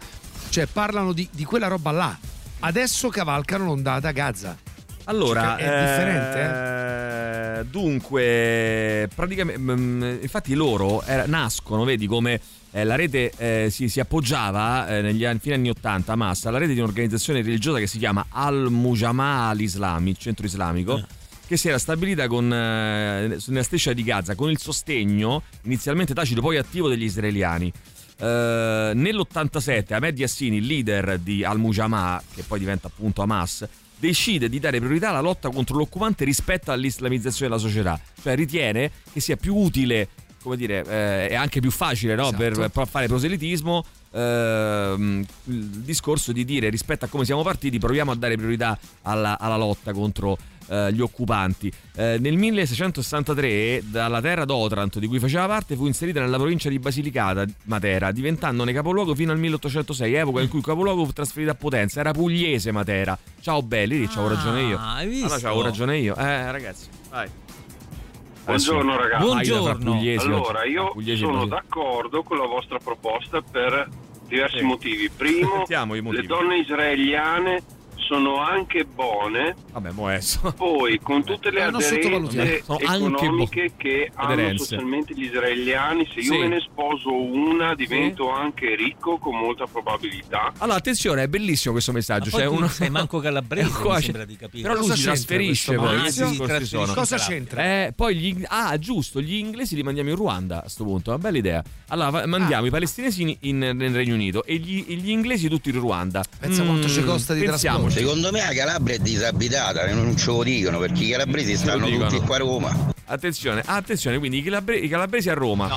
Cioè, parlano di, di quella roba là. Adesso cavalcano l'ondata Gaza. Allora, Cioè, è differente, eh? eh, dunque, praticamente, mm, infatti loro nascono, vedi come eh, la rete eh, si, si appoggiava eh, negli anni, fine anni 80 a Massa alla rete di un'organizzazione religiosa che si chiama Al-Mujama al-Islami, il centro islamico, che si era stabilita con, eh, nella striscia di Gaza con il sostegno inizialmente tacito poi attivo degli israeliani. Eh, nell'87 Ahmed Yassini, il leader di Al-Mujama, che poi diventa appunto Hamas, decide di dare priorità alla lotta contro l'occupante rispetto all'islamizzazione della società, cioè ritiene che sia più utile come dire, eh, è anche più facile no? per, Esatto. per fare proselitismo. ehm, il discorso di dire rispetto a come siamo partiti, proviamo a dare priorità alla, alla lotta contro eh, gli occupanti. Eh, nel 1663, dalla terra d'Otranto, di cui faceva parte, fu inserita nella provincia di Basilicata, Matera, diventandone capoluogo fino al 1806, epoca in cui il capoluogo fu trasferito a Potenza. Era pugliese Matera. Ciao belli, lì c'avevo ragione io. hai visto? Allora c'avevo ragione io. Eh, ragazzi, vai. Buongiorno ragazzi. Buongiorno. Pugliesi allora, io Pugliesi sono d'accordo con la vostra proposta per diversi Sì. motivi. Primo, le donne israeliane sono anche buone. Vabbè, mo adesso. Poi, con tutte le non aderenze economiche che hanno Aderenze. socialmente gli israeliani, se io Sì. me ne sposo una divento anche ricco con molta probabilità. Allora, attenzione, è bellissimo questo messaggio. Tu uno... sei manco calabrese, Qua mi sembra di capire. Però lui Cosa si trasferisce questo poi. Che Ah, sì? Cosa c'entra? Eh, poi gli... Ah, giusto, gli inglesi li mandiamo in Ruanda a sto punto, una bella idea. Allora, va- Ah. mandiamo i palestinesi in- in- nel Regno Unito e gli, gli inglesi tutti in Ruanda. Pensa quanto ci costa di pensiamoci. Secondo me la Calabria è disabitata, non ce lo dicono perché i calabresi stanno tutti qua a Roma. Attenzione, attenzione, quindi i, calabre- i calabresi a Roma.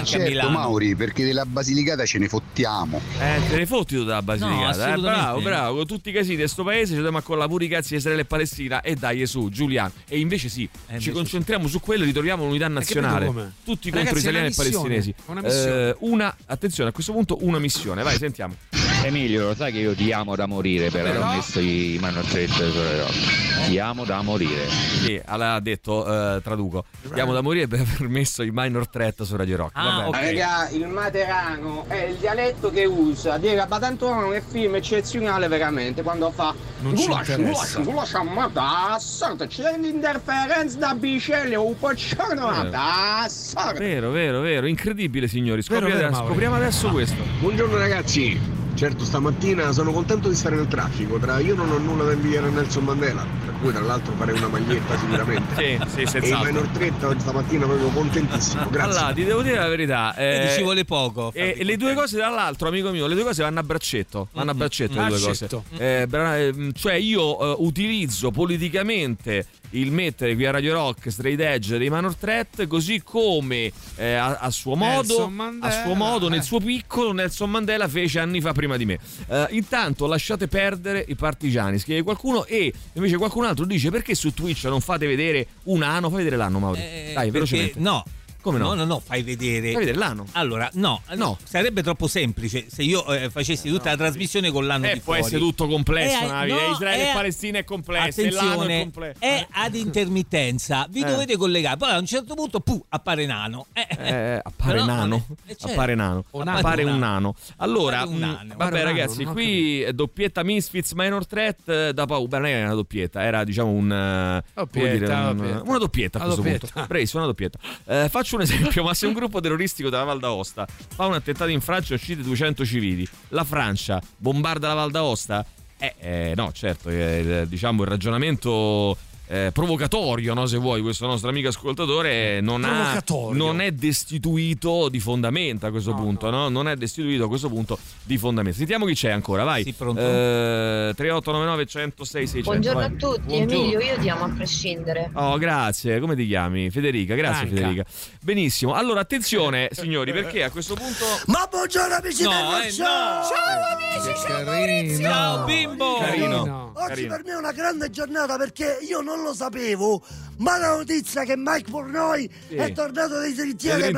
Eh, certo, Mauri, perché della Basilicata ce ne fottiamo. Eh, te ne fotti tu dalla Basilicata. eh? assolutamente. bravo, bravo. Con tutti i casini di sto paese ci dobbiamo accollare pure i cazzi di Israele e Palestina. E dai, su, Giuliano. E invece sì, ci concentriamo su quello e ritroviamo l'unità nazionale. Tutti Ragazzi, contro israeliani e palestinesi. una missione. Eh, una, attenzione, a questo punto una missione. Vai, sentiamo. Emilio, lo sai che io ti amo da morire per aver messo i manoccetti sulle rocce. Ti amo da morire. Sì, l'ha detto, eh, traduco. Diamo da morire per aver messo i minor threat su Radio Rock. Ah, Va bene. Raga, il materano è il dialetto che usa. Diega Batantuono è un film eccezionale veramente quando fa Non ci interessa. ma tassata, c'è l'interferenza da bicelli, un po' c'è una tassata. Vero, vero, vero. Incredibile, signori. Vero, Scopri- vero, Mauri. scopriamo adesso questo. Buongiorno ragazzi, certo stamattina sono contento di stare nel traffico, tra io non ho nulla da invidiare a Nelson Mandela, per cui tra l'altro farei una maglietta sicuramente. Sì, sì, e il senz'altro. minor 30 oggi stamattina proprio contentissimo, grazie. Allora, ti devo dire la verità. eh, ci vuole poco. E e le due cose dall'altro, amico mio, le due cose vanno a braccetto. Vanno a braccetto le due cose. Braccetto. Eh, ehm, cioè, io eh, utilizzo politicamente il mettere qui a Radio Rock straight edge dei Manor Threat, così come eh, a, a suo modo, Mandela, a suo modo, nel eh. suo piccolo, Nelson Mandela fece anni fa prima di me. Eh, intanto lasciate perdere i partigiani, scrive qualcuno, e invece qualcun altro dice perché su Twitch non fate vedere un anno? Fai vedere l'anno, Mauro. Eh, Dai, perché- velocemente. No. Come no? No, no, no, fai vedere. Fai vedere l'anno. Allora, no, no, sarebbe troppo semplice se io eh, facessi tutta la trasmissione con l'anno Eh, di può fuori. essere tutto complesso, Eh, vita. no, Israele è- e Palestina è complesso, l'anno è Attenzione, complesso. è ad intermittenza, vi Eh. dovete collegare. Poi a un certo punto, puh, appare nano. Eh, Eh, appare Però, nano. eh, certo. Appare nano. Nano. Appare un Nano. Allora, un nano. vabbè, Appare un nano, ragazzi, qui è doppietta Misfits Minor Threat eh, da paura. Non era una doppietta, era diciamo un. eh, Doppietta, dire, un- doppietta. una doppietta a Una questo doppietta. punto. Bravissimo, una doppietta. Eh, faccio un esempio: ma se un gruppo terroristico della Val d'Aosta fa un attentato in Francia e uccide 200 civili, la Francia bombarda la Val d'Aosta? Eh, eh, no, certo, eh, diciamo il ragionamento. Eh, provocatorio, no, se vuoi, questo nostro amico ascoltatore non, ha, non è destituito di fondamenta a questo punto, no. Non è destituito a questo punto di fondamenta. Sentiamo chi c'è ancora, vai. Sì, pronto? Eh, 3899 106 600. Buongiorno vai. a tutti, Buongiorno. Emilio, io ti amo a prescindere. Oh, grazie. Come ti chiami? Federica, grazie Franca. Federica. Benissimo. Allora, attenzione, signori, perché a questo punto Ma buongiorno amici No, del eh, show! Ciao amici, ciao Maurizio! Ciao bimbo! Carino. Oggi Carino. per me è una grande giornata perché io non lo sapevo, ma la notizia che Mike Pornoi Sì. è tornato dai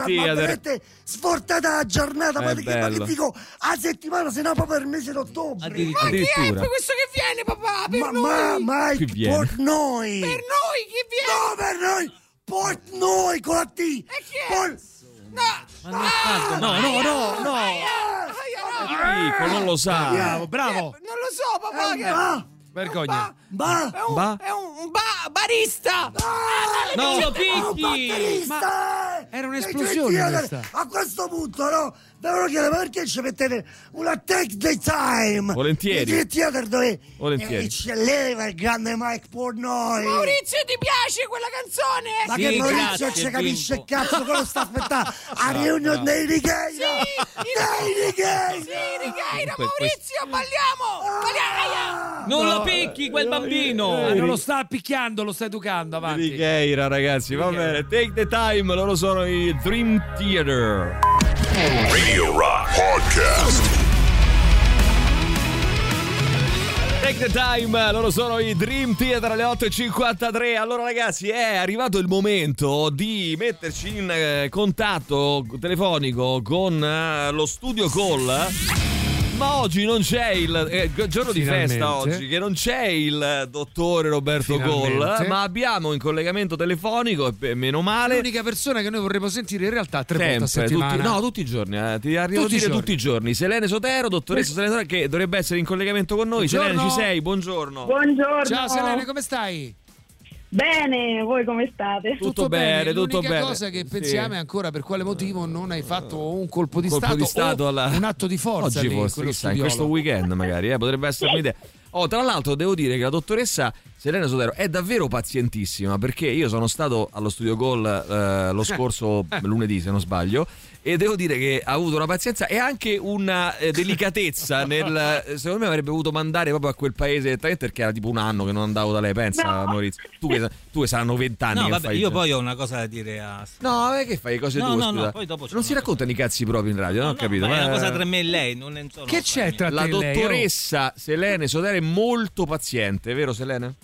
ha Theater. veramente sfortata la giornata, È ma che, ma dico a settimana, se no proprio per il mese d'ottobre. Addirittura. Addirittura. questo che viene papà? Per ma, ma Chi Mike viene? Portnoy! Per noi chi viene? No, per noi! Portnoy con la T! E chi è? Ma non è No, no, no, no! Dico, non lo sa. Bravo, bravo! Non lo so, papà, che Ah, Vergogna. ma, è un, Ba? è un ba- barista. No. Zio un Picchi! era eh! un'esplosione Dei Dream questa. A questo punto, no? Chiedere ma perché ci mettete una take the time? Volentieri. Il Theater dove Volentieri. eh, c'elleva il grande Mike Portnoy. Maurizio, ti piace quella canzone? Ma Sì, che Maurizio grazie, ci capisce il Bimbo. cazzo quello sta aspettando a riunione dei Righeira Sì, dei Righeira Sì, Righeira, Maurizio, balliamo! Balliamo! Non No, lo picchi quel bambino! Ah, non lo sta picchiando, lo sta educando avanti. Righeira, ragazzi, va bene. Take the time, loro sono i Dream Theater. Radio Rock Podcast. Take the time, loro sono i Dream Theater alle 8.53. Allora ragazzi, è arrivato il momento di metterci in eh, contatto telefonico con eh, lo studio call. Ma oggi non c'è il eh, giorno di Finalmente. festa oggi, che non c'è il dottore Roberto Finalmente. ma abbiamo in collegamento telefonico, e meno male, L'unica persona che noi vorremmo sentire in realtà tre volte a Sempre, settimana. tutti, no, tutti i giorni. eh, ti arrivo Tutti a i dire giorni. tutti i giorni. Selene Sotero, dottoressa Selene Sotero, che dovrebbe essere in collegamento con noi. Buongiorno. Selene, ci sei? Buongiorno. Buongiorno. Ciao Selene, come stai? Bene, voi come state? Tutto bene, tutto L'unica bene. cosa che Sì. pensiamo è ancora per quale motivo non hai fatto un colpo di Colpo stato, di stato o alla- un atto di forza Oggi lì in forse, chissà, in questo weekend magari, eh, potrebbe essere un'idea. Oh, tra l'altro devo dire che la dottoressa Selena Sotero è davvero pazientissima perché io sono stato allo studio Gol eh, lo scorso lunedì se non sbaglio e devo dire che ha avuto una pazienza e anche una eh, delicatezza nel secondo me avrebbe voluto mandare proprio a quel paese perché era tipo un anno che non andavo da lei pensa No. Maurizio tu che, tu che saranno vent'anni No, che vabbè, fai io poi ho una cosa da dire a. No, è che fai cose No, tue, no, no, non si raccontano i cazzi proprio in radio, non ho capito. Ma è una cosa tra me e lei, non ne sono. Che c'è tra La te e lei? dottoressa Selene Sotero è molto paziente, vero Selene?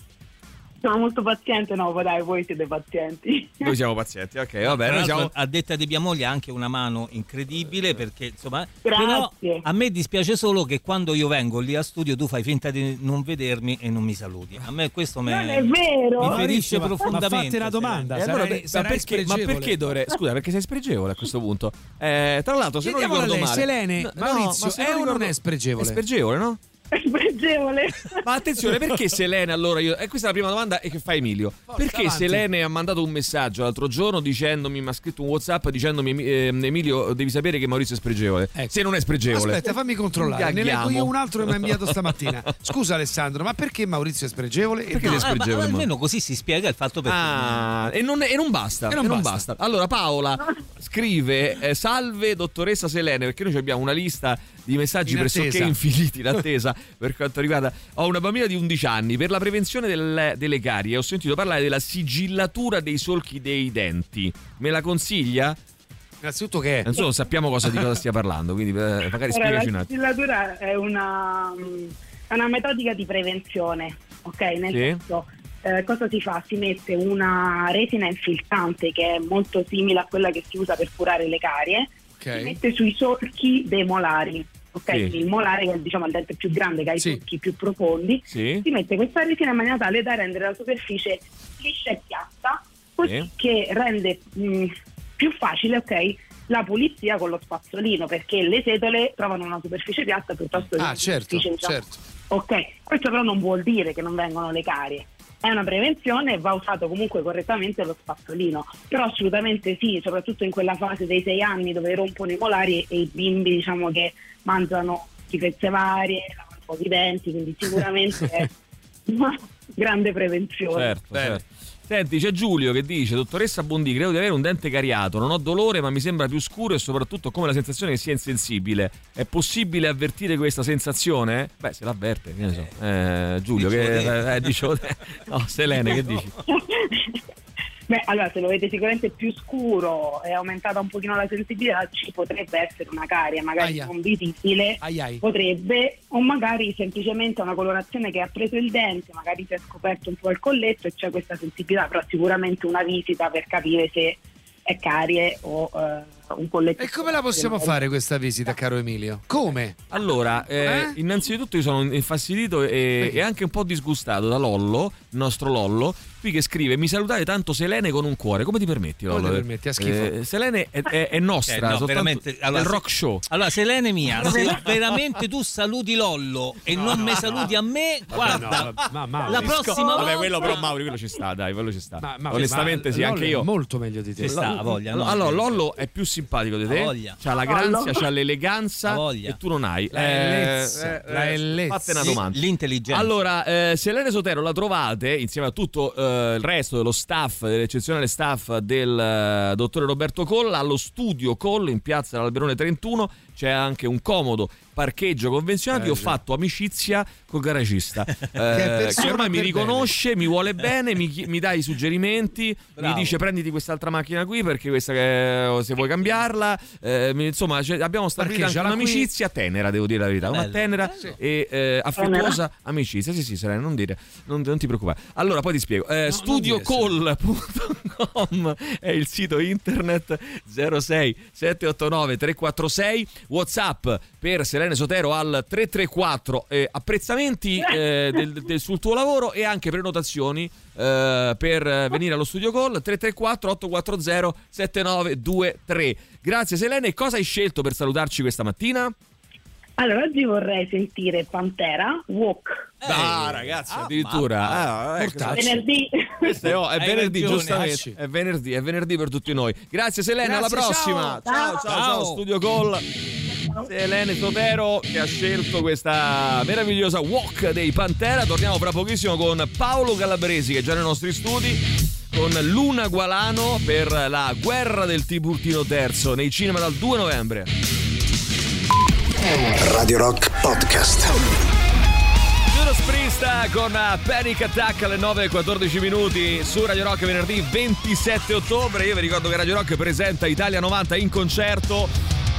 Sono molto paziente, no, dai, voi siete pazienti. Noi siamo pazienti, ok, va bene. Siamo... A detta di mia moglie ha anche una mano incredibile perché insomma. Grazie. Però a me dispiace solo che quando io vengo lì a studio tu fai finta di non vedermi e non mi saluti. A me questo me- Non è vero. mi ferisce Ma- ma profondamente. fatti una domanda, E allora, sarai- sarai ma, perché, ma perché dovrei. Scusa, perché sei spregevole a questo punto? Eh, tra l'altro, se non Chiediamola a ricordo lei, male. Selene, No, no, Maurizio, ma se è non o non ricordo- è spregevole? È spregevole, no? È spregevole. Ma attenzione, perché Selene allora io. E questa è la prima domanda e che fa Emilio. perché avanti. Selene ha mandato un messaggio l'altro giorno dicendomi, mi ha scritto un WhatsApp dicendomi ehm, Emilio, devi sapere che Maurizio è spregevole. Se non è spregevole. Aspetta, fammi controllare. Ne leggo io un altro che mi ha inviato stamattina. Scusa Alessandro, ma perché Maurizio è spregevole? E Perché no. sei spregevole? Ma ma- almeno così si spiega il fatto perché. Ah, e non, e non basta. E non basta. Allora, Paola scrive: eh, Salve, dottoressa Selene, perché noi abbiamo una lista di messaggi In pressoché attesa. infiniti in attesa per quanto riguarda. Ho una bambina di 11 anni. Per la prevenzione del- delle carie ho sentito parlare della sigillatura dei solchi dei denti. Me la consiglia? Innanzitutto che? Non so, sappiamo cosa, di cosa stia parlando, quindi eh, magari spiegaci la un attimo. sigillatura è una, è una metodica di prevenzione, ok? Nel Sì. senso, eh, cosa si fa? Si mette una resina infiltrante che è molto simile a quella che si usa per curare le carie, si Ok. mette sui solchi dei molari. Ok, Sì. Il molare che è diciamo, il dente più grande che ha i Sì. solchi più profondi, Sì? si mette questa resina in maniera tale da rendere la superficie liscia e piatta, così Sì. che rende mh, più facile ok, la pulizia con lo spazzolino, perché le setole trovano una superficie piatta piuttosto che Ah, una certo, superficie diciamo, certo. Ok, questo però non vuol dire che non vengono le carie. È una prevenzione e va usato comunque correttamente lo spazzolino. Però assolutamente sì, soprattutto in quella fase dei sei anni dove rompono i molari e i bimbi diciamo che mangiano schifezze varie, lavano pochi i denti, quindi sicuramente è una grande prevenzione. Certo, certo. Senti, c'è Giulio che dice: Dottoressa Bondi, credo di avere un dente cariato. Non ho dolore, ma mi sembra più scuro e soprattutto come la sensazione che sia insensibile. È possibile avvertire questa sensazione? Beh, se l'avverte, che ne so. Eh, Giulio, Dicevo che te. eh, dicevo te. No, Selene, che dici? Beh, allora se lo vedete sicuramente più scuro e aumentata un pochino la sensibilità ci potrebbe essere una carie, magari Aia. non visibile, Ai ai. potrebbe, o magari semplicemente una colorazione che ha preso il dente, magari si è scoperto un po' il colletto e c'è questa sensibilità, però sicuramente una visita per capire se è carie o eh, un colletto. E come la possiamo fare questa visita, caro Emilio? Come? Allora, eh, Eh? innanzitutto io sono infastidito e, e anche un po' disgustato da Lollo, il nostro Lollo, qui che scrive mi salutate tanto Selene con un cuore. Come ti permetti, Come Lollo? ti permetti? Ha schifo. Eh, Selene è, è- è nostra, Eh, no, veramente, allora, del se- rock show. Allora, Selene mia, se veramente tu saluti Lollo e non mi saluti a me, guarda, ma- ma- la prossima Vabbè, volta quello però Mauri, quello ci sta, dai, quello ci sta. Ma- ma- Onestamente ma sì, anche io. molto meglio di te. Ci sta, voglia, no? allora, Lollo è più simpatico di te. Voglia. C'ha la grazia, c'ha l'eleganza voglia. e tu non hai. La bellezza, la bellezza. Fatte una Sì, domanda. l'intelligenza. Allora, eh, Selene Sotero la trovate insieme a tutto eh, il resto dello staff, dell'eccezionale staff del eh, dottore Roberto Colla allo studio Coll in piazza Alberone 31. C'è anche un comodo parcheggio convenzionato, io ho fatto amicizia col garagista eh, che, ormai mi riconosce, mi vuole bene, mi, mi dà i suggerimenti, Bravo. mi dice prenditi quest'altra macchina qui perché questa che, se vuoi cambiarla. Eh, insomma, cioè, abbiamo stabilito anche Parcheggiala qui. un'amicizia tenera, devo dire la verità, una Bello. tenera e eh, affettuosa amicizia. Sì, sì, Serena, non dire, non, non ti preoccupare. Allora, poi ti spiego. Eh, studiocall.com è il sito internet 06 789 346 WhatsApp per Selene Sotero al 334 eh, apprezzamenti eh, del- del- sul tuo lavoro e anche prenotazioni eh, per venire allo studio call 334 840 7923 grazie Selene. Cosa hai scelto per salutarci questa mattina? Allora, oggi vorrei sentire Pantera, Walk. ah ragazzi addirittura. Ah, ecco, Venerdì. questo è, oh, è venerdì ragione, giustamente è venerdì è venerdì per tutti noi. Grazie Selene alla Grazie, prossima. ciao. ciao ciao, ciao, studio call. Selene Sotero che ha scelto questa meravigliosa walk dei Pantera. Torniamo fra pochissimo con Paolo Calabresi che è già nei nostri studi con Luna Gualano per la guerra del Tiburtino III nei cinema dal 2 novembre Radio Rock Podcast. Judas con eh, Panic Attack alle 9.14 minuti su Radio Rock venerdì 27 ottobre. Io vi ricordo che Radio Rock presenta Italia 90 in concerto.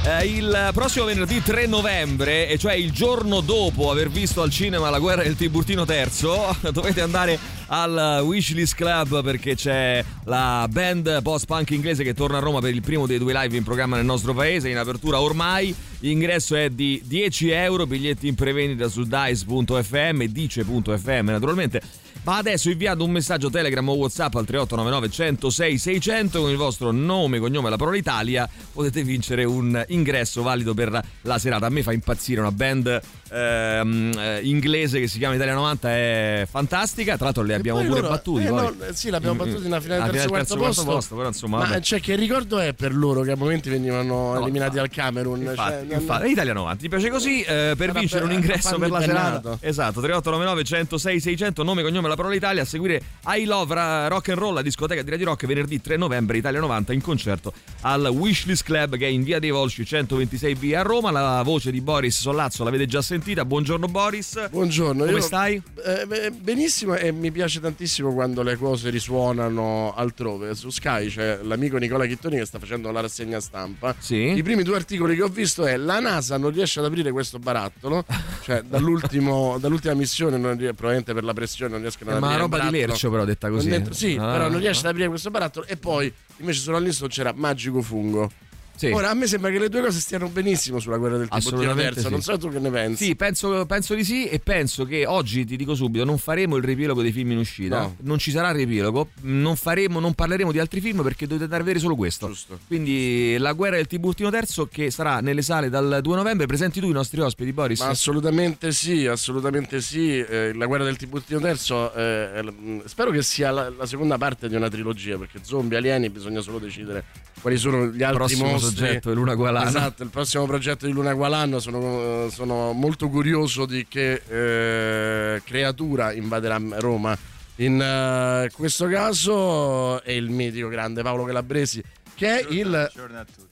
eh, il prossimo venerdì 3 novembre, e cioè il giorno dopo aver visto al cinema La guerra del Tiburtino III, dovete andare al Wishlist Club perché c'è la band post-punk inglese che torna a Roma per il primo dei due live in programma nel nostro paese, in apertura ormai. L'ingresso è di 10 euro, biglietti in prevendita su dice.fm, dice.fm naturalmente. Ma adesso inviando un messaggio Telegram o WhatsApp al 3899 106 600 con il vostro nome, cognome e la parola Italia potete vincere un ingresso valido per la serata. A me fa impazzire una band ehm, eh, inglese che si chiama Italia 90, è fantastica. Tra l'altro le abbiamo pure loro- battuti. eh, no, eh, sì, l'abbiamo Mm, battuti mm. nella finale Ah, del terzo, quarto quarto posto. però insomma, Ma vabbè. cioè, che ricordo è per loro che a momenti venivano No, eliminati infatti. al Camerun? Infatti, cioè, infatti, Italia 90 ti piace così eh, per Sarà vincere per- un ingresso fanno per la serata esatto 3899 106 600 nome cognome la parola Italia a seguire I Love Ra- Rock and Roll la discoteca di Radio Rock venerdì 3 novembre Italia 90 in concerto al Wishlist Club che è in via dei Volsci 126B a Roma la voce di Boris Sollazzo l'avete già sentita buongiorno Boris Buongiorno, come io- stai? Eh, benissimo e mi piace tantissimo quando le cose risuonano altrove. Su Sky c'è l'amico Nicola Chittoni che sta facendo la rassegna stampa. Sì. I primi due articoli che ho visto è la NASA non riesce ad aprire questo barattolo, cioè dall'ultima missione non rie- probabilmente per la pressione non riescono ad Eh, ma aprire il roba di. Lercio però detta così Non sì, Ah. però non riesce ad aprire questo barattolo e poi invece sulla lista c'era Magico Fungo. Sì. Ora a me sembra che le due cose stiano benissimo sulla guerra del Tiburtino terzo, sì. non so tu che ne pensi. Sì, penso, penso di sì e penso che oggi, ti dico subito, non faremo il riepilogo dei film in uscita, No. non ci sarà il riepilogo, non, faremo, non parleremo di altri film perché dovete andare a vedere solo questo. Giusto. Quindi La guerra del Tiburtino III che sarà nelle sale dal 2 novembre, presenti tu i nostri ospiti Boris. Ma assolutamente sì, assolutamente sì. Eh, la guerra del Tiburtino terzo, eh, mh, spero che sia la, la seconda parte di una trilogia, perché zombie, alieni, bisogna solo decidere quali sono gli altri prossimo mostri. soggetto è Luna Gualano. Esatto, il prossimo progetto di Luna Gualano. Sono, sono molto curioso di che eh, creatura invaderà Roma. In eh, questo caso è il mitico grande Paolo Calabresi, che è il.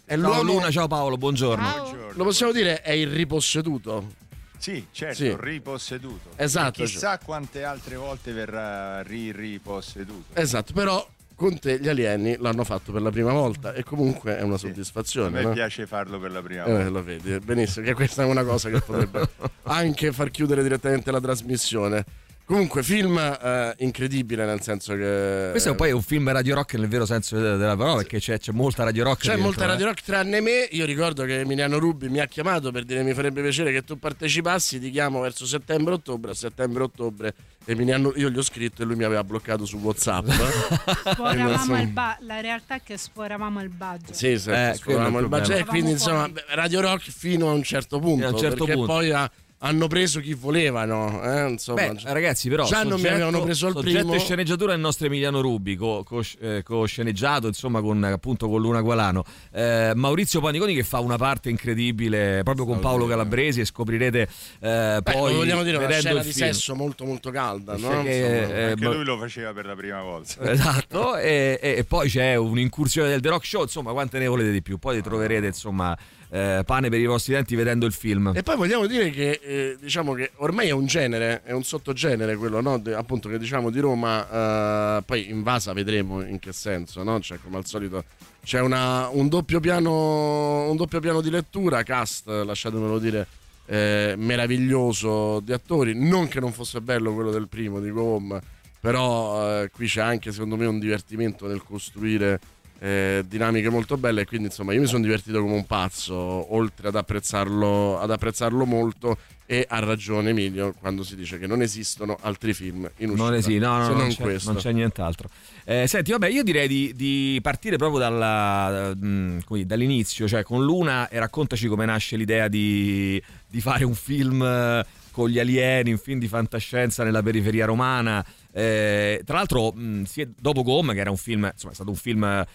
È Ciao l'uomo, Luna, ciao Paolo, buongiorno. lo possiamo dire, è il riposseduto. Sì, certo, Sì. riposseduto. Esatto, E chissà quante altre volte verrà ri- riposseduto. Esatto, però con te gli alieni l'hanno fatto per la prima volta e comunque è una A soddisfazione. me no? piace farlo per la prima Eh, volta. lo vedi, benissimo, che questa è una cosa che potrebbe anche far chiudere direttamente la trasmissione. Comunque, film eh, incredibile, nel senso che. Questo è poi un film radio rock nel vero senso della parola perché c'è, c'è molta radio rock. C'è dentro, molta eh. radio rock tranne me. Io ricordo che Emiliano Rubi mi ha chiamato per dire mi farebbe piacere che tu partecipassi. Ti chiamo verso settembre-ottobre. A settembre-ottobre Emiliano, io gli ho scritto e lui mi aveva bloccato su WhatsApp. Sforavamo Insomma. il ba- la realtà è che sforavamo il budget. Sì, sì, Eh, sforavamo il budget. E quindi insomma, fuori. beh, Radio Rock fino a un certo punto. Fino a un certo perché punto. poi ha- hanno preso chi volevano. Eh, insomma, Beh, ragazzi, però già non mi avevano preso al primo. e sceneggiatura del nostro Emiliano Rubi, co, co- eh, co-sceneggiato insomma con appunto con Luna Gualano. Eh, Maurizio Paniconi che fa una parte incredibile proprio con Paolo Calabresi e scoprirete eh, Beh, poi vogliamo dire una vedendo scena il di film. sesso molto molto calda, no? Che, Insomma. eh, Anche lui lo faceva per la prima volta. Esatto, e, e- e poi c'è un'incursione del The Rock Show, insomma, quante ne volete di più? Poi troverete, insomma, eh, pane per i vostri denti vedendo il film. E poi vogliamo dire che eh, diciamo che ormai è un genere, è un sottogenere quello, no? De- appunto che diciamo di Roma, eh, poi in Vasa vedremo in che senso, no? Cioè come al solito c'è una- un, doppio piano, un doppio piano di lettura, cast, lasciatemelo dire, eh, meraviglioso di attori, non che non fosse bello quello del primo di Home, però eh, qui c'è anche secondo me un divertimento nel costruire eh, dinamiche molto belle e quindi insomma io mi sono divertito come un pazzo oltre ad apprezzarlo, ad apprezzarlo molto e ha ragione Emilio quando si dice che non esistono altri film in uscita Non, sì, no, no, se non, non c'è, questo non c'è nient'altro. Eh, senti, vabbè, io direi di, di partire proprio dalla, mm, come dire, dall'inizio, cioè con Luna e raccontaci come nasce l'idea di, di fare un film eh, con gli alieni, un film di fantascienza nella periferia romana. Eh, tra l'altro, mh, è- dopo Gom, che era un film, insomma, è stato un film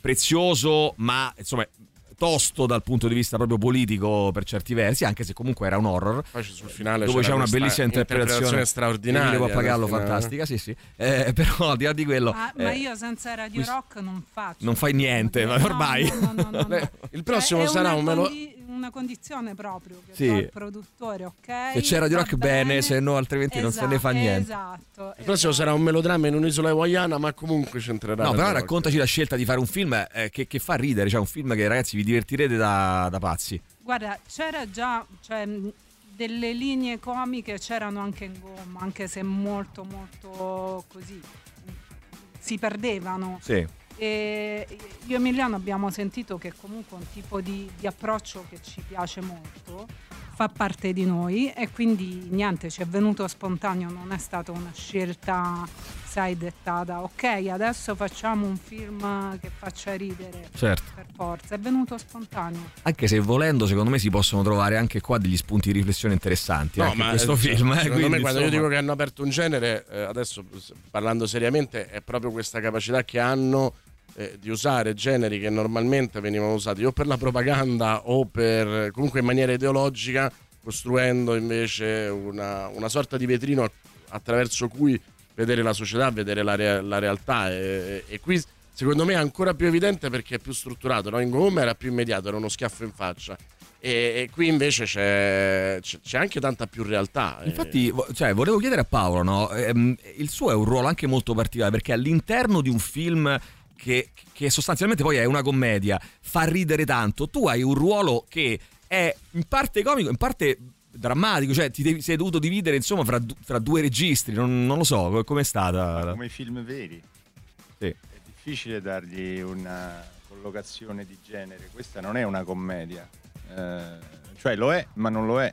prezioso, ma insomma tosto dal punto di vista proprio politico per certi versi, anche se comunque era un horror. Poi sul finale dove c'è una bellissima interpretazione straordinaria Pappagallo, nel finale. fantastica, sì, sì. Eh, però al di là di quello, Ma, ma eh, io senza Radio Rock non faccio. non fai niente, ma ormai. Beh, il prossimo È sarà un melo- condi- una condizione proprio che Sì. al produttore, ok? Se c'è Radio va Rock bene, bene. se no altrimenti non se ne fa Esatto, niente. Esatto. Il prossimo sarà un melodramma in un'isola hawaiana, ma comunque c'entrerà. No, però rock. raccontaci la scelta di fare un film eh, che, che fa ridere, cioè un film che ragazzi vi divertirete da, da pazzi. Guarda, c'era già cioè, delle linee comiche, c'erano anche in gomma, anche se molto molto così si perdevano. Sì. E io e Emiliano abbiamo sentito che comunque un tipo di, di approccio che ci piace molto, fa parte di noi e quindi niente, ci è venuto spontaneo, non è stata una scelta, sai, dettata, ok, adesso facciamo un film che faccia ridere. Certo. Per forza, è venuto spontaneo. Anche se volendo, secondo me si possono trovare anche qua degli spunti di riflessione interessanti. No, anche in ma questo eh, film. eh, secondo quindi, me quando io insomma- dico che hanno aperto un genere, eh, adesso parlando seriamente, è proprio questa capacità che hanno eh, di usare generi che normalmente venivano usati o per la propaganda o per comunque in maniera ideologica, costruendo invece una, una sorta di vetrino attraverso cui vedere la società, vedere la, rea- la realtà. E, e qui secondo me è ancora più evidente perché è più strutturato. No? In Gomma era più immediato, era uno schiaffo in faccia. E, e qui invece c'è, c'è- anche tanta più realtà. eh. Infatti, cioè, volevo chiedere a Paolo, no? Ehm, il suo è un ruolo anche molto particolare perché all'interno di un film che, che sostanzialmente poi è una commedia, fa ridere tanto, tu hai un ruolo che è in parte comico, in parte drammatico, cioè ti devi- sei dovuto dividere insomma fra, fra due registri, non, non lo so, co- com'è stata? Come i film veri. Sì. È difficile dargli una collocazione di genere. Questa non è una commedia. Eh, cioè lo è, ma non lo è.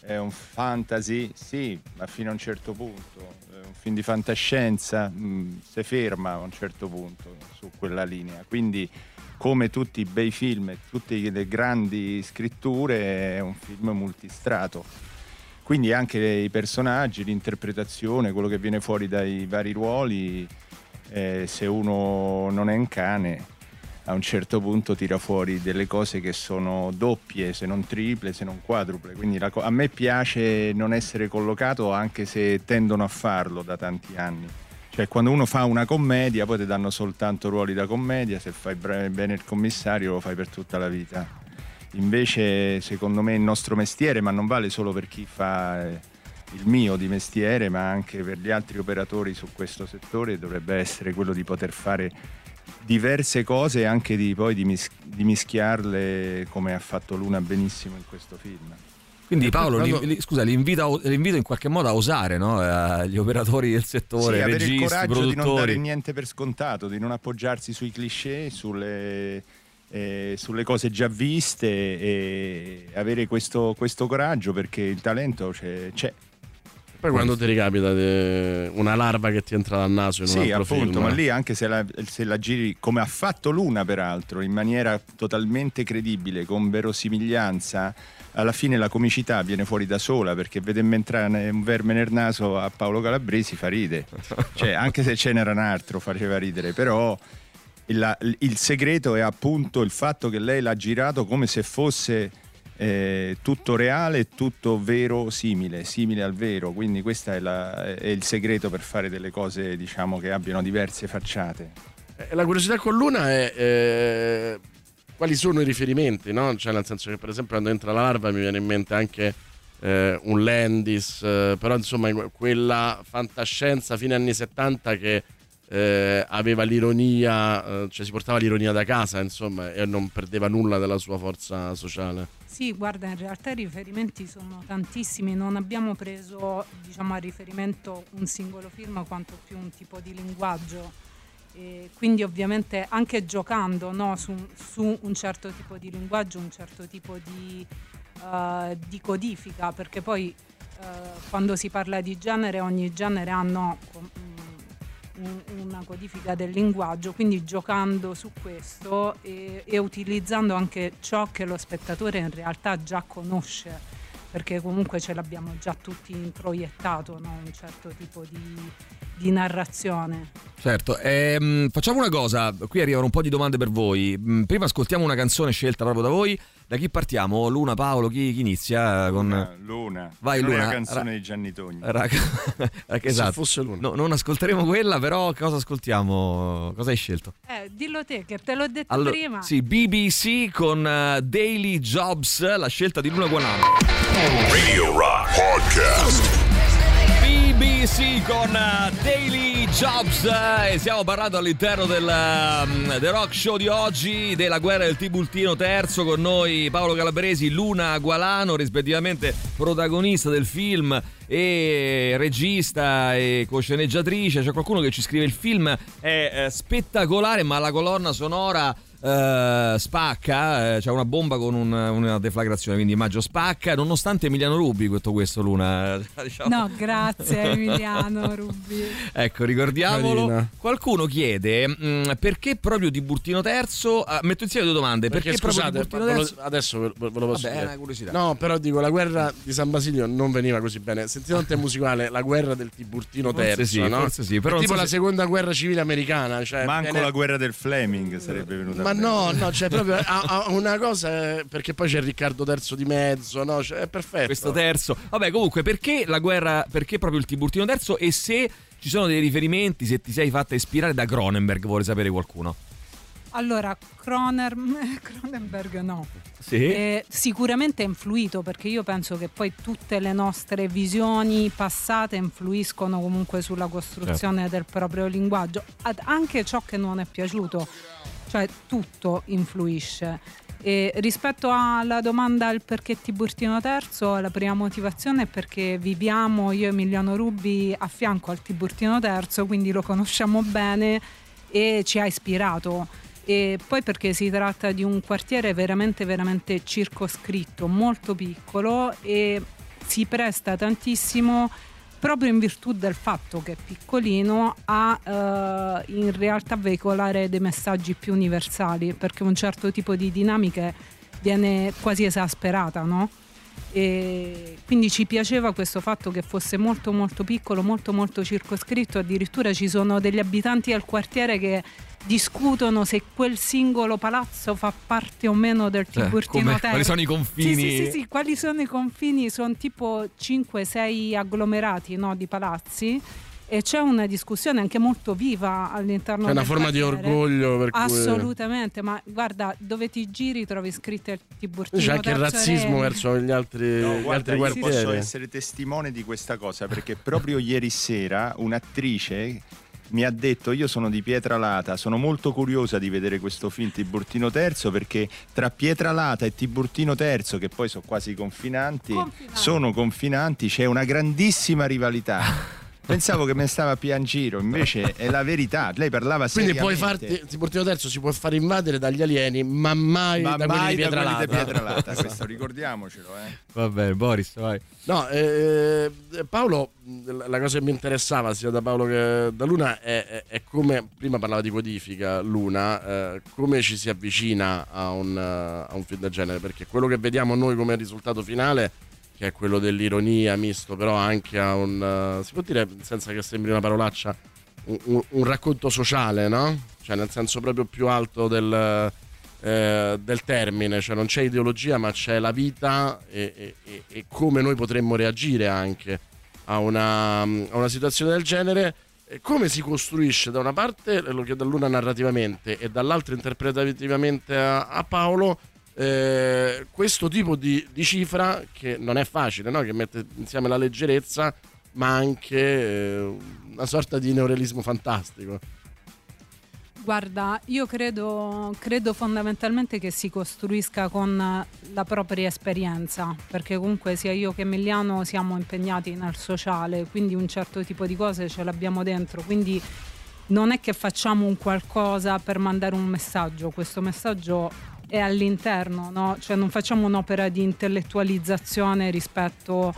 È un fantasy, sì, ma fino a un certo punto. Film di fantascienza, mh, si ferma a un certo punto su quella linea. Quindi, come tutti i bei film e tutte le grandi scritture, è un film multistrato. Quindi anche i personaggi, l'interpretazione, quello che viene fuori dai vari ruoli, eh, se uno non è un cane, a un certo punto tira fuori delle cose che sono doppie, se non triple, se non quadruple. Quindi co- a me piace non essere collocato anche se tendono a farlo da tanti anni. Cioè quando uno fa una commedia poi ti danno soltanto ruoli da commedia, se fai bene il commissario lo fai per tutta la vita. Invece secondo me il nostro mestiere, ma non vale solo per chi fa eh, il mio di mestiere, ma anche per gli altri operatori su questo settore, dovrebbe essere quello di poter fare diverse cose e anche di poi di, mis- di mischiarle come ha fatto Luna benissimo in questo film. Quindi Paolo, Quando- li- li- scusa, l'invito, a- l'invito in qualche modo a osare, no? Eh, Gli operatori del settore, Sì, avere il registi, coraggio di non dare produttori. niente per scontato, di non appoggiarsi sui cliché, sulle, eh, sulle cose già viste e avere questo, questo coraggio perché il talento c'è. c'è. Poi quando ti ricapita di una larva che ti entra dal naso in un Sì, altro appunto, film, ma lì anche se la, se la giri come ha fatto Luna, peraltro, in maniera totalmente credibile, con verosimiglianza, alla fine la comicità viene fuori da sola perché vedemmo entrare un verme nel naso a Paolo Calabresi fa ride. Cioè, anche se ce n'era un altro faceva ridere, però il, il segreto è appunto il fatto che lei l'ha girato come se fosse eh, tutto reale tutto vero simile, simile al vero. Quindi questo è, è il segreto per fare delle cose diciamo che abbiano diverse facciate. Eh, La curiosità con Luna è eh, quali sono i riferimenti, no? Cioè, nel senso che, per esempio, quando entra la larva mi viene in mente anche eh, un Landis, eh, però insomma quella fantascienza fine anni 70 che eh, aveva l'ironia, eh, cioè si portava l'ironia da casa, insomma, e non perdeva nulla della sua forza sociale. Sì, guarda, in realtà i riferimenti sono tantissimi, non abbiamo preso diciamo, a riferimento un singolo film quanto più un tipo di linguaggio. E quindi ovviamente anche giocando no, su, su, un certo tipo di linguaggio, un certo tipo di, uh, di codifica, perché poi uh, quando si parla di genere ogni genere ha no, una codifica del linguaggio, quindi giocando su questo e, e utilizzando anche ciò che lo spettatore in realtà già conosce perché comunque ce l'abbiamo già tutti introiettato, no? un certo tipo di, di narrazione. Certo, ehm, facciamo una cosa, qui arrivano un po' di domande per voi. Mm, prima ascoltiamo una canzone scelta proprio da voi. Da chi partiamo? Luna, Paolo, chi, chi inizia? Con... Luna, Luna. Vai non Luna. È la canzone Ra- di Gianni Togni. Raga, esatto. Se fosse Luna. No, non ascolteremo quella, però cosa ascoltiamo? Cosa hai scelto? Eh, dillo te che te l'ho detto Allora, prima. Sì, BBC con uh, Daily Jobs, la scelta di Luna Guanano. Radio Rock Podcast. BBC con uh, Daily Jobs eh, e stiamo parlando all'interno del The Rock Show di oggi della guerra del Tibultino terzo con noi Paolo Calabresi, Luna Gualano rispettivamente protagonista del film e regista e co-sceneggiatrice. C'è qualcuno che ci scrive il film è eh, spettacolare ma la colonna sonora eh, spacca, eh, c'è una bomba con un- una deflagrazione, quindi immagino spacca, nonostante Emiliano Rubi, tutto questo Luna. diciamo. No, grazie Emiliano Rubi. Ecco, ricordiamolo. Carina. Qualcuno chiede mh, perché proprio Tiburtino Terzo. ah, metto insieme due domande. Perché, Perché, proprio scusate, lo- adesso ve, ve lo posso Vabbè, è dire. una curiosità. No, però dico, la guerra di San Basilio non veniva così bene. Sentite un te musicale, la guerra del Tiburtino Forse Terzo, sì, no? forse sì, però tipo so la se- seconda guerra civile americana. Cioè Manco viene- la guerra del Fleming sarebbe venuta Ma no, no, cioè proprio ha, ha una cosa, eh, perché poi c'è Riccardo Terzo di mezzo, no? Cioè, è perfetto. Questo terzo. Vabbè, comunque, perché la guerra. Perché proprio il Tiburtino Terzo? E se ci sono dei riferimenti, se ti sei fatta ispirare da Cronenberg, vuole sapere qualcuno. Allora, Croner, Cronenberg no. Sì. Eh, sicuramente è influito perché io penso che poi tutte le nostre visioni passate influiscono comunque sulla costruzione del proprio linguaggio, Ad- anche ciò che non è piaciuto, cioè tutto influisce. E rispetto alla domanda al perché Tiburtino Terzo, la prima motivazione è perché viviamo io e Emiliano Rubi a fianco al Tiburtino Terzo, quindi lo conosciamo bene e ci ha ispirato e poi perché si tratta di un quartiere veramente veramente circoscritto, molto piccolo e si presta tantissimo proprio in virtù del fatto che è piccolino a eh, in realtà veicolare dei messaggi più universali perché un certo tipo di dinamiche viene quasi esasperata, no? E quindi ci piaceva questo fatto che fosse molto molto piccolo, molto molto circoscritto, addirittura ci sono degli abitanti del quartiere che discutono se quel singolo palazzo fa parte o meno del Cioè, Tiburtino Terzo. quali sono i confini? Sì, sì, sì, sì, quali sono i confini? Sono tipo 5-6 agglomerati no, di palazzi e c'è una discussione anche molto viva all'interno C'è una del forma di quartiere. orgoglio per cui- Assolutamente, ma guarda, dove ti giri trovi scritto il Tiburtino C'è anche il razzismo Re. verso gli altri, No, gli guarda, altri io posso quartieri. essere testimone di questa cosa perché proprio ieri sera un'attrice mi ha detto io sono di Pietralata, sono molto curiosa di vedere questo film Tiburtino Terzo perché tra Pietralata e Tiburtino Terzo, che poi sono quasi confinanti, sono confinanti, c'è una grandissima rivalità. Pensavo che me stava a piangiro, invece è la verità. Lei parlava Quindi puoi seriamente. farti, Tiburtino Terzo si può far invadere dagli alieni, ma mai Ma da quelli mai quelli Pietralata. di Pietralata, questo ricordiamocelo, eh. Va bene, Boris, vai. No, eh, Paolo, la cosa che mi interessava sia da Paolo che da Luna è, è- è come, prima parlava di codifica Luna, eh, come ci si avvicina a un, eh, a un film del genere, perché quello che vediamo noi come risultato finale, che è quello dell'ironia misto però anche a un, eh, si può dire senza che sembri una parolaccia, un, un- un racconto sociale, no? Cioè nel senso proprio più alto del... eh, del termine, cioè non c'è ideologia ma c'è la vita e, e- e- e come noi potremmo reagire anche a una, a una situazione del genere. eh, come si costruisce da una parte, lo chiedo a Luna narrativamente, e dall'altra interpretativamente a, a Paolo, eh, questo tipo di, di cifra che non è facile, no? che mette insieme la leggerezza, ma anche eh, una sorta di neorealismo fantastico. Guarda, io credo, credo fondamentalmente che si costruisca con la propria esperienza, perché comunque sia io che Emiliano siamo impegnati nel sociale, quindi un certo tipo di cose ce l'abbiamo dentro, quindi non è che facciamo un qualcosa per mandare un messaggio, questo messaggio è all'interno, no? cioè non facciamo un'opera di intellettualizzazione rispetto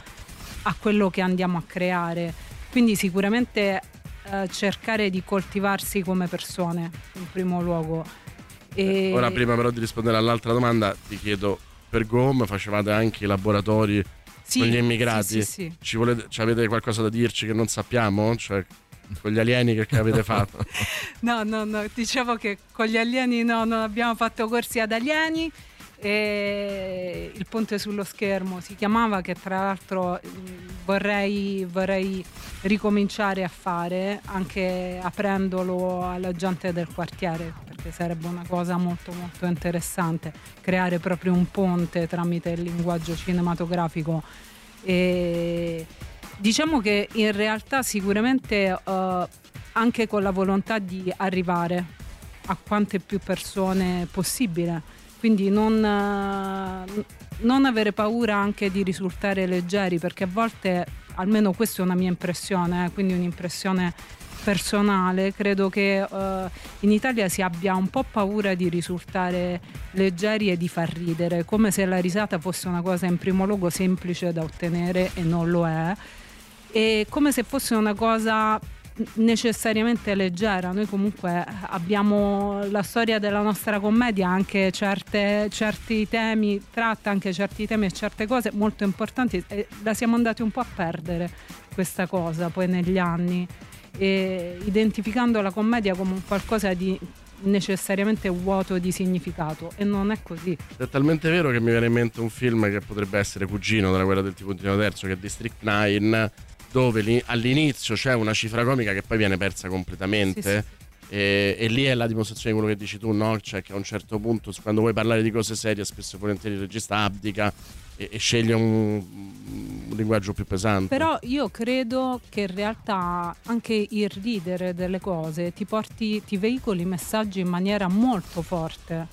a quello che andiamo a creare. Quindi sicuramente eh, cercare di coltivarsi come persone in primo luogo. E... Ora, prima però di rispondere all'altra domanda, ti chiedo: per GOM facevate anche i laboratori Sì, con gli immigrati? sì, sì, sì. Ci volete, ci avete qualcosa da dirci che non sappiamo? Cioè, con gli alieni che, avete fatto? No, no, no, dicevo che con gli alieni no, non abbiamo fatto corsi ad alieni. E il ponte sullo schermo si chiamava che tra l'altro mh, vorrei, vorrei ricominciare a fare anche aprendolo alla gente del quartiere perché sarebbe una cosa molto molto interessante creare proprio un ponte tramite il linguaggio cinematografico e diciamo che in realtà sicuramente eh, anche con la volontà di arrivare a quante più persone possibile. Quindi non, eh, non avere paura anche di risultare leggeri perché a volte almeno questa è una mia impressione eh, quindi un'impressione personale credo che eh, in Italia si abbia un po' paura di risultare leggeri e di far ridere come se la risata fosse una cosa in primo luogo semplice da ottenere e non lo è e come se fosse una cosa necessariamente leggera. Noi comunque abbiamo la storia della nostra commedia, anche certe, certi temi, tratta anche certi temi e certe cose molto importanti e la siamo andati un po' a perdere questa cosa poi negli anni, e identificando la commedia come qualcosa di necessariamente vuoto di significato e non è così. È talmente vero che mi viene in mente un film che potrebbe essere cugino della guerra del Tipuntino Terzo, che è District 9, dove all'inizio c'è una cifra comica che poi viene persa completamente. Sì, sì, E, e lì è la dimostrazione di quello che dici tu, no? Cioè che a un certo punto, quando vuoi parlare di cose serie, spesso e volentieri il regista abdica e, e sceglie un, un linguaggio più pesante. Però io credo che in realtà anche il ridere delle cose ti porti, ti veicoli messaggi in maniera molto forte.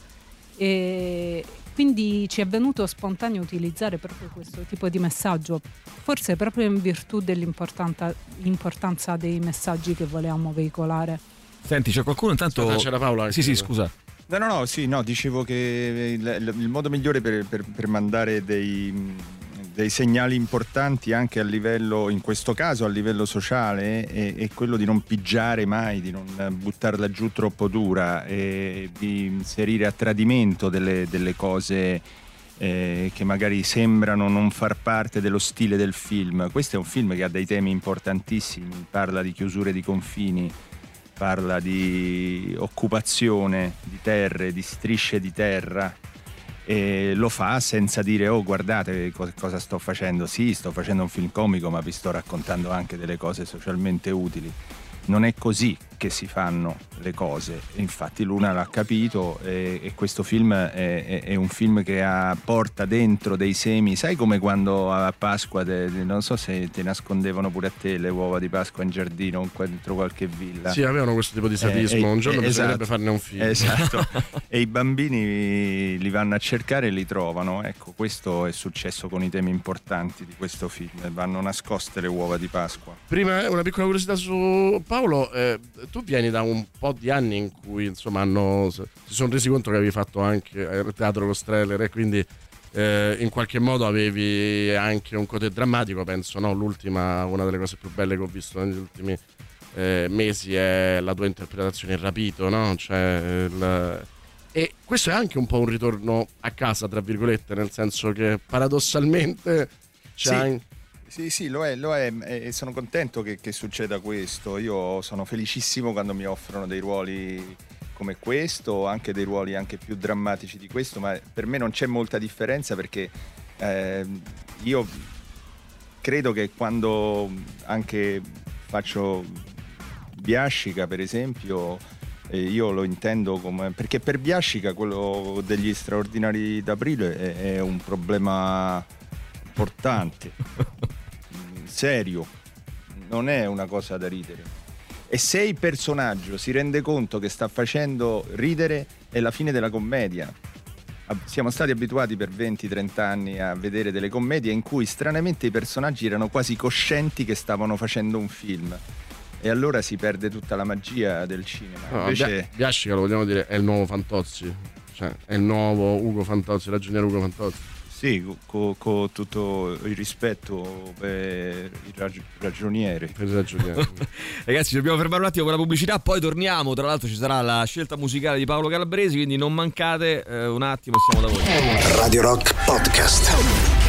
E quindi ci è venuto spontaneo utilizzare proprio questo tipo di messaggio, forse proprio in virtù dell'importanza dei messaggi che volevamo veicolare. Senti, c'è qualcuno intanto. Aspetta, c'era Paola. Sì, sì, scusa. No, no, no, sì, no, dicevo che il, il- il modo migliore per, per- per mandare dei, dei segnali importanti anche a livello, in questo caso a livello sociale, è, è quello di non pigiare mai, di non buttarla giù troppo dura e di inserire a tradimento delle, delle cose eh, che magari sembrano non far parte dello stile del film. Questo è un film che ha dei temi importantissimi, parla di chiusure di confini, parla di occupazione di terre, di strisce di terra e lo fa senza dire oh guardate co- cosa sto facendo, sì sto facendo un film comico ma vi sto raccontando anche delle cose socialmente utili. Non è così che si fanno le cose, infatti Luna l'ha capito e, e questo film è, è- è un film che ha- porta dentro dei semi, sai come quando a Pasqua, te- non so se ti nascondevano pure a te le uova di Pasqua in giardino dentro qualche villa. Sì, avevano questo tipo di sadismo. Eh, un giorno eh, bisognerebbe esatto. farne un film. Esatto. e i bambini li vanno a cercare e li trovano. Ecco, questo è successo con i temi importanti di questo film. Vanno nascoste le uova di Pasqua. Prima una piccola curiosità su Paolo, eh, tu vieni da un po' di anni in cui insomma hanno, si sono resi conto che avevi fatto anche il teatro con Streller e quindi eh, in qualche modo avevi anche un cote drammatico, penso, no? L'ultima, una delle cose più belle che ho visto negli ultimi eh, mesi è la tua interpretazione in Rapito, no? Cioè, il- e questo è anche un po' un ritorno a casa, tra virgolette, nel senso che paradossalmente c'è Sì. anche... Sì, sì, lo è, lo è e sono contento che, che succeda questo. Io sono felicissimo quando mi offrono dei ruoli come questo, anche dei ruoli anche più drammatici di questo, ma per me non c'è molta differenza perché ehm, io credo che quando anche faccio Biascica, per esempio, eh, io lo intendo come... perché per Biascica quello degli straordinari d'aprile è, è un problema importante, mm, serio, non è una cosa da ridere. E se il personaggio si rende conto che sta facendo ridere, è la fine della commedia. Siamo stati abituati per 20-30 anni a vedere delle commedie in cui stranamente i personaggi erano quasi coscienti che stavano facendo un film. E allora si perde tutta la magia del cinema. No, Invece... Bia- Biascica lo vogliamo dire, è il nuovo Fantozzi. Cioè, è il nuovo Ugo Fantozzi, ragioniere Ugo Fantozzi. Sì, con tutto il rispetto per il rag- ragioniere. Per il ragioniere. Ragazzi, ci dobbiamo fermare un attimo con la pubblicità, poi torniamo. Tra l'altro ci sarà la scelta musicale di Paolo Calabresi, quindi non mancate eh, un attimo, siamo da voi. Radio Rock Podcast.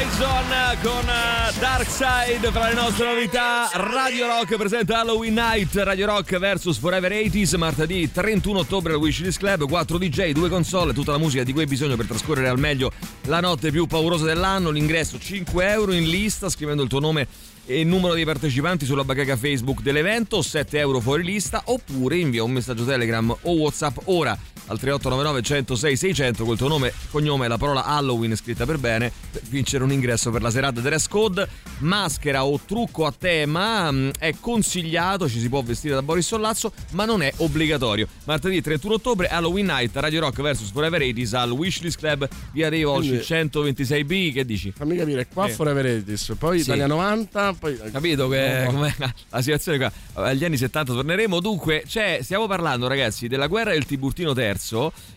Horizon con eh, Dark Side fra le nostre novità. Radio Rock presenta Halloween Night, Radio Rock vs Forever 80s, martedì 31 ottobre al Wishlist Club, 4 DJ, 2 console, tutta la musica di cui hai bisogno per trascorrere al meglio la notte più paurosa dell'anno. L'ingresso 5 euro in lista scrivendo il tuo nome e il numero dei partecipanti sulla bacheca Facebook dell'evento, 7 euro fuori lista, oppure invia un messaggio Telegram o Whatsapp ora al 3899 106 600 col tuo nome, cognome e la parola Halloween scritta per bene per vincere un ingresso per la serata dress code, maschera o trucco a tema mm, è consigliato, ci si può vestire da Boris Sollazzo ma non è obbligatorio. Martedì 31 ottobre Halloween Night Radio Rock vs Forever 80s al Wishlist Club via dei Quindi- 126B che dici? Fammi capire, qua Eh. Forever 80s, poi Sì. Italia 90, poi... Capito che No. com'è la situazione qua? Agli anni 70 torneremo. Dunque, c'è, stiamo parlando, ragazzi, della guerra del Tiburtino III,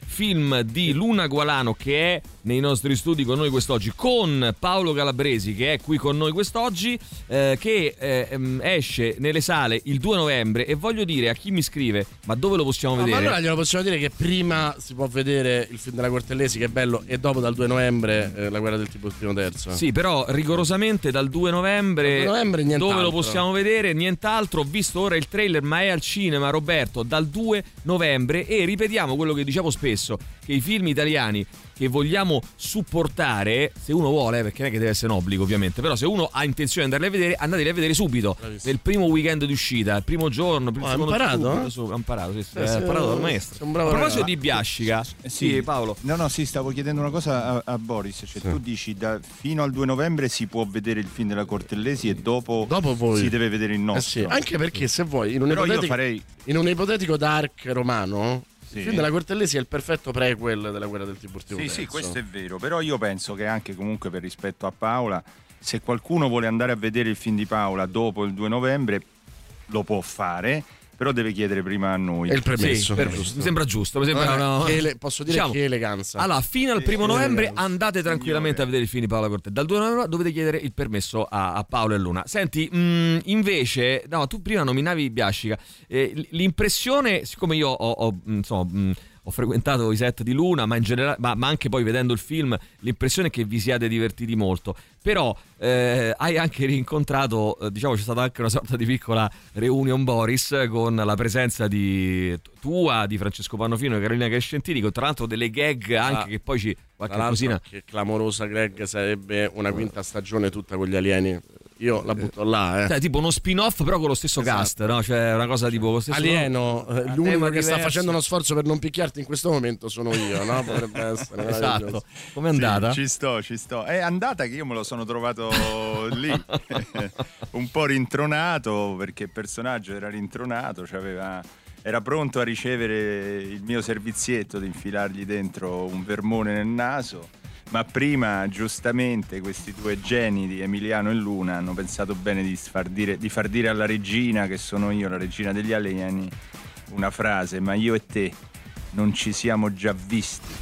film di Luna Gualano che è nei nostri studi con noi quest'oggi, con Paolo Calabresi che è qui con noi quest'oggi, eh, che eh, ehm, esce nelle sale il 2 novembre. E voglio dire a chi mi scrive, ma dove lo possiamo No, ma vedere? allora glielo possiamo dire che prima si può vedere il film della Cortellesi che è bello e dopo dal 2 novembre eh, la guerra del Tiburtino terzo. Sì, però rigorosamente dal 2 novembre, Dal 2 novembre dove lo possiamo vedere, nient'altro. Ho visto ora il trailer, ma è al cinema, Roberto, dal 2 novembre. E ripetiamo quello che diciamo spesso: che i film italiani che vogliamo supportare, se uno vuole, perché non è che deve essere un obbligo, ovviamente, però se uno ha intenzione di andarli a vedere, andateli a vedere subito. Nel primo weekend di uscita, il primo giorno, il Oh, hai secondo imparato, subito, eh? su- ha imparato, sì, sì, Eh, sì, imparato dal eh, maestro. un bravo a proposito ragazzo. di Biascica, Eh, sì, Paolo. No, no, sì, stavo chiedendo una cosa a, a Boris. Cioè, tu dici da, fino al 2 novembre si può vedere il film della Cortellesi e dopo, poi. si deve vedere il Eh nostro. sì, anche perché se vuoi, in un, Però io ipotetico, farei- in un ipotetico dark romano, Sì. il film della Cortellesi è il perfetto prequel della guerra del Tiburtino Sì, terzo. sì, questo è vero, però io penso che anche comunque per rispetto a Paola, se qualcuno vuole andare a vedere il film di Paola dopo il 2 novembre, lo può fare, però deve chiedere prima a noi. E il permesso. Sì, per- mi sembra giusto. Mi sembra Eh, una- che ele- posso dire che eleganza. Allora, fino al primo Che novembre eleganza. andate tranquillamente a vedere il film di Paola Cortez. Dal 2 novembre dovete chiedere il permesso a, a Paolo e Luna. Senti, mh, invece, no, tu prima nominavi Biascica. Eh, l'impressione, siccome io ho, ho, mh, insomma, mh, ho frequentato i set di Luna, ma in generale, ma, ma anche poi vedendo il film, l'impressione è che vi siate divertiti molto. Però eh, hai anche rincontrato, eh, diciamo, c'è stata anche una sorta di piccola reunion Boris con la presenza di tua, di Francesco Pannofino e Carolina Crescentini, con tra l'altro delle gag anche Ah, che poi ci qualche cosina. Che clamorosa Greg sarebbe una quinta stagione tutta con gli alieni. Io la butto là, eh. Cioè, tipo uno spin-off, però con lo stesso Esatto. cast, no? Cioè, una cosa tipo lo stesso Alieno, eh, tema l'unico che sta facendo uno sforzo per non picchiarti in questo momento sono io, no? Potrebbe essere. Esatto. meraviglioso. Com'è andata? Sì, ci sto, ci sto. È andata che io me lo sono trovato lì, un po' rintronato perché il personaggio era rintronato, c'aveva- era pronto a ricevere il mio servizietto di infilargli dentro un vermone nel naso. Ma prima, giustamente, questi due geni di Emiliano e Luna hanno pensato bene di far dire, di far dire alla regina, che sono io, la regina degli alieni, una frase, ma io e te non ci siamo già visti.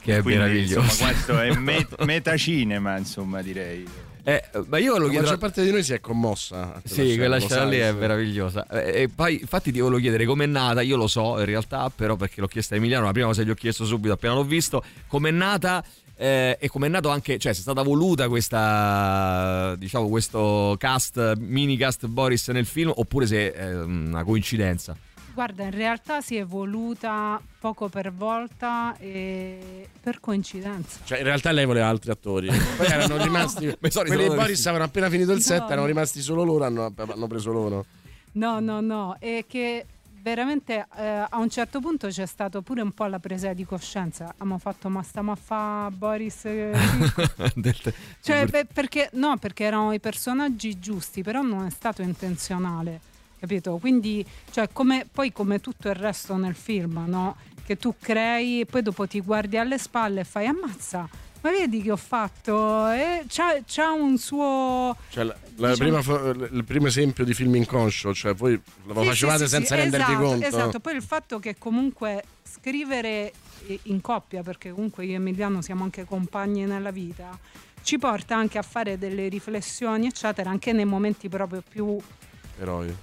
Che è Quindi, meraviglioso. Insomma, questo è met- metacinema, insomma, direi. Eh, ma io lo La chiedo. maggior parte di noi si è commossa. Sì, quella scena lì è meravigliosa. Eh, E poi, infatti, ti volevo chiedere com'è nata. Io lo so in realtà, però, perché l'ho chiesta a Emiliano. La prima cosa gli ho chiesto subito appena l'ho visto, com'è nata. eh, e com'è nato anche, cioè, se è stata voluta questa, diciamo, questo cast, mini cast Boris nel film, oppure se è una coincidenza. Guarda, in realtà si è evoluta poco per volta e per coincidenza. Cioè, in realtà lei voleva altri attori. Poi erano rimasti. Sono quelli di Boris avevano appena finito il set, No, erano no. rimasti solo loro, hanno, hanno preso loro. No, no, no, è che veramente eh, a un certo punto c'è stato pure un po' la presa di coscienza. Abbiamo fatto, ma stiamo a fa Boris? eh, Cioè, beh, perché, no, perché erano i personaggi giusti, però non è stato intenzionale, capito? Quindi, cioè, come, poi come tutto il resto nel film, no? Che tu crei e poi dopo ti guardi alle spalle e fai ammazza, ma vedi che ho fatto? E c'ha, c'ha un suo... Cioè, la- la Diciamo- prima il primo esempio di film inconscio, cioè voi lo Sì, facevate sì, senza sì, rendervi esatto, conto. Esatto, poi il fatto che comunque scrivere eh, in coppia, perché comunque io e Emiliano siamo anche compagni nella vita, ci porta anche a fare delle riflessioni, eccetera, anche nei momenti proprio più Eroi.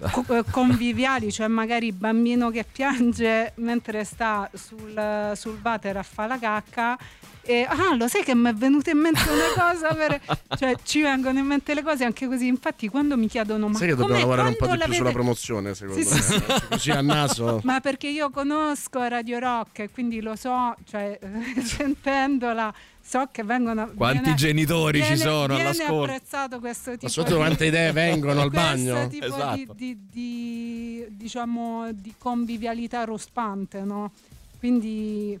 Eh, conviviali, cioè magari il bambino che piange mentre sta sul, sul water a fare la cacca e ah lo sai che mi è venuta in mente una cosa per-" cioè ci vengono in mente le cose anche così infatti quando mi chiedono ma Sai che dobbiamo lavorare un po' di più sulla promozione, secondo Sì, me. sì, sì. Così a naso. ma perché io conosco Radio Rock e quindi lo so, cioè sentendola, so che vengono. Quanti viene- genitori ci viene- sono viene all'ascolto? apprezzato questo tipo soprattutto di- quante idee vengono al questo bagno. tipo Esatto. di, di- di- diciamo di convivialità rospante, no? Quindi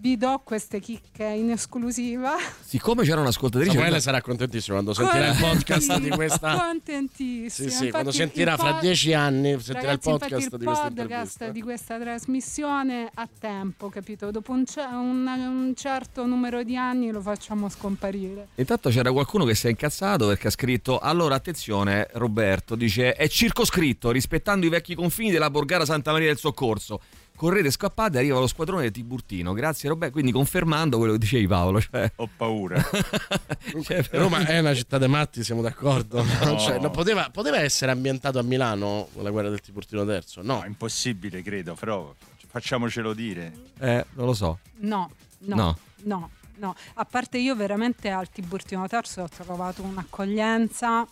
vi do queste chicche in esclusiva. Siccome c'era un'ascoltatrice. Samuele sarà contentissimo quando sentirà il podcast di questa. Contentissima. Sì, sì, Infatti quando il sentirà fra pod- dieci anni, sentirà il Ragazzi, infatti podcast il di questa podcast di questa trasmissione a tempo, capito? Dopo un, ce- un- un certo numero di anni lo facciamo scomparire. Intanto c'era qualcuno che si è incazzato perché ha scritto: Allora, attenzione, Roberto dice: È circoscritto rispettando i vecchi confini della Borgara Santa Maria del Soccorso. Correte, scappate, arriva lo squadrone del Tiburtino. Grazie, Roberto. Quindi confermando quello che dicevi, Paolo. Cioè, Ho paura. cioè, Roma è una città dei matti, siamo d'accordo. No. Cioè, no, poteva, poteva essere ambientato a Milano la guerra del Tiburtino terzo? No, No, impossibile, credo, però facciamocelo dire. eh, non lo so. No, no, No. no, no. A parte io veramente al Tiburtino Terzo ho trovato un'accoglienza.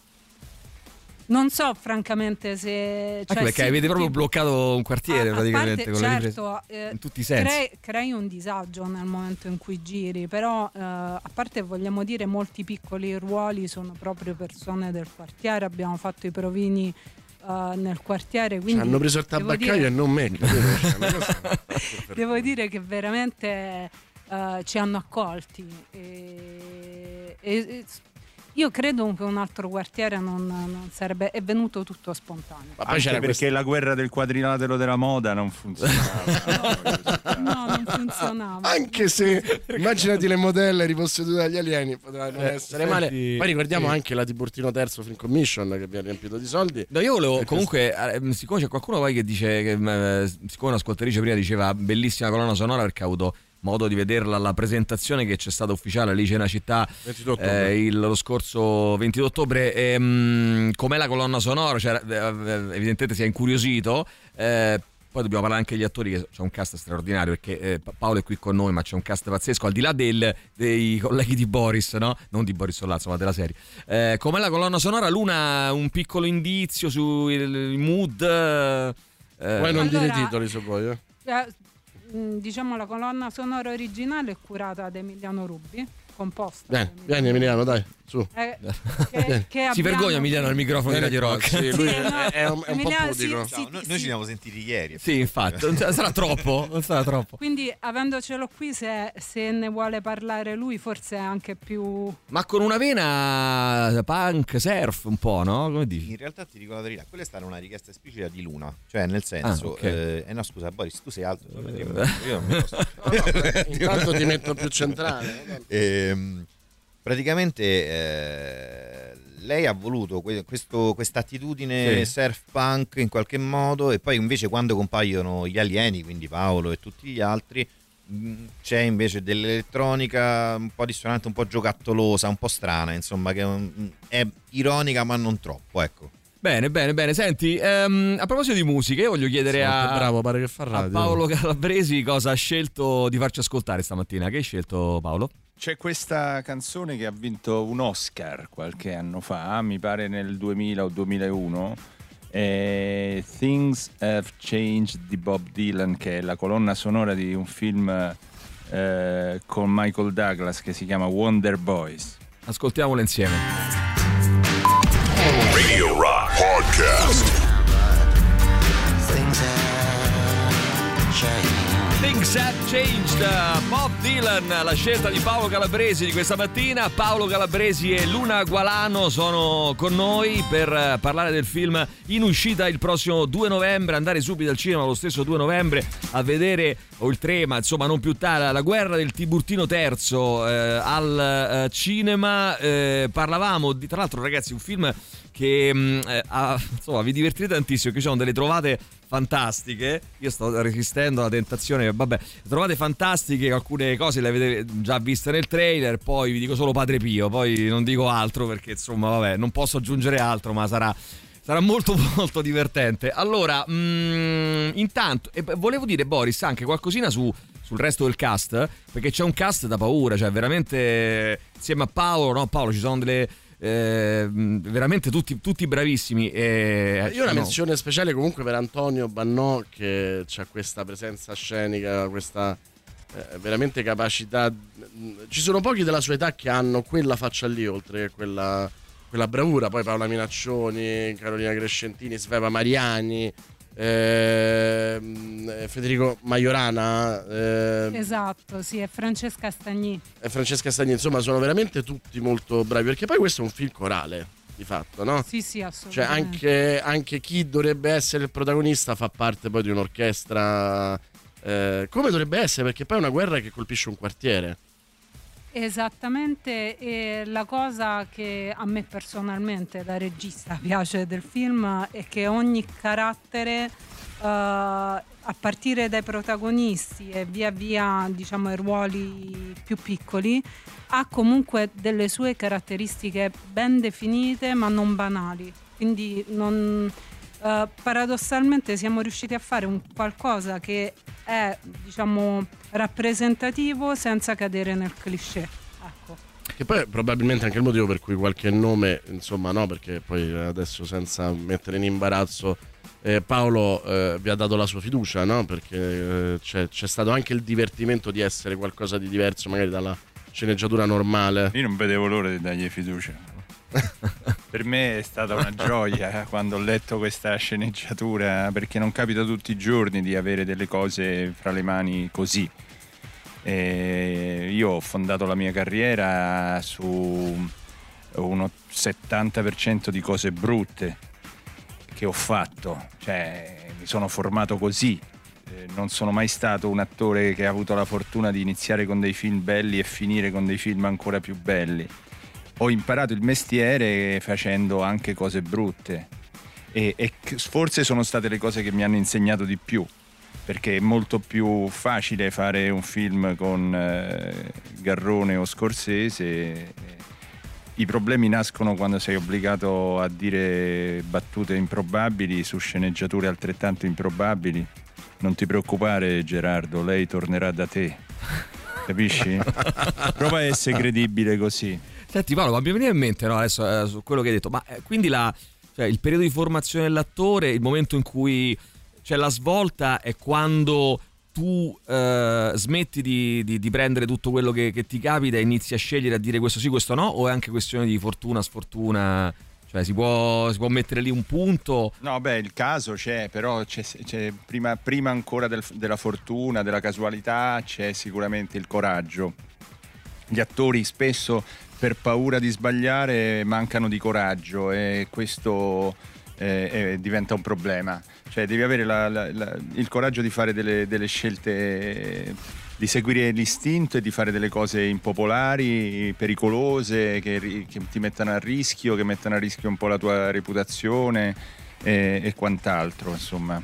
Non so francamente se... Anche cioè, perché sì, avete proprio ti- bloccato un quartiere a- a praticamente parte, con le riprese. certo, eh, in tutti i sensi. Crei, crei un disagio nel momento in cui giri, però eh, a parte vogliamo dire molti piccoli ruoli sono proprio persone del quartiere, abbiamo fatto i provini eh, nel quartiere, Cioè, quindi hanno preso il tabaccaio dire- e non me. Cioè, Devo dire che veramente eh, ci hanno accolti. E, e- e io credo che un altro quartiere non, non sarebbe. È venuto tutto spontaneo. Ma poi perché questa- la guerra del quadrilatero della moda non funzionava. No, non funzionava. Anche se immaginati le modelle ripossedute dagli alieni, poteva non Eh, essere senti, male. Poi ricordiamo sì. anche la Tiburtino terzo Film Commission che vi ha riempito di soldi. No, io volevo comunque, eh, siccome c'è qualcuno poi che dice che eh, siccome un'ascoltatrice prima diceva bellissima colonna sonora perché ha avuto modo di vederla alla presentazione che c'è stata ufficiale lì c'è una città 22 ottobre. eh, il- lo scorso 22 ottobre ehm, com'è la colonna sonora cioè, eh, eh, evidentemente si è incuriosito eh, poi dobbiamo parlare anche degli attori che c'è un cast straordinario perché eh, Pa- Paolo è qui con noi ma c'è un cast pazzesco al di là del- dei colleghi di Boris no? non di Boris Sollazzo ma della serie eh, com'è la colonna sonora Luna un piccolo indizio sui mood eh, Poi non dire i Allora- titoli se vuoi. eh. Diciamo la colonna sonora originale è curata da Emiliano Rubi, composta. Vieni, vieni Emiliano, dai, su. Eh, che, che si abbiamo- vergogna Emiliano al microfono di Vieni Radio Rock sì, lui Sì, è, no, è un, è un po' pudico. sì, No, noi, ci siamo sentiti ieri. Sì, infatti, non sarà troppo, non sarà troppo. Quindi avendocelo qui, se, se ne vuole parlare lui, forse è anche più... Ma con una vena punk surf un po', no? Come dici? In realtà ti dico la verità, quella è stata una richiesta esplicita di Luna, cioè nel senso, Ah, ok. eh, eh no scusa Boris, tu sei alto, io non mi posso... Intanto ti metto più centrale. Ehm, praticamente eh, lei ha voluto questa attitudine Sì. surf punk in qualche modo e poi invece quando compaiono gli alieni, quindi Paolo e tutti gli altri, mh, c'è invece dell'elettronica un po' dissonante, un po' giocattolosa, un po' strana, insomma, che è, è ironica ma non troppo, ecco. Bene, bene, bene. Senti, ehm, a proposito di musica, io voglio chiedere a, bravo, pare che fa a. Paolo Calabresi cosa ha scelto di farci ascoltare stamattina. Che hai scelto, Paolo? C'è questa canzone che ha vinto un Oscar qualche anno fa, mi pare nel 2000 o 2001, eh, Things Have Changed di Bob Dylan, che è la colonna sonora di un film eh, con Michael Douglas che si chiama Wonder Boys. Ascoltiamolo insieme. Radio Rock Podcast. Things have changed. Bob Dylan, la scelta di Paolo Calabresi di questa mattina. Paolo Calabresi e Luna Gualano sono con noi per parlare del film in uscita il prossimo 2 novembre. Andare subito al cinema lo stesso 2 novembre a vedere, o il 3, ma insomma non più tale, la guerra del Tiburtino III eh, al eh, cinema. Eh, parlavamo di, tra l'altro, ragazzi, un film che mh, eh, insomma vi divertirete tantissimo, che ci sono delle trovate fantastiche. Io sto resistendo alla tentazione, vabbè, trovate fantastiche, alcune cose le avete già viste nel trailer, poi vi dico solo Padre Pio, poi non dico altro perché insomma, vabbè, non posso aggiungere altro, ma sarà Sarà molto molto divertente. Allora, mm, intanto, e volevo dire Boris anche qualcosina su, sul resto del cast, perché c'è un cast da paura, cioè veramente insieme a Paolo, no Paolo, ci sono delle... eh, veramente tutti, tutti bravissimi. E, Io una no. menzione speciale comunque per Antonio Bannò che ha questa presenza scenica, questa eh, veramente capacità. Ci sono pochi della sua età che hanno quella faccia lì, oltre che quella, quella bravura. Poi Paola Minaccioni, Carolina Crescentini, Sveva Mariani. Ehm, Federico Maiorana ehm, Esatto, sì, è Francesca Stagni. e Francesca Stagni, insomma, sono veramente tutti molto bravi. Perché poi questo è un film corale, di fatto, no? Sì, sì, Cioè, assolutamente. anche, anche chi dovrebbe essere il protagonista fa parte poi di un'orchestra. eh, come dovrebbe essere? Perché poi è una guerra che colpisce un quartiere. Esattamente, e la cosa che a me personalmente da regista piace del film è che ogni carattere, eh, a partire dai protagonisti e via via diciamo ai ruoli più piccoli, ha comunque delle sue caratteristiche ben definite ma non banali. Quindi non, eh, paradossalmente siamo riusciti a fare un qualcosa che è diciamo rappresentativo senza cadere nel cliché. Ecco. Che poi è probabilmente anche il motivo per cui qualche nome, insomma, no, perché poi adesso senza mettere in imbarazzo. eh, Paolo eh, vi ha dato la sua fiducia, no? Perché eh, c'è, c'è stato anche il divertimento di essere qualcosa di diverso, magari dalla sceneggiatura normale. Io non vedevo l'ora di dargli fiducia. per me è stata una gioia quando ho letto questa sceneggiatura perché non capita tutti i giorni di avere delle cose fra le mani così. E io ho fondato la mia carriera su uno 70% di cose brutte che ho fatto, cioè mi sono formato così. Eh, Non sono mai stato un attore che ha avuto la fortuna di iniziare con dei film belli e finire con dei film ancora più belli ho imparato il mestiere facendo anche cose brutte. E, e forse sono state le cose che mi hanno insegnato di più perché è molto più facile fare un film con eh, Garrone o Scorsese. I problemi nascono quando sei obbligato a dire battute improbabili su sceneggiature altrettanto improbabili. Non ti preoccupare Gerardo lei tornerà da te. Capisci? prova a essere credibile così Senti Paolo, ma mi veniva in mente no, adesso eh, su quello che hai detto, ma eh, quindi la, cioè, il periodo di formazione dell'attore, il momento in cui c'è la svolta è quando tu eh, smetti di, di- di prendere tutto quello che, che ti capita e inizi a scegliere a dire questo sì, questo no, o è anche questione di fortuna, sfortuna? Cioè si può, si può mettere lì un punto? No, beh, il caso c'è, però c'è, c'è prima, prima ancora del- della fortuna, della casualità, c'è sicuramente il coraggio. Gli attori spesso per paura di sbagliare mancano di coraggio e questo eh, eh, diventa un problema. Cioè devi avere la- la- la- il coraggio di fare delle, delle scelte, di seguire l'istinto e di fare delle cose impopolari, pericolose, che, che ti mettano a rischio, che mettano a rischio un po' la tua reputazione e, e quant'altro, insomma.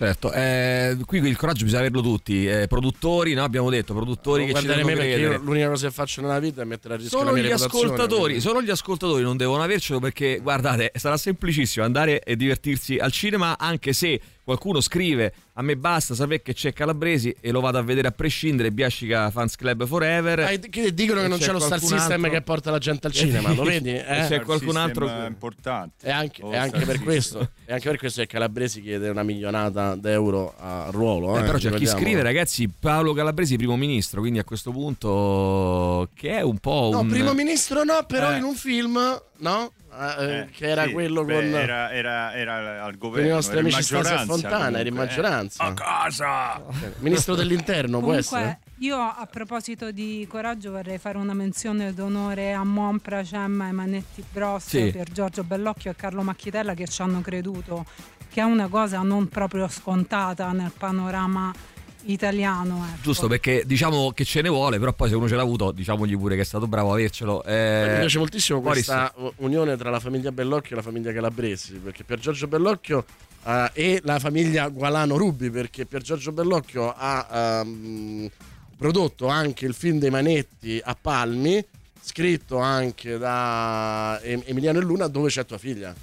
Certo, eh, qui il coraggio bisogna averlo tutti, eh, produttori, no? abbiamo detto, produttori che ci devono me perché io l'unica cosa che faccio nella vita è mettere a rischio Solo gli ascoltatori, solo gli ascoltatori non devono avercelo perché guardate, sarà semplicissimo andare e divertirsi al cinema anche se qualcuno scrive a me basta sapere che c'è Calabresi e lo vado a vedere a prescindere, Biascica Fans Club Forever. Ah, che dicono che non c'è, lo Star System altro- che porta la gente al cinema, lo vedi? Eh? c'è qualcun altro Sistema importante. E anche, Oh, anche per questo, e anche per questo che Calabresi chiede una milionata d'euro a ruolo. Eh, eh, però c'è chi scrive, ragazzi, Paolo Calabresi primo ministro, quindi a questo punto che è un po' No, un primo ministro no, però Eh. in un film, no? Eh, eh, che era Sì, quello beh, con, Era, era, era al governo. i nostri amici Stasi maggioranza, Fontana, era in eh. maggioranza. A casa! Ministro dell'interno, può Comunque, essere? io a proposito di coraggio vorrei fare una menzione d'onore a Monpra, Cemma e Manetti Bros Sì. per Giorgio Bellocchio e Carlo Macchitella che ci hanno creduto, che è una cosa non proprio scontata nel panorama italiano. ecco. Giusto, perché diciamo che ce ne vuole, però poi se uno ce l'ha avuto, diciamogli pure che è stato bravo a avercelo. Eh, Mi piace moltissimo Boris, questa unione tra la famiglia Bellocchio e la famiglia Calabresi, perché per Giorgio Bellocchio eh, e la famiglia Gualano Rubi, perché per Giorgio Bellocchio ha ehm, prodotto anche il film dei Manetti a Palmi, scritto anche da Em- Emiliano e Luna, dove c'è tua figlia.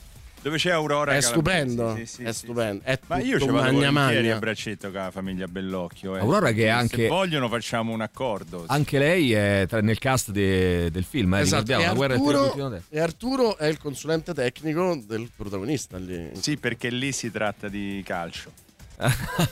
Dove c'è Aurora È stupendo, sì, sì, è sì, stupendo. È Ma io ci vado magna magna. a braccetto con la famiglia Bellocchio. eh. Aurora che è anche- Se vogliono facciamo un accordo. Anche lei è tra- nel cast de- del film, eh, Esatto, e, Arturo, e Arturo è il consulente tecnico del protagonista lì. Sì, perché lì si tratta di calcio.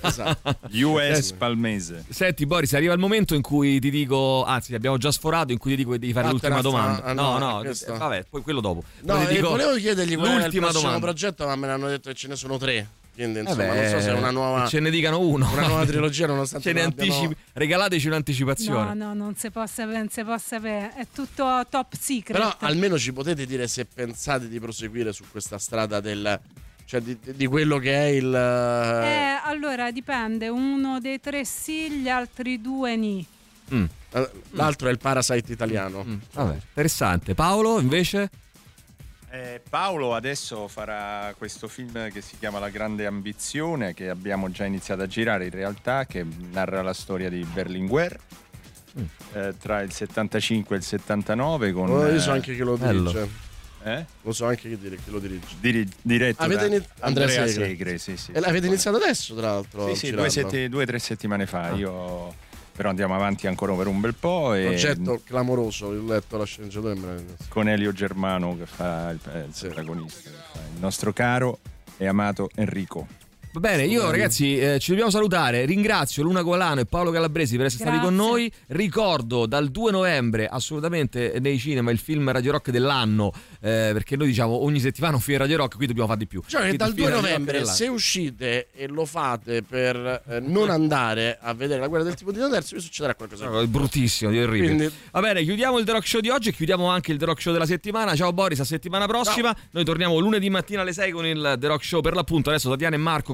Esatto. US Palmese. Senti Boris, arriva il momento in cui ti dico, anzi abbiamo già sforato, in cui ti dico che devi fare Vattene l'ultima domanda. ah, no, no, no, eh, vabbè, poi quello dopo. No, ti e dico volevo chiedergli qual era il prossimo domanda. progetto, ma me ne hanno detto che ce ne sono tre. Quindi, Eh insomma, beh, non so se è una nuova. Ce ne dicano uno. Una nuova trilogia, nonostante Ce ne anticipi- Regalateci un'anticipazione. No, no, non si può sapere, non si può sapere, è tutto top secret. Però almeno ci potete dire se pensate di proseguire su questa strada del. Cioè di, di quello che è il. Eh, allora dipende, uno dei tre sì, gli altri due ni. Mm. eh, L'altro è il Parasite italiano. Vabbè, interessante. Paolo, invece? Eh, Paolo adesso farà questo film che si chiama La grande ambizione, che abbiamo già iniziato a girare in realtà, che narra la storia di Berlinguer. eh, tra il 75 e il 79 con Oh, io eh, so anche chi lo bello. dirige. Eh? Lo so anche chi, dire- chi lo dirige. Diri- diretto Avete da ini- Andrea Andrea Segre. Segre, sì, sì. E l'avete iniziato adesso, tra l'altro? Sì, sì, due, setti- due o tre settimane fa. Io però andiamo avanti ancora per un bel po'. E Progetto clamoroso, ho letto la sceneggiatura con Elio Germano che fa il, eh, il protagonista, che fa il nostro caro e amato Enrico. Va bene, io ragazzi eh, ci dobbiamo salutare. Ringrazio Luna Colano e Paolo Calabresi per essere stati con Grazie. noi. Ricordo dal 2 novembre assolutamente nei cinema il film Radio Rock dell'anno. eh, perché noi diciamo ogni settimana un film Radio Rock, qui dobbiamo fare di più. Cioè che dal il 2 film Radio Rock novembre se uscite e lo fate per eh, non andare a vedere la guerra del tipo di terzo vi succederà qualcosa Oh, è bruttissimo, è orribile. Quindi- Va bene, chiudiamo il The Rock Show di oggi e chiudiamo anche il The Rock Show della settimana. Ciao Boris, a settimana prossima. Noi torniamo lunedì mattina alle 6 con il The Rock Show per l'appunto. Adesso Tatiana e Marco